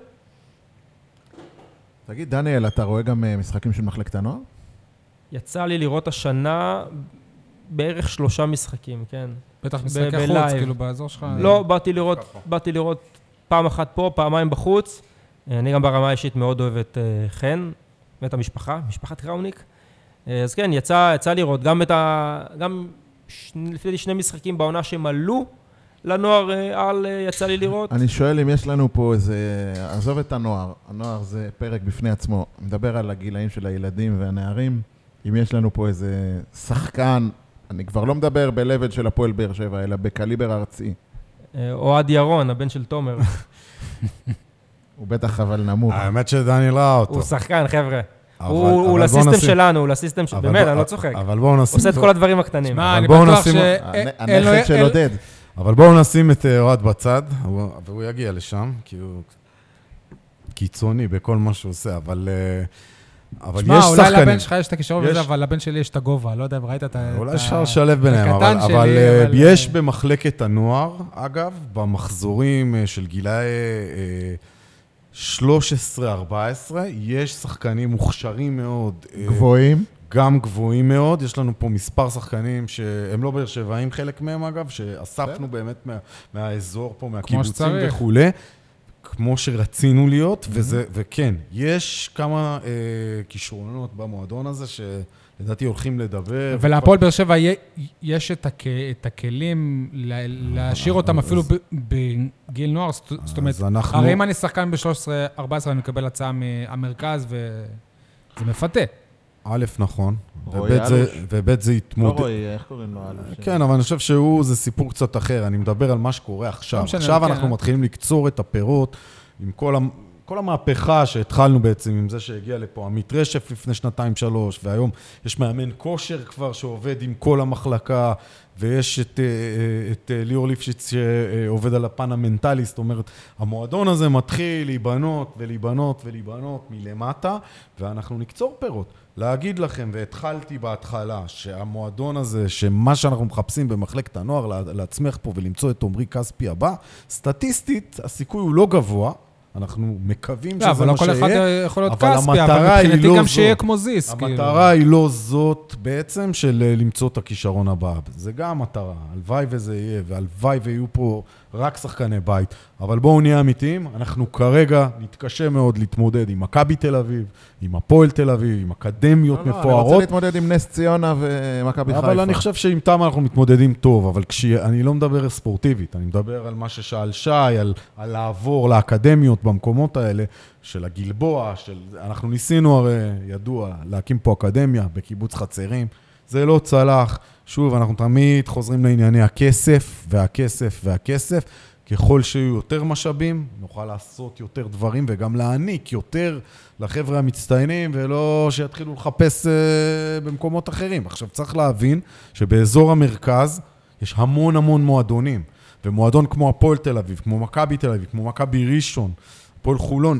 תגיד, דניאל, אתה רואה גם אה, משחקים של מחלקת הנוער? יצא לי לראות השנה בערך שלושה משחקים, כן. בטח ב- משחקי חוץ, בלייב. כאילו, באזור שלך. לא, באתי לראות. באתי לראות פעם אחת פה, פעמיים בחוץ. אני גם ברמה האישית מאוד אוהב את אה, חן ואת המשפחה, משפחת קראוניק. אה, אז כן, יצא, יצא לראות גם את ה... גם. לפי דעתי שני משחקים בעונה שהם עלו לנוער אה, על, אה, יצא לי לראות. אני שואל אם יש לנו פה איזה... עזוב את הנוער, הנוער זה פרק בפני עצמו. מדבר על הגילאים של הילדים והנערים. אם יש לנו פה איזה שחקן, אני כבר לא מדבר ב-level של הפועל באר שבע, אלא בקליבר ארצי. אה, אוהד ירון, הבן של תומר. הוא בטח אבל נמוך. האמת שדניאל ראה אותו. הוא שחקן, חבר'ה. אבל- הוא אבל הוא לסיסטם נשים- שלנו, הוא לסיסטם של... באמת, אני לא צוחק. אבל בואו נשים... עושה את כל הדברים הקטנים. שמע, אני בטוח נשים- שאין לו... הנכד של עודד. אבל בואו נשים את אה, אוהד בצד, הוא- והוא יגיע לשם, כי הוא קיצוני בכל מה שהוא עושה, אבל... אה, אבל שמע, יש אולי שחקנים. לבן שלך יש את הכישרון יש- וזה, אבל לבן שלי יש את הגובה, לא יודע אם ראית את ה... אולי אפשר ה- לשלב ביניהם, אבל, שלי, אבל, אה, אבל, יש אה, במחלקת הנוער, אגב, במחזורים אה, של גילאי אה, 13-14, יש שחקנים מוכשרים מאוד. אה, גבוהים. גם גבוהים מאוד, יש לנו פה מספר שחקנים שהם לא באר שבעים חלק מהם אגב, שאספנו באמת מה, מהאזור פה, מהקיבוצים. וכולי, כמו שרצינו להיות, וזה, וכן, יש כמה אה, כישרונות במועדון הזה שלדעתי הולכים לדבר. ולהפועל באר שבע יש את הכ- את הכלים להשאיר אותם אפילו בגיל נוער, זאת אומרת, אז אנחנו... הרי אם אני שחקן ב-13-14 אני מקבל הצעה מהמרכז וזה מפתה. א', נכון, וב' זה, זה לא התמודד... רועי, איך קוראים לו? אלוש? כן, אבל אני חושב שהוא, זה סיפור קצת אחר. אני מדבר על מה שקורה עכשיו. לא עכשיו כן, אנחנו אה? מתחילים לקצור את הפירות עם כל. כל המהפכה שהתחלנו בעצם עם זה שהגיע לפה עמית רשף לפני שנתיים-שלוש, והיום יש מאמן כושר כבר שעובד עם כל המחלקה, ויש את, אה, את אה, ליאור ליפשיץ שעובד על הפן המנטלי, זאת אומרת, המועדון הזה מתחיל להיבנות ולהיבנות ולהיבנות מלמטה, ואנחנו נקצור פירות. להגיד לכם, והתחלתי בהתחלה, שהמועדון הזה, שמה שאנחנו מחפשים במחלקת הנוער, לה- להצמיח פה ולמצוא את עמרי כספי הבא, סטטיסטית, הסיכוי הוא לא גבוה, אנחנו מקווים לא, שזה אבל לא מה כל אחד שיהיה. יכול להיות אבל כספי, אבל מבחינתי לא גם זו. שיהיה כמו זיס. כאילו. המטרה היא לא זאת בעצם של אה, למצוא את הכישרון הבא. זה גם המטרה. הלוואי וזה יהיה, והלוואי ויהיו פה רק שחקני בית. אבל בואו נהיה אמיתיים, אנחנו כרגע נתקשה מאוד להתמודד עם מכבי תל אביב, עם הפועל תל אביב, עם אקדמיות לא, לא, אני רוצה מפוארות. להתמודד עם נס ציונה ומכבי חיפה. אבל אני חושב שעם תמה אנחנו מתמודדים טוב, אבל כשאני לא מדבר ספורטיבית, אני מדבר על מה ששאל שי, על, על לעבור לאקדמיות במקומות האלה, של הגלבוע, של... אנחנו ניסינו הרי, ידוע, להקים פה אקדמיה בקיבוץ חצרים, זה לא צלח. שוב, אנחנו תמיד חוזרים לענייני הכסף, והכסף, והכסף. ככל שיהיו יותר משאבים, נוכל לעשות יותר דברים וגם להעניק יותר לחבר'ה המצטיינים, ולא שיתחילו לחפש אה, במקומות אחרים. עכשיו, צריך להבין שבאזור המרכז יש המון המון מועדונים, ומועדון כמו הפועל תל אביב, כמו מכבי תל אביב, כמו מכבי ראשון, הפועל חולון,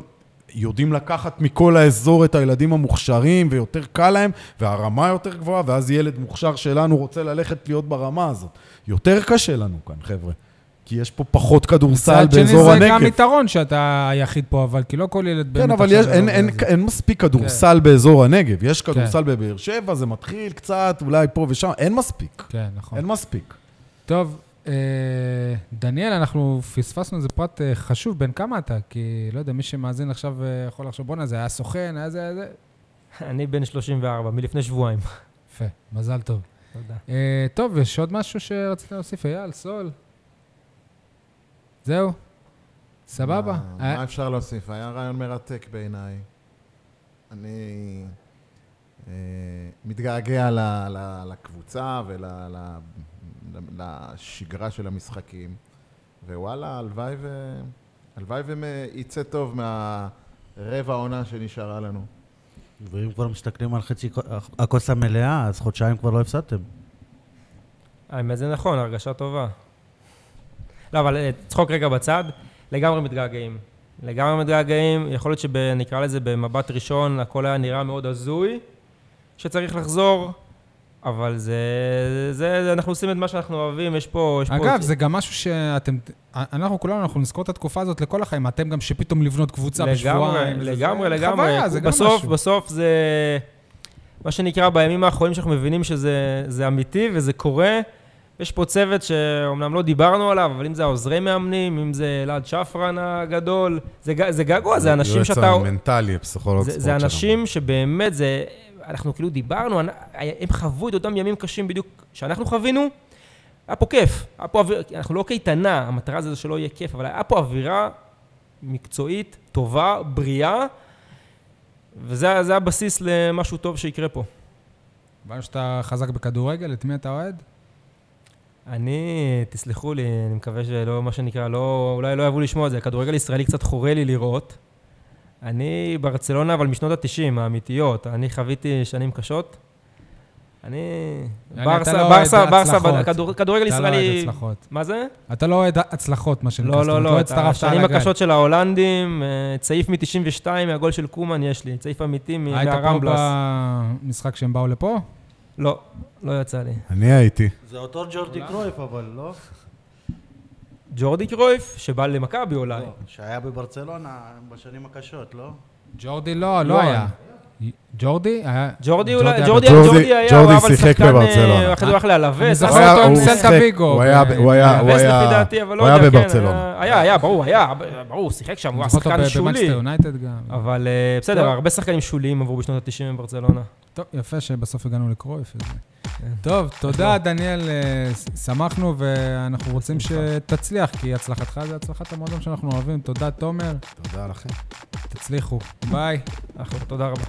יודעים לקחת מכל האזור את הילדים המוכשרים, ויותר קל להם, והרמה יותר גבוהה, ואז ילד מוכשר שלנו רוצה ללכת להיות ברמה הזאת. יותר קשה לנו כאן, חבר'ה. כי יש פה פחות כדורסל מצד שני באזור זה הנגב. גם יתרון שאתה היחיד פה, אבל כי לא כל ילד באמת... כן, אבל יש, אין, אין. אין מספיק כדורסל באזור הנגב. יש כן. כדורסל בבאר שבע, זה מתחיל קצת, אולי פה ושם, אין מספיק. כן, נכון. אין מספיק. טוב, דניאל, אנחנו פספסנו איזה פרט אה, חשוב, בן כמה אתה? כי, לא יודע, מי שמאזין עכשיו אה, יכול לחשוב, בואנה, זה היה סוכן, היה זה, היה זה. אני בן 34, מלפני שבועיים. יפה, מזל טוב. תודה. אה, טוב, יש עוד משהו שרצית להוסיף? אייל, סול? זהו? סבבה. מה, אה, אפשר להוסיף? היה רעיון מרתק בעיניי. אני אה, מתגעגע ל, ל, ולשגרה של המשחקים, ווואלה, הלוואי ו... הלוואי ויצא טוב מהרבע העונה שנשארה לנו. ואם כבר מסתכלים על חצי כו- הכוס המלאה, אז חודשיים כבר לא הפסדתם. האמת זה נכון, הרגשה טובה. לא, אבל אה, צחוק רגע בצד, לגמרי מתגעגעים. לגמרי מתגעגעים, יכול להיות שנקרא לזה במבט ראשון, הכל היה נראה מאוד הזוי, שצריך לחזור, אבל זה, זה, זה, אנחנו עושים את מה שאנחנו אוהבים, יש פה... יש אגב, פה... זה גם משהו שאתם, אנחנו כולנו, אנחנו נזכור את התקופה הזאת לכל החיים. אתם גם שפתאום לבנות קבוצה בשבועיים. וזה- לגמרי, זה לגמרי. חוויה, זה גם בסוף, משהו. בסוף זה... מה שנקרא, בימים האחרונים שאנחנו מבינים שזה זה אמיתי וזה קורה. יש פה צוות שאומנם לא דיברנו עליו, אבל אם זה העוזרי מאמנים, אם זה אלעד שפרן הגדול, זה, זה געגוע, זה אנשים שאתה... יועץ המנטלי, הפסיכולוג זה, ספורט זה שלנו. אנשים שבאמת, זה, אנחנו כאילו דיברנו, הם חוו את אותם ימים קשים בדיוק שאנחנו חווינו. היה פה כיף, היה פה אוויר, אנחנו לא קייטנה, המטרה זה שלא יהיה כיף, אבל היה פה אווירה מקצועית, טובה, בריאה, וזה זה הבסיס למשהו טוב שיקרה פה. הבנו שאתה חזק בכדורגל, את מי אתה אוהד? אני, תסלחו לי, אני מקווה שלא, מה שנקרא, לא, אולי לא יאהבו לשמוע את זה, הכדורגל הישראלי קצת חורה לי לראות. אני ברצלונה, אבל משנות ה-90, האמיתיות. אני חוויתי שנים קשות. אני... ברסה, לא ברסה, ברסה, כדורגל אתה לא אוהד ישראלי... הצלחות. מה זה? אתה לא אוהד הצלחות, מה שנקרא. לא, לא, לא, את על השנים. הקשות של ההולנדים, אה, צעיף מ-92 מהגול של קומן יש לי, צעיף אמיתי מ- היית פה מהרמבלס. במשחק שהם באו לפה? לא, לא יצא לי. אני הייתי. זה אותו ג'ורדי קרויף, אבל לא? ג'ורדי קרויף, שבא למכבי אולי. לא, שהיה בברצלונה בשנים הקשות, לא? ג'ורדי לא, לא לא. היה. ג'ורדי? ג'ורדי אולי, היה ג'ורדי, היה, ג'ורדי הוא היה אבל שיחק שחקן, בברצלונה. אה, אחרי זה הוא הלך לאלווס. אני אה, זוכר הוא אותו עם הוא סלטה ויגו. הוא היה- הוא היה- הוא אלווס היה- לא הוא היה כן, בברצלונה. היה, היה, ברור, היה, ברור, הוא שיחק שם, הוא היה שחקן שולי. אבל אה, בסדר, טוב. הרבה שחקנים שוליים עברו בשנות ה-90 בברצלונה. טוב, יפה שבסוף הגענו לקרוא יפה זה. כן. טוב, תודה, לא. דניאל, אה, שמחנו, ואנחנו רוצים שתצליח, כי הצלחתך זה הצלחת המועדון שאנחנו אוהבים. תודה, תומר. תודה לכם. תצליחו. ביי. תודה רבה.